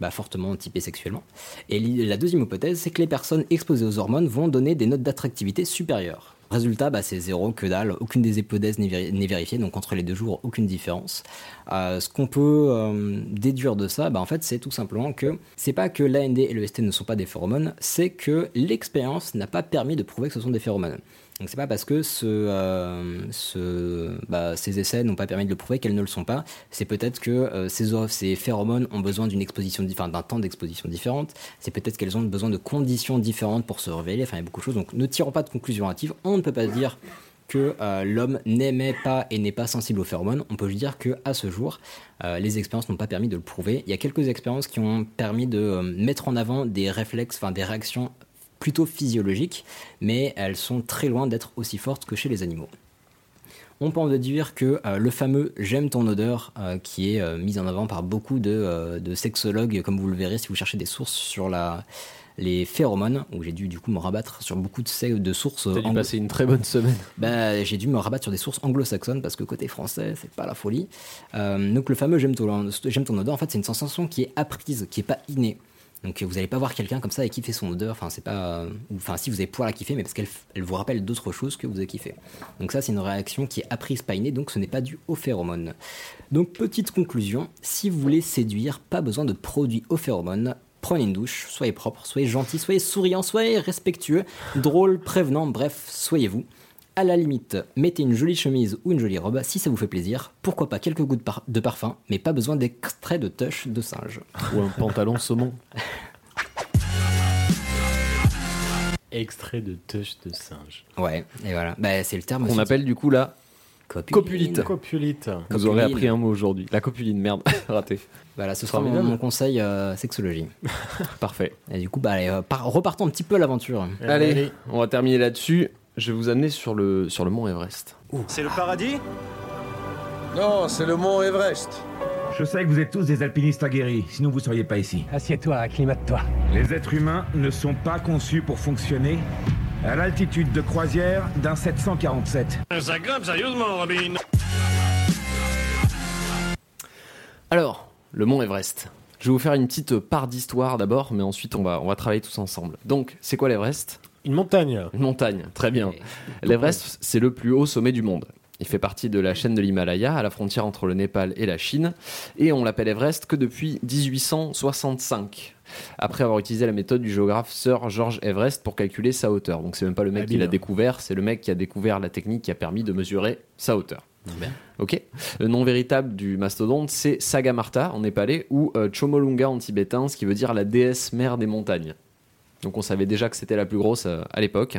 bah, fortement typées sexuellement. Et la deuxième hypothèse, c'est que les personnes exposées aux hormones vont donner des notes d'attractivité supérieures. Résultat, bah, c'est zéro, que dalle, aucune des hypothèses n'est vérifiée, donc entre les deux jours, aucune différence. Euh, ce qu'on peut euh, déduire de ça, bah, en fait, c'est tout simplement que c'est pas que l'AND et le ST ne sont pas des phéromones, c'est que l'expérience n'a pas permis de prouver que ce sont des phéromones. Donc c'est pas parce que euh, bah, ces essais n'ont pas permis de le prouver qu'elles ne le sont pas. C'est peut-être que euh, ces, phéromones ont besoin d'une exposition, d'un temps d'exposition différente. C'est peut-être qu'elles ont besoin de conditions différentes pour se révéler. Enfin, il y a beaucoup de choses. Donc ne tirons pas de conclusion hâtive. On ne peut pas dire que euh, l'homme n'aimait pas et n'est pas sensible aux phéromones. On peut juste dire que à ce jour, les expériences n'ont pas permis de le prouver. Il y a quelques expériences qui ont permis de mettre en avant des réflexes, enfin des réactions plutôt physiologiques, mais elles sont très loin d'être aussi fortes que chez les animaux. On peut en déduire que euh, le fameux j'aime ton odeur, euh, qui est euh, mis en avant par beaucoup de, de sexologues, comme vous le verrez si vous cherchez des sources sur la, les phéromones, où j'ai dû du coup me rabattre sur beaucoup de, sources. T'as dû passer une très bonne semaine. bah, j'ai dû me rabattre sur des sources anglo-saxonnes parce que côté français, c'est pas la folie. Donc le fameux j'aime ton, ton odeur, en fait, c'est une sensation qui est apprise, qui est pas innée. Donc vous n'allez pas voir quelqu'un comme ça et kiffer son odeur. Enfin, c'est pas. ou- Enfin, si vous allez pouvoir la kiffer, mais parce qu'elle elle vous rappelle d'autres choses que vous avez kiffé. Donc ça, c'est une réaction qui est apprise pas innée, donc ce n'est pas dû aux phéromones. Donc petite conclusion, si vous voulez séduire, pas besoin de produits aux phéromones. Prenez une douche, soyez propre, soyez gentil, soyez souriant, soyez respectueux, drôle, prévenant, bref, soyez vous. À la limite, mettez une jolie chemise ou une jolie robe si ça vous fait plaisir. Pourquoi pas quelques gouttes par- de parfum, mais pas besoin d'extrait de touche de singe. Ou un pantalon saumon. Extrait de touche de singe. Ouais, et voilà. Bah, c'est le terme. On appelle du coup la Copuline. copulite. Copulite. Vous aurez appris un mot aujourd'hui. La copuline, merde, raté. Voilà, ce sera mon, conseil euh, sexologie. Parfait. Et du coup, bah, allez, euh, par- repartons un petit peu à l'aventure. Allez, on va terminer là-dessus. Je vais vous amener sur le, sur le mont Everest. C'est le paradis? Non, c'est le mont Everest. Je sais que vous êtes tous des alpinistes aguerris, sinon vous seriez pas ici. Assieds-toi, acclimate-toi. Les êtres humains ne sont pas conçus pour fonctionner à l'altitude de croisière d'un 747. Ça grimpe sérieusement, Robin. Alors, le mont Everest. Je vais vous faire une petite part d'histoire d'abord, mais ensuite on va, on va travailler tous ensemble. Donc, c'est quoi l'Everest? Une montagne. Une montagne, très bien. L'Everest, c'est le plus haut sommet du monde. Il fait partie de la chaîne de l'Himalaya, à la frontière entre le Népal et la Chine, et on l'appelle Everest que depuis 1865. Après avoir utilisé la méthode du géographe Sir George Everest pour calculer sa hauteur. Donc c'est même pas le mec qui l'a découvert, c'est le mec qui a découvert la technique qui a permis de mesurer sa hauteur. Bien. Ok. Le nom véritable du mastodonte, c'est Sagamarta en népalais ou euh, Chomolunga en tibétain, ce qui veut dire la déesse mère des montagnes. Donc on savait déjà que c'était la plus grosse euh, à l'époque.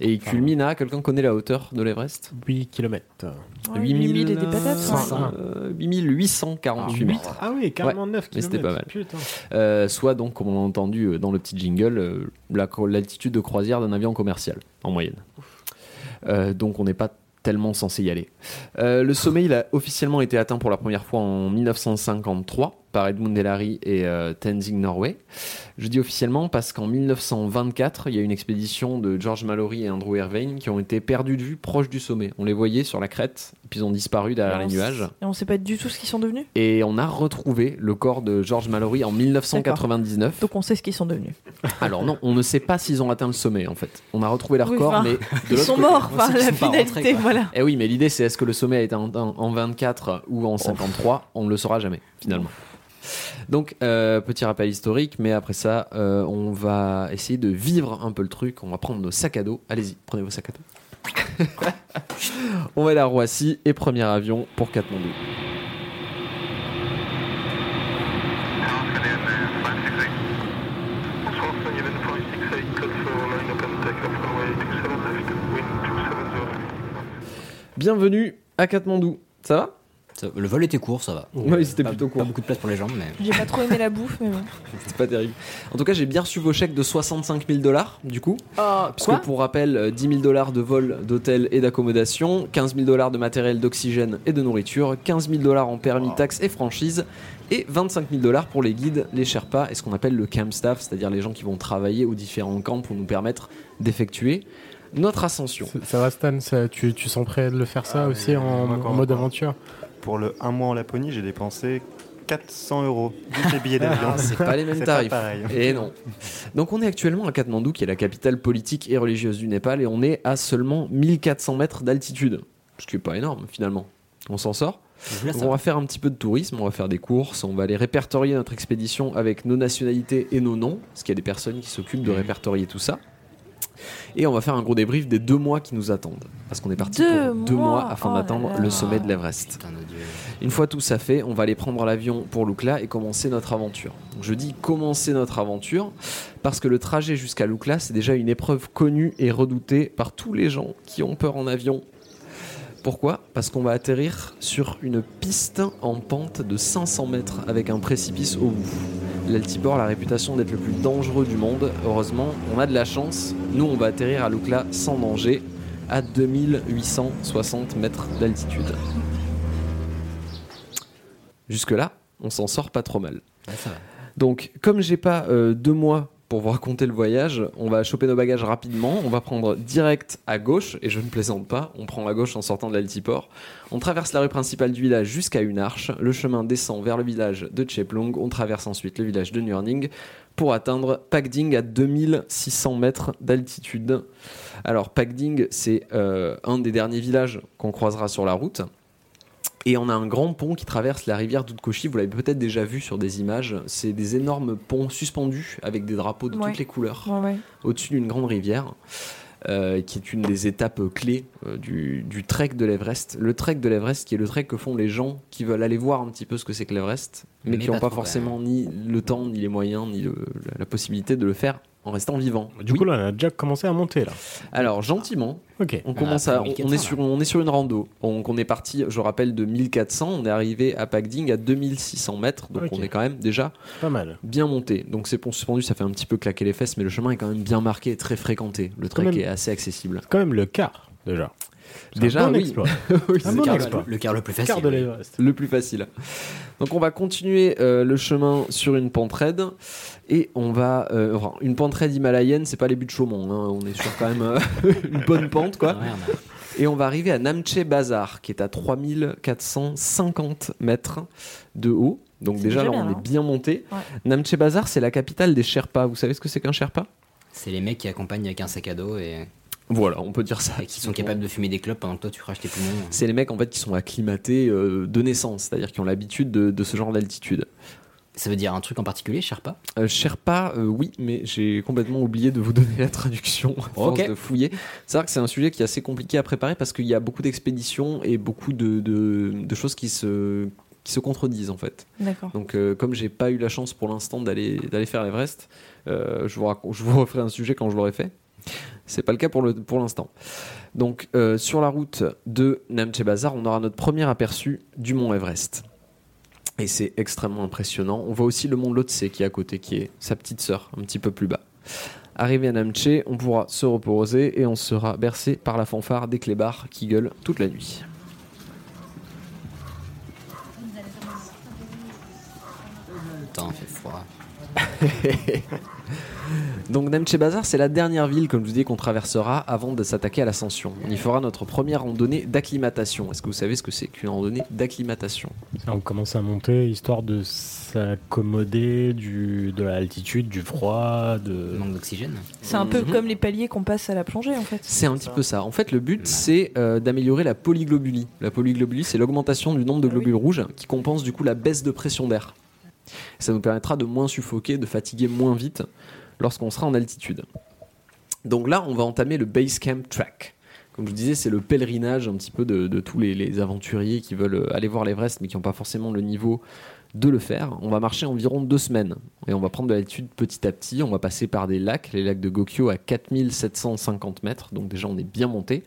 Et il culmine à, quelqu'un connaît la hauteur de l'Everest? 8 km. Ouais, 8000 et des patates, euh, euh, 8848 mètres. Ah oui, carrément Ouais, 9 mais km. c'était pas mal. Euh, soit donc, comme on l'a entendu euh, dans le petit jingle, euh, la- l'altitude de croisière d'un avion commercial, en moyenne. Euh, donc on n'est pas tellement censé y aller. Euh, le sommet, il a officiellement été atteint pour la première fois en 1953 par Edmund Hillary et euh, Tenzing Norway. Je dis officiellement parce qu'en 1924, il y a une expédition de George Mallory et Andrew Irvine qui ont été perdus de vue proche du sommet. On les voyait sur la crête, puis ils ont disparu derrière les Et nuages. Et on sait pas du tout ce qu'ils sont devenus. Et on a retrouvé le corps de George Mallory en 1999. Donc on sait ce qu'ils sont devenus. Alors non, on ne sait pas s'ils ont atteint le sommet en fait. On a retrouvé leur Oui, corps, mais de ils sont côté. morts, enfin, la finalité, voilà. Eh oui, mais l'idée c'est est-ce que le sommet a été en, en- en 24 ou en 53 On ne le saura jamais finalement. Donc euh, petit rappel historique, mais après ça, euh, on va essayer de vivre un peu le truc. On va prendre nos sacs à dos. Allez-y, prenez vos sacs à dos. on va aller à Roissy et premier avion pour Katmandou. Bienvenue à Katmandou. Ça va? Le vol était court, ça va. Oui, c'était Pas- plutôt court. Pas beaucoup de place pour les jambes, mais. J'ai pas trop aimé la bouffe, mais bon. C'est pas terrible. En tout cas, j'ai bien reçu vos chèques de 65 000 dollars, du coup. Parce quoi que pour rappel, euh, 10 000 dollars de vol, d'hôtel et d'accommodation, 15 000 dollars de matériel d'oxygène et de nourriture, 15 000 dollars en permis, taxes et franchises, et 25 000 dollars pour les guides, les Sherpas et ce qu'on appelle le camp staff, c'est-à-dire les gens qui vont travailler aux différents camps pour nous permettre d'effectuer notre ascension. Ça va Stan, ça- tu, tu sens prêt de le faire ça Ah, aussi en, en mode aventure? Pour le un mois en Laponie, j'ai dépensé 400 euros. Les billets d'avion. Ah, c'est pas les mêmes tarifs. pareil. Et non. Donc on est actuellement à Katmandou, qui est la capitale politique et religieuse du Népal, et on est à seulement 1400 mètres d'altitude. Ce qui est pas énorme finalement. On s'en sort. Donc, on va. va faire un petit peu de tourisme, on va faire des courses, on va aller répertorier notre expédition avec nos nationalités et nos noms, parce qu'il y a des personnes qui s'occupent de répertorier tout ça. Et on va faire un gros débrief des deux mois qui nous attendent. Parce qu'on est parti Deux pour deux mois mois afin Oh là. le sommet de l'Everest. Une fois tout ça fait, on va aller prendre l'avion pour Lukla et commencer notre aventure. Donc, je dis commencer notre aventure parce que le trajet jusqu'à Lukla, c'est déjà une épreuve connue et redoutée par tous les gens qui ont peur en avion. Pourquoi? Parce qu'on va atterrir sur une piste en pente de 500 mètres avec un précipice au bout. L'Altibor a la réputation d'être le plus dangereux du monde. Heureusement, on a de la chance. Nous, on va atterrir à Lukla sans danger à 2860 mètres d'altitude. Jusque-là, on s'en sort pas trop mal. Ouais, ça va. Donc, comme j'ai pas euh, deux mois pour vous raconter le voyage, on va choper nos bagages rapidement. On va prendre direct à gauche, et je ne plaisante pas, on prend à gauche en sortant de l'altiport. On traverse la rue principale du village jusqu'à une arche. Le chemin descend vers le village de Cheplong. On traverse ensuite le village de Nurning pour atteindre Pakding à 2600 mètres d'altitude. Alors Pakding, c'est euh, un des derniers villages qu'on croisera sur la route. Et on a un grand pont qui traverse la rivière d'Outkoshi. Vous l'avez peut-être déjà vu sur des images. C'est des énormes ponts suspendus avec des drapeaux de Ouais. toutes les couleurs Ouais, ouais. au-dessus d'une grande rivière. euh, qui est une des étapes clés euh, du, du trek de l'Everest. Le trek de l'Everest, qui est le trek que font les gens qui veulent aller voir un petit peu ce que c'est que l'Everest, mais, Mais qui n'ont pas forcément ni le temps, ni les moyens, ni le- la, la possibilité de le faire en restant vivant. Du coup, là, on a déjà commencé à monter, là. Alors, gentiment, Ok. on commence Ah, à, on, 1400, on est sur, on est sur une rando. Donc, on est parti, je rappelle, de 1400. On est arrivé à Pakding à 2600 mètres. Donc, on est quand même déjà Pas mal. bien monté. Donc, ces ponts suspendus, ça fait un petit peu claquer les fesses, mais le chemin est quand même bien marqué et très fréquenté. Le trek même- est assez accessible. C'est quand même le quart, déjà. Déjà, un bon oui. exploit. Oui, un c'est bon le exploit. Le quart le plus facile. de le plus facile. Donc on va continuer euh, le chemin sur une pente raide et on va euh, enfin, une pente raide himalayenne, c'est pas les buts de Chaumont, hein, on est sur quand même euh, une bonne pente quoi. Et on va arriver à Namche Bazar qui est à 3450 mètres de haut. Donc C'est déjà là on bien, est hein. bien monté. Ouais. Namche Bazar c'est la capitale des Sherpas. Vous savez ce que c'est qu'un Sherpa? C'est les mecs qui accompagnent avec un sac à dos et, Voilà, on peut dire ça. et qui sont capables de fumer des clopes pendant que toi tu craches tes poumons. C'est les mecs en fait qui sont acclimatés euh, de naissance, c'est-à-dire qui ont l'habitude de- de ce genre d'altitude. Ça veut dire un truc en particulier, Sherpa? Euh, Sherpa, euh, oui, mais j'ai complètement oublié de vous donner la traduction à force Ok. de fouiller. C'est vrai que c'est un sujet qui est assez compliqué à préparer parce qu'il y a beaucoup d'expéditions et beaucoup de, de- de choses qui se, qui se contredisent en fait. D'accord. Donc euh, comme j'ai pas eu la chance pour l'instant d'aller d'aller faire l'Everest, euh, je, vous je vous referai un sujet quand je l'aurai fait. C'est pas le cas pour le- pour l'instant. Donc euh, sur la route de Namche Bazar, on aura notre premier aperçu du mont Everest. Et c'est extrêmement impressionnant. On voit aussi le mont Lhotse qui est à côté, qui est sa petite sœur, un petit peu plus bas. Arrivé à Namche, on pourra se reposer et on sera bercé par la fanfare des clébards qui gueulent toute la nuit. Putain, fait froid. Donc Namche Bazar, c'est la dernière ville, comme je vous dis, qu'on traversera avant de s'attaquer à l'ascension. On y fera notre première randonnée d'acclimatation. Est-ce que vous savez ce que c'est qu'une randonnée d'acclimatation? On commence à monter histoire de s'accommoder du, de l'altitude, du froid, de. Manque d'oxygène. C'est un peu Mhm. comme les paliers qu'on passe à la plongée en fait. C'est un petit peu ça. En fait, le but, c'est euh, d'améliorer la polyglobulie. La polyglobulie, c'est l'augmentation du nombre de globules rouges qui compense du coup la baisse de pression d'air. Ça nous permettra de moins suffoquer, de fatiguer moins vite lorsqu'on sera en altitude. Donc là, on va entamer le Base Camp Track. Comme je vous disais, c'est le pèlerinage un petit peu de, tous les, les aventuriers qui veulent euh, aller voir l'Everest mais qui n'ont pas forcément le niveau de le faire. On va marcher environ deux semaines et on va prendre de l'altitude petit à petit. On va passer par des lacs, les lacs de Gokyo à 4750 mètres, donc déjà on est bien monté.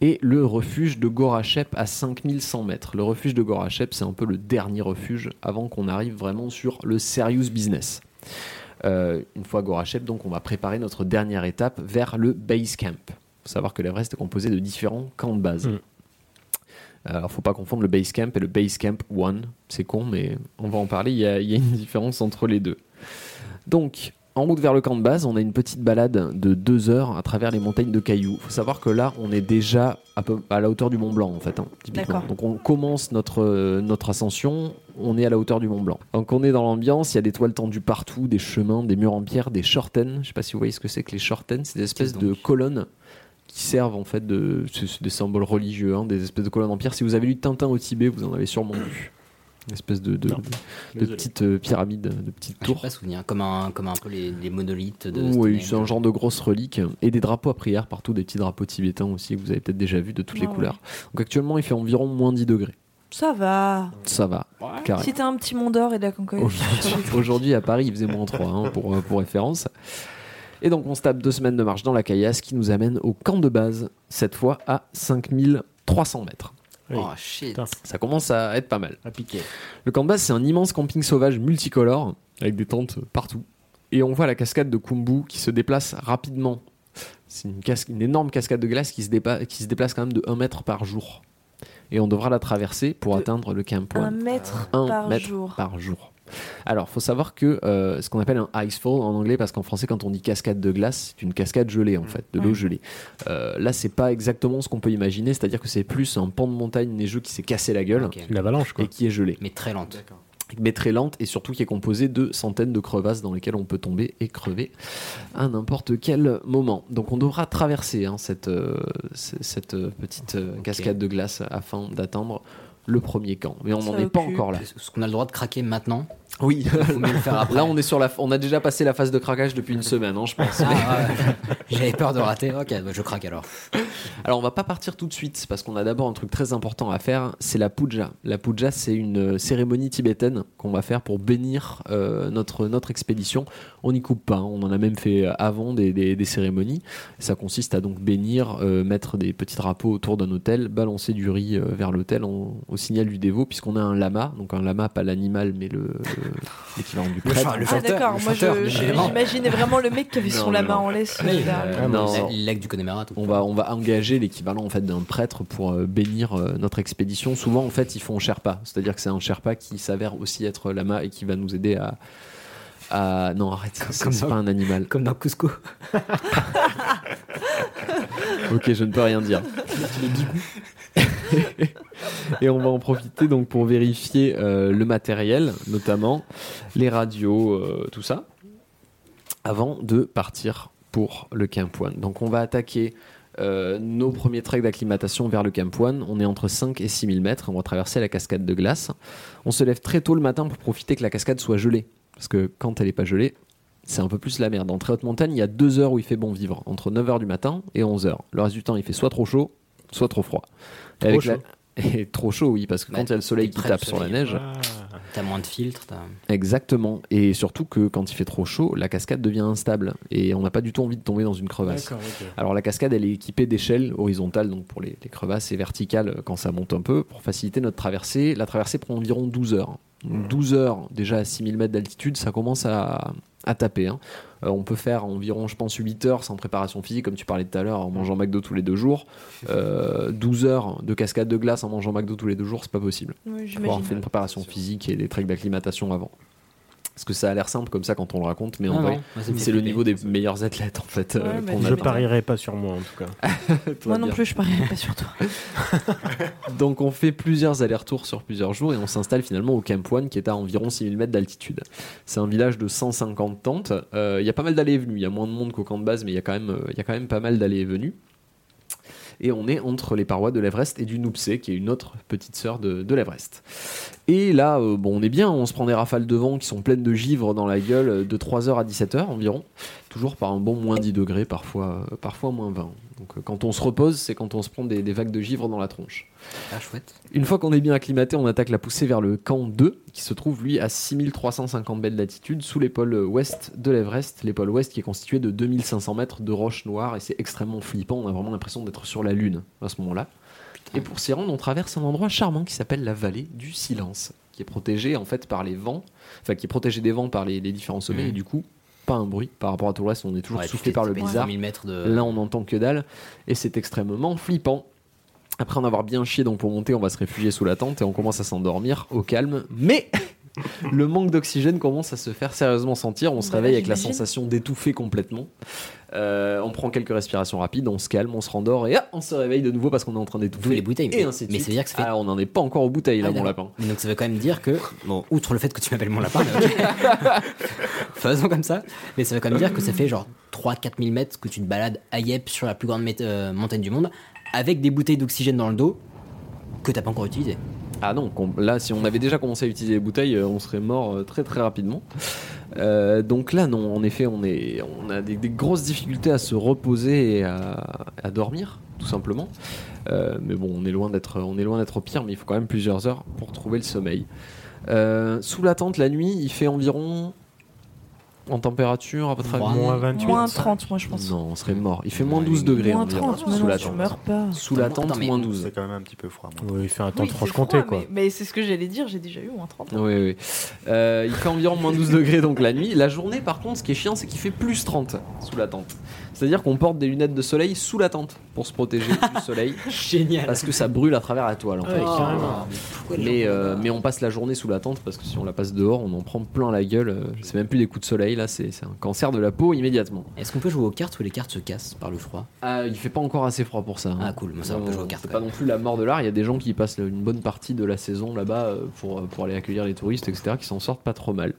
Et le refuge de Gorachep à 5100 mètres. Le refuge de Gorachep, c'est un peu le dernier refuge avant qu'on arrive vraiment sur le serious business. Euh, une fois à Gorachep, donc on va préparer notre dernière étape vers le base camp. Il faut savoir que l'Everest est composé de différents camps de base. Mm. Alors, faut pas confondre le base camp et le base camp 1. C'est con, mais on va en parler. Il y, a, il y a une différence entre les deux. Donc, en route vers le camp de base, on a une petite balade de deux heures à travers les montagnes de cailloux. Il faut savoir que là, on est déjà à, peu, à la hauteur du Mont Blanc, en fait, hein, typiquement. Donc, on commence notre, euh, notre ascension, on est à la hauteur du Mont Blanc. Donc, on est dans l'ambiance, il y a des toiles tendues partout, des chemins, des murs en pierre, des shorten. Je sais pas si vous voyez ce que c'est que les shorten. C'est des espèces de colonnes qui servent en fait de des symboles religieux, hein, des espèces de colonnes en pierre. Si vous avez lu Tintin au Tibet, vous en avez sûrement vu. Une espèce de, de, de- de petites euh, pyramides, de petites Ah, J'ai tours. pas souvenir, comme un, comme un peu les, les monolithes de. Oui, c'est un genre de grosses reliques et des drapeaux à prière partout, des petits drapeaux tibétains aussi que vous avez peut-être déjà vu de toutes les Ah ouais. couleurs. Donc actuellement, il fait environ moins 10 degrés. Ça va. Ça va. Si t'as un petit mont d'or et de la. Aujourd'hui, aujourd'hui, à Paris, il faisait moins 3 hein, pour, euh, pour référence. Et donc on se tape deux semaines de marche dans la caillasse qui nous amène au camp de base, cette fois à 5300 mètres. Oh shit. Ça commence à être pas mal. À piquer. Le camp de base, c'est un immense camping sauvage multicolore, avec des tentes partout. Et on voit la cascade de Kumbu qui se déplace rapidement. C'est une, casque- une énorme cascade de glace qui se, dépa- qui se déplace quand même de 1 mètre par jour. Et on devra la traverser pour atteindre le camp Un one. mètre Un par mètre jour. par jour. Alors, faut savoir que euh, ce qu'on appelle un icefall en anglais, parce qu'en français, quand on dit cascade de glace, c'est une cascade gelée en fait, de l'eau Ouais. gelée. Euh, là, c'est pas exactement ce qu'on peut imaginer, c'est-à-dire que c'est plus un pan de montagne neigeux qui s'est cassé la gueule Une avalanche, quoi. et qui est gelé. Mais très lente. mais très lente et surtout qui est composée de centaines de crevasses dans lesquelles on peut tomber et crever à n'importe quel moment. Donc on devra traverser hein, cette, euh, cette petite euh, cascade de glace afin d'atteindre le premier camp. Mais on n'en est pas encore là. Est-ce qu'on a le droit de craquer maintenant Oui, là on est sur la, on a déjà passé la phase de craquage depuis une semaine, hein, je pense. Ah, ouais. J'avais peur de rater. Ok, bah, je craque alors. Alors on va pas partir tout de suite parce qu'on a d'abord un truc très important à faire, c'est la puja. La puja c'est une euh, cérémonie tibétaine qu'on va faire pour bénir euh, notre, notre expédition. On n'y coupe pas, hein. on en a même fait euh, avant des, des- des cérémonies. Ça consiste à donc bénir, euh, mettre des petits drapeaux autour d'un hôtel, balancer du riz euh, vers l'hôtel au signal du dévot puisqu'on a un lama, donc un lama pas l'animal mais le- l'équivalent du prêtre. Ah d'accord, moi j'imaginais vraiment le mec qui avait son Non, la non, main non. en laisse. Euh, non. Le lac du Connemara. Tout. On va, on va engager l'équivalent en fait d'un prêtre pour euh, bénir euh, notre expédition. Souvent en fait ils font Sherpa, c'est-à-dire que c'est un Sherpa qui s'avère aussi être lama et qui va nous aider à, non arrête, c'est comme c'est dans- pas un animal. Comme dans Cusco. ok, je ne peux rien dire. Et on va en profiter donc pour vérifier euh, le matériel, notamment les radios, euh, tout ça, avant de partir pour le Camp One. Donc on va attaquer euh, nos premiers treks d'acclimatation vers le Camp One. On est entre 5 et 6 000 mètres. On va traverser la cascade de glace. On se lève très tôt le matin pour profiter que la cascade soit gelée. Parce que quand elle n'est pas gelée, c'est un peu plus la merde. En très haute montagne, il y a deux heures où il fait bon vivre, entre 9h du matin et 11h. Le reste du temps, il fait soit trop chaud, soit trop froid. Trop avec chaud. la- Et trop chaud, oui, parce que Bah, quand il y a le soleil qui tape sur la neige, T'as moins de filtres. t'as- Exactement. Et surtout que quand il fait trop chaud, la cascade devient instable. Et on n'a pas du tout envie de tomber dans une crevasse. D'accord, ok. Alors la cascade, elle est équipée d'échelles horizontales, donc pour les, les crevasses, et verticales quand ça monte un peu, pour faciliter notre traversée. La traversée prend environ 12 heures. Donc, 12 heures, déjà à 6000 mètres d'altitude, ça commence à, à taper. hein. Euh, on peut faire environ, je pense, 8 heures sans préparation physique, comme tu parlais tout à l'heure, en mangeant McDo tous les deux jours. Euh, 12 heures de cascade de glace en mangeant McDo tous les deux jours, c'est pas possible. Oui, Il faut avoir fait une préparation physique et des treks d'acclimatation avant. Parce que ça a l'air simple comme ça quand on le raconte, mais en Ah vrai, c'est le niveau des meilleurs athlètes en fait. euh, bah. Je parierais pas sur moi en tout cas. Moi non bien. plus, je parierais pas sur toi. Donc on fait plusieurs allers-retours sur plusieurs jours et on s'installe finalement au Camp One qui est à environ 6000 mètres d'altitude. C'est un village de 150 tentes. Euh, Il y a pas mal d'allées et venues. Il y a moins de monde qu'au camp de base, mais il y a quand même, euh, il y a quand même pas mal d'allées et venues. Et on est entre les parois de l'Everest et du Noupsé, qui est une autre petite sœur de, l'Everest. Et là, euh, bon, on est bien, on se prend des rafales de vent qui sont pleines de givre dans la gueule de 3h à 17h environ, toujours par un bon moins 10 degrés, parfois, parfois moins 20. Donc euh, quand on se repose, c'est quand on se prend des, des vagues de givre dans la tronche. Ah, chouette. Une fois qu'on est bien acclimaté, on attaque la poussée vers le camp 2, qui se trouve lui à 6350 mètres d'altitude, sous l'épaule ouest de l'Everest. L'épaule ouest qui est constituée de 2500 mètres de roches noires, et c'est extrêmement flippant. On a vraiment l'impression d'être sur la Lune à ce moment-là. Et pour s'y rendre, on traverse un endroit charmant qui s'appelle la vallée du silence, qui est protégée en fait par les vents, enfin qui est protégée des vents par les, les différents sommets, Mhm. et du coup, pas un bruit par rapport à tout le reste, on est toujours Ouais, soufflé par le bizarre. 3000 mètres de- Là, on n'entend que dalle, et c'est extrêmement flippant. Après en avoir bien chié, donc pour monter, on va se réfugier sous la tente et on commence à s'endormir au calme. Mais le manque d'oxygène commence à se faire sérieusement sentir. On se Bah, réveille avec la sensation d'étouffer complètement. Euh, on prend quelques respirations rapides, on se calme, on se rendort et ah, on se réveille de nouveau parce qu'on est en train d'étouffer. D'où les bouteilles. Et Mais- ainsi de mais suite. ça veut dire que ça fait- Ah, on n'en est pas encore aux bouteilles là, Ah, mon lapin. Mais donc ça veut quand même dire que, bon, outre le fait que tu m'appelles mon lapin, mais faisons comme ça, mais ça veut quand même dire que ça fait genre 3-4 000 mètres que tu te balades à Yep sur la plus grande euh, montagne du monde avec des bouteilles d'oxygène dans le dos que t'as pas encore utilisées. Ah non, là, si on avait déjà commencé à utiliser les bouteilles, euh, on serait mort euh, très très rapidement. Euh, donc là, non, en effet, on, est, on a des, grosses difficultés à se reposer et à, dormir, tout simplement. Mais bon, on est loin d'être, pire, mais il faut quand même plusieurs heures pour trouver le sommeil. Sous la tente, la nuit, il fait environ en température à votre avis Moins 28. Moins 30, moi je pense. Non, on serait mort. Il fait moins 12 degrés Moins environ 30, mais sous non, la tu tente. meurs pas. Sous la tente, moins 12. C'est quand même un petit peu froid. moi. Oui, il fait un temps Oui, de Franche-Comté quoi. Mais, mais c'est ce que j'allais dire, j'ai déjà eu moins 30. Oui, oui. Euh, il fait environ moins 12 degrés donc la nuit. La journée, par contre, ce qui est chiant, c'est qu'il fait plus 30 sous la tente. C'est-à-dire qu'on porte des lunettes de soleil sous la tente, pour se protéger du soleil. Génial. Parce que ça brûle à travers la toile en fait. Mais, euh, mais on passe la journée sous la tente parce que si on la passe dehors, on en prend plein la gueule. Euh, C'est même plus des coups de soleil là, c'est un cancer de la peau immédiatement. Est-ce qu'on peut jouer aux cartes où les cartes se cassent par le froid? Ah, il fait pas encore assez froid pour ça. hein. Ah, cool, moi, ça, on peut jouer aux cartes, C'est pas non plus la mort de l'art. Il y a des gens qui passent une bonne partie de la saison là-bas euh, pour, pour aller accueillir les touristes, etc., qui s'en sortent pas trop mal.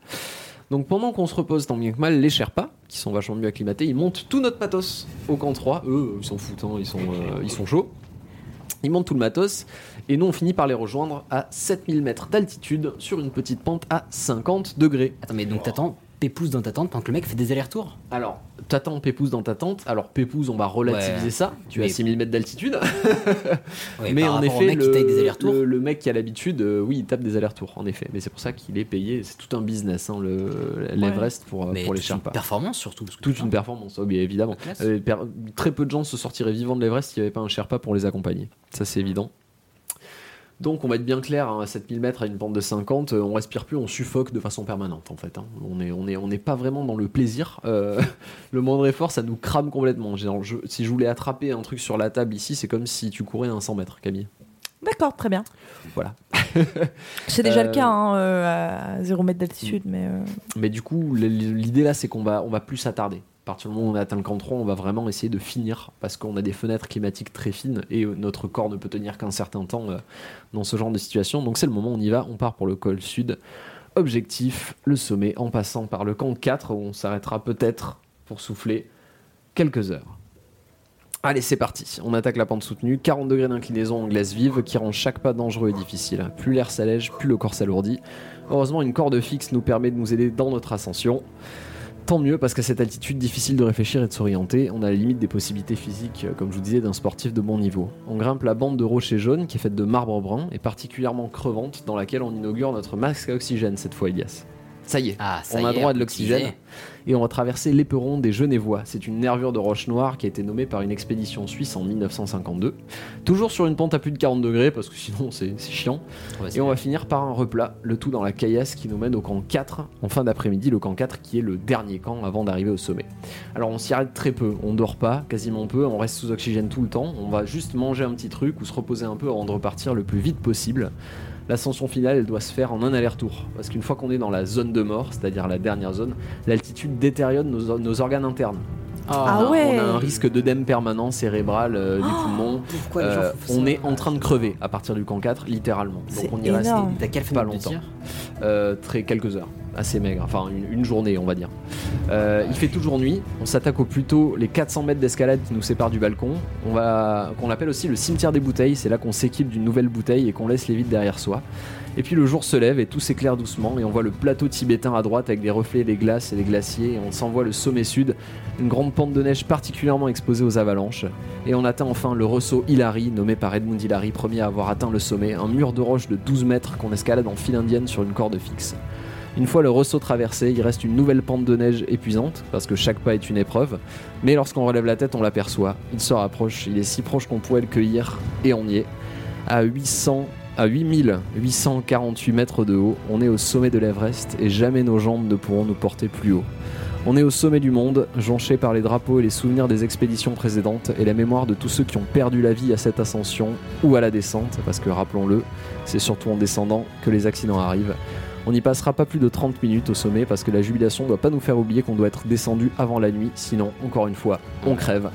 Donc pendant qu'on se repose tant bien que mal, les Sherpas, qui sont vachement mieux acclimatés, ils montent tout notre matos au camp 3. Eux, ils s'en foutent, hein, ils, sont, euh, ils sont chauds. Ils montent tout le matos et nous on finit par les rejoindre à 7000 mètres d'altitude sur une petite pente à 50 degrés. Attends, mais donc t'attends Pépouze dans ta tente pendant que le mec fait des allers-retours Alors, t'attends Pépouze dans ta tente. Alors, Pépouze, on va relativiser Ouais. ça. Tu as Mais- 6000 mètres d'altitude. Ouais, mais en effet, mec le, taille des allers-retours. le- le mec qui a l'habitude, euh, oui, il tape des allers-retours, en effet. Mais c'est pour ça qu'il est payé. C'est tout un business, hein, le- l'Everest pour, euh, Mais pour les une Sherpas. performance surtout. parce que Toute une performance, oh, bien évidemment. Euh, très peu de gens se sortiraient vivants de l'Everest s'il n'y avait pas un Sherpa pour les accompagner. Ça, c'est évident. Donc, on va être bien clair, hein, à 7000 mètres à une pente de 50, euh, on respire plus, on suffoque de façon permanente en fait. hein. On n'est on est, on est pas vraiment dans le plaisir. Euh, le moindre effort, ça nous crame complètement. Je- si je voulais attraper un truc sur la table ici, c'est comme si tu courais un 100 mètres, Camille. D'accord, très bien. Voilà. C'est déjà le Euh, cas hein, euh, à 0 mètre d'altitude, mais. Mais du coup, l'idée là, c'est qu'on va, on va plus s'attarder. Partir du moment où on atteint le camp 3, on va vraiment essayer de finir parce qu'on a des fenêtres climatiques très fines et euh, notre corps ne peut tenir qu'un certain temps euh, dans ce genre de situation. Donc c'est le moment, on y va, on part pour le col sud. Objectif, le sommet en passant par le camp 4 où on s'arrêtera peut-être pour souffler quelques heures. Allez, c'est parti. On attaque la pente soutenue. 40 degrés d'inclinaison en glace vive qui rend chaque pas dangereux et difficile. Plus l'air s'allège, plus le corps s'alourdit. Heureusement, une corde fixe nous permet de nous aider dans notre ascension. Tant mieux parce qu'à cette altitude, difficile de réfléchir et de s'orienter. On a la limite des possibilités physiques, euh, comme je vous disais, d'un sportif de bon niveau. On grimpe la bande de rochers jaunes qui est faite de marbre brun et particulièrement crevante, dans laquelle on inaugure notre masque à oxygène cette fois, Elias. Ça y est, Ah, ça on a droit à de l'oxygène et on va traverser l'éperon des Genevois. C'est une nervure de roche noire qui a été nommée par une expédition suisse en 1952. Toujours sur une pente à plus de 40 degrés parce que sinon c'est c'est chiant. Et on va finir par un replat, le tout dans la caillasse qui nous mène au camp 4 en fin d'après-midi, le camp 4 qui est le dernier camp avant d'arriver au sommet. Alors on s'y arrête très peu, on dort pas, quasiment peu, on reste sous oxygène tout le temps, on va juste manger un petit truc ou se reposer un peu avant de repartir le plus vite possible. L'ascension finale, doit se faire en un aller-retour. Parce qu'une fois qu'on est dans la zone de mort, c'est-à-dire la dernière zone, l'altitude détériore nos organes internes. Ah on, a, ouais. on a un risque d'œdème permanent cérébral euh, des poumons. pourquoi les gens Euh, font on est en train de crever à partir du camp 4, littéralement. Donc on y reste énorme. T'as quelle pas longtemps. Euh, très quelques heures, assez maigre, enfin une, une journée on va dire. Euh, il fait toujours nuit, on s'attaque au plus tôt les 400 mètres d'escalade qui nous séparent du balcon, on va, qu'on appelle aussi le cimetière des bouteilles, c'est là qu'on s'équipe d'une nouvelle bouteille et qu'on laisse les vides derrière soi. Et puis le jour se lève et tout s'éclaire doucement et on voit le plateau tibétain à droite avec des reflets des glaces et des glaciers et on s'envoie le sommet sud, une grande pente de neige particulièrement exposée aux avalanches. Et on atteint enfin le ressaut Hillary, nommé par Edmund Hillary, premier à avoir atteint le sommet, un mur de roche de 12 mètres qu'on escalade en file indienne sur une corde fixe. Une fois le ressaut traversé, il reste une nouvelle pente de neige épuisante, parce que chaque pas est une épreuve, mais lorsqu'on relève la tête, on l'aperçoit. Il se rapproche, il est si proche qu'on pourrait le cueillir, et on y est. À 800, à 8848 mètres de haut, on est au sommet de l'Everest, et jamais nos jambes ne pourront nous porter plus haut. On est au sommet du monde, jonché par les drapeaux et les souvenirs des expéditions précédentes et la mémoire de tous ceux qui ont perdu la vie à cette ascension ou à la descente, parce que rappelons-le, c'est surtout en descendant que les accidents arrivent. On n'y passera pas plus de 30 minutes au sommet parce que la jubilation ne doit pas nous faire oublier qu'on doit être descendu avant la nuit, sinon, encore une fois, on crève.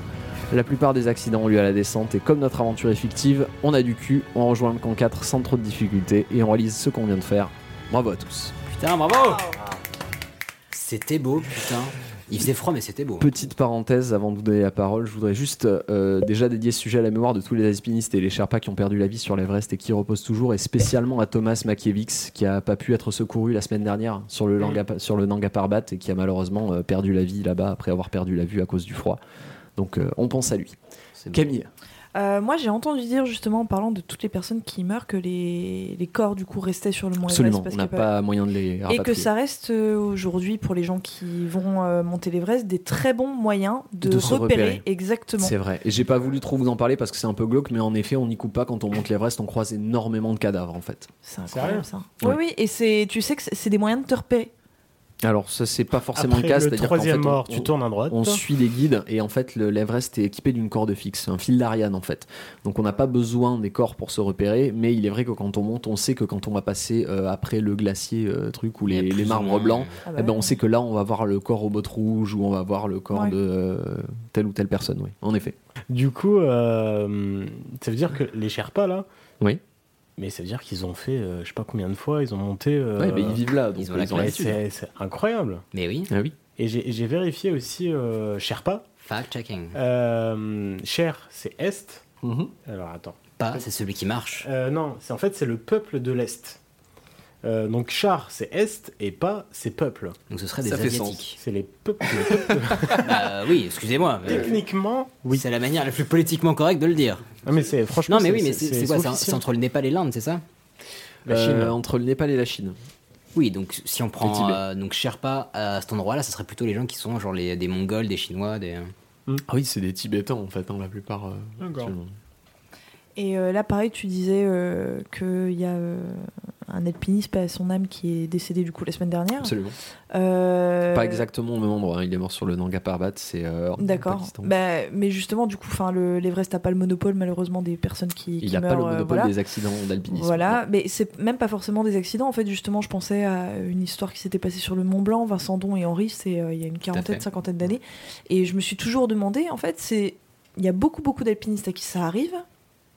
La plupart des accidents ont lieu à la descente et comme notre aventure est fictive, on a du cul, on rejoint le camp 4 sans trop de difficultés et on réalise ce qu'on vient de faire. Bravo à tous. Putain, bravo C'était beau, putain. Il faisait froid, mais c'était beau. Petite parenthèse avant de vous donner la parole, je voudrais juste euh, déjà dédier ce sujet à la mémoire de tous les alpinistes et les Sherpas qui ont perdu la vie sur l'Everest et qui reposent toujours, et spécialement à Thomas Makiewicz qui a pas pu être secouru la semaine dernière sur le, Nanga, sur le Nanga Parbat et qui a malheureusement euh, perdu la vie là-bas après avoir perdu la vue à cause du froid. Donc euh, on pense à lui. Camille. Euh, moi, j'ai entendu dire justement en parlant de toutes les personnes qui meurent que les, les corps du coup restaient sur le mont Absolument, parce on n'a a pas moyen de les et que rapatrier. ça reste euh, aujourd'hui pour les gens qui vont euh, monter l'Everest des très bons moyens de, repérer, repérer. exactement. C'est vrai. Et j'ai pas voulu trop vous en parler parce que c'est un peu glauque, mais en effet, on n'y coupe pas quand on monte l'Everest, on croise énormément de cadavres en fait. C'est incroyable ça. Ouais. Oui, oui, et c'est, tu sais que c'est- c'est des moyens de te repérer. Alors ça c'est pas forcément Après le cas, le c'est-à-dire qu'en troisième fait, on- mort, tu tournes à droite. On suit les guides et en fait le- l'Everest est équipé d'une corde fixe, un fil d'Ariane en fait. Donc on n'a pas besoin des corps pour se repérer, mais il est vrai que quand on monte, on sait que quand on va passer euh, après le glacier euh, truc ou les, marbres blancs, Ah bah eh ben, on sait que là on va voir le corps aux bottes rouges ou on va voir le corps Ouais. de euh, telle ou telle personne, oui, en effet. Du coup, euh, ça veut dire que les Sherpas là, Oui. Mais ça veut dire qu'ils ont fait, euh, je sais pas combien de fois, ils ont monté. euh, Ouais, mais ils vivent là, donc ils ont la c'est incroyable. Mais oui, Ah oui. Et j'ai et j'ai vérifié aussi euh, Sherpa. fact-checking. Euh, Cher, c'est Est. Mhm. Alors attends. Pas, c'est celui qui marche. Euh, non, c'est en fait c'est le peuple de l'Est. Euh, donc char c'est Est et pas c'est peuple. Donc ce serait des Ça fait Asiatiques. C'est les peuples. les peuples- Bah, oui, excusez-moi. mais Techniquement, oui. C'est la manière la plus politiquement correcte de le dire. Ah, mais c'est franchement. Non, mais oui, mais c'est c'est quoi C'est officiel. entre le Népal et l'Inde, c'est ça La Chine. Euh, entre le Népal et la Chine. Oui, donc si on Le prend Tibet. euh, donc Sherpa à cet endroit-là, ça serait plutôt les gens qui sont genre les, des Mongols, des Chinois, des. Ah oui, c'est des Tibétains en fait, hein, la plupart. euh, D'accord. actuellement. Et euh, là, pareil, tu disais euh, qu'il y a euh, un alpiniste, à son âme, qui est décédé du coup la semaine dernière. Absolument. Pas exactement au même endroit. hein. Il est mort sur le Nanga Parbat, c'est D'accord. Bah, mais justement, du coup, enfin, le- l'Everest n'a pas le monopole, malheureusement, des personnes qui, Il qui n'a pas le monopole voilà. des accidents d'alpinisme. Voilà, mais c'est même pas forcément des accidents. En fait, justement, je pensais à une histoire qui s'était passée sur le Mont Blanc. Vincent Don et Henri, c'est il y a une quarantaine, cinquantaine d'années. Et je me suis toujours demandé, en fait, c'est il y a beaucoup, beaucoup d'alpinistes à qui ça arrive.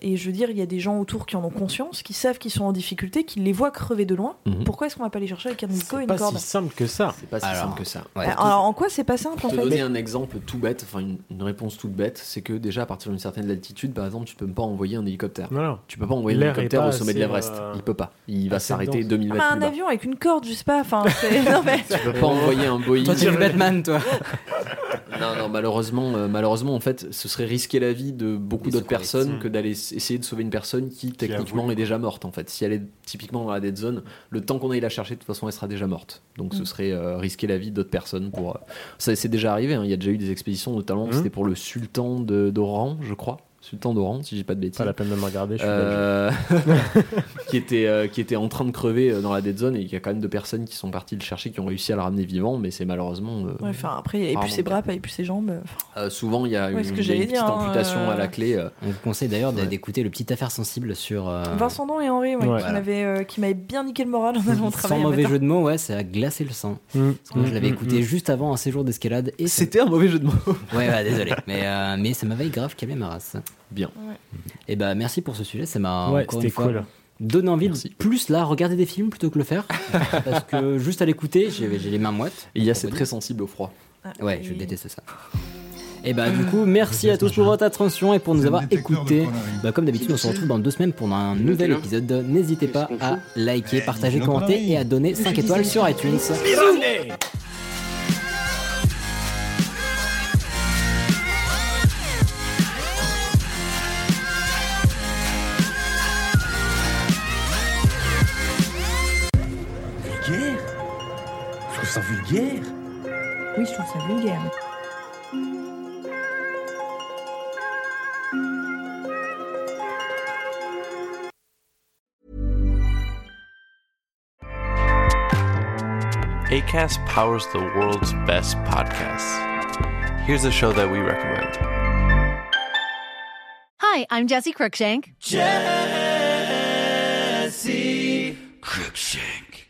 Et je veux dire, il y a des gens autour qui en ont conscience, qui savent qu'ils sont en difficulté, qui les voient crever de loin. Mhm. Pourquoi est-ce qu'on va pas les chercher avec un hélico et C'est une pas corde si simple que ça. C'est pas si Alors, simple que ça. Ouais. Alors, en quoi c'est pas simple en Pour te fait donner un exemple tout bête, enfin une, une réponse toute bête, c'est que déjà à partir d'une certaine altitude, par exemple, tu peux pas envoyer un hélicoptère. Non, Tu peux pas envoyer un hélicoptère pas au sommet de l'Everest. euh, Il peut pas. Il va s'arrêter dense. 2000 Ah, mètres plus un bas. avion avec une corde, je sais pas. Enfin, c'est- non, mais- Tu peux pas envoyer un Boeing. Toi, tu es le Batman, toi. Non, non, malheureusement, euh, malheureusement, en fait, ce serait risquer la vie de beaucoup d'autres personnes Mm. que d'aller essayer de sauver une personne qui, techniquement, est déjà morte, en fait. Si elle est typiquement dans la dead zone, le temps qu'on aille la chercher, de toute façon, elle sera déjà morte. Donc, ce Mm. serait euh, risquer la vie d'autres personnes pour. euh, Ça, c'est déjà arrivé. hein. Il y a déjà eu des expéditions, notamment, Mm. c'était pour le sultan de- d'Oran, je crois. Sultan d'Oran, si j'ai pas de bêtises. Pas la peine de me regarder, je suis. Euh, qui était euh, qui était en train de crever euh, dans la dead zone et il y a quand même deux personnes qui sont parties le chercher qui ont réussi à le ramener vivant mais c'est malheureusement euh, Ouais, enfin, après, il avait plus ses bras, pas plus ses jambes. Euh, souvent il y a Ouais, une, ce que une petite dire, hein, amputation euh, à la clé euh. On vous conseille d'ailleurs Ouais. d'écouter le petit affaire sensible sur. euh, Vincent Don et Henri, ouais, Ouais. qui Voilà. m'avaient euh, qui m'avaient bien niqué le moral en allant Sans travailler. mauvais un jeu de mots, ouais, ça a glacé le sang. Mm. Parce que moi, je l'avais Mm, écouté mm. juste avant un séjour d'escalade et c'était un mauvais jeu de mots Ouais, ouais, désolé. Mais, mais ça m'avait grave calmé ma race. Bien Et bah, merci pour ce sujet. Ça m'a Ouais, encore c'était une fois cool. donné envie Merci. de plus là regarder des films plutôt que le faire. parce que juste à l'écouter, j'ai les mains moites. et il y a c'est très sensible au froid Ah, Ouais, je déteste ça. Et bah du coup, merci à tous pour votre attention et pour nous avoir écoutés. Bah, comme d'habitude, on se retrouve dans deux semaines pour un nouvel épisode. N'hésitez pas à liker, Eh, partager, commenter et à donner 5 étoiles sur iTunes. Trouve ça vulgaire. Oui, je trouve ça vulgaire. ACAST powers the world's best podcasts. Here's a show that we recommend. Hi, I'm Jesse Cruikshank. Jesse Cruikshank.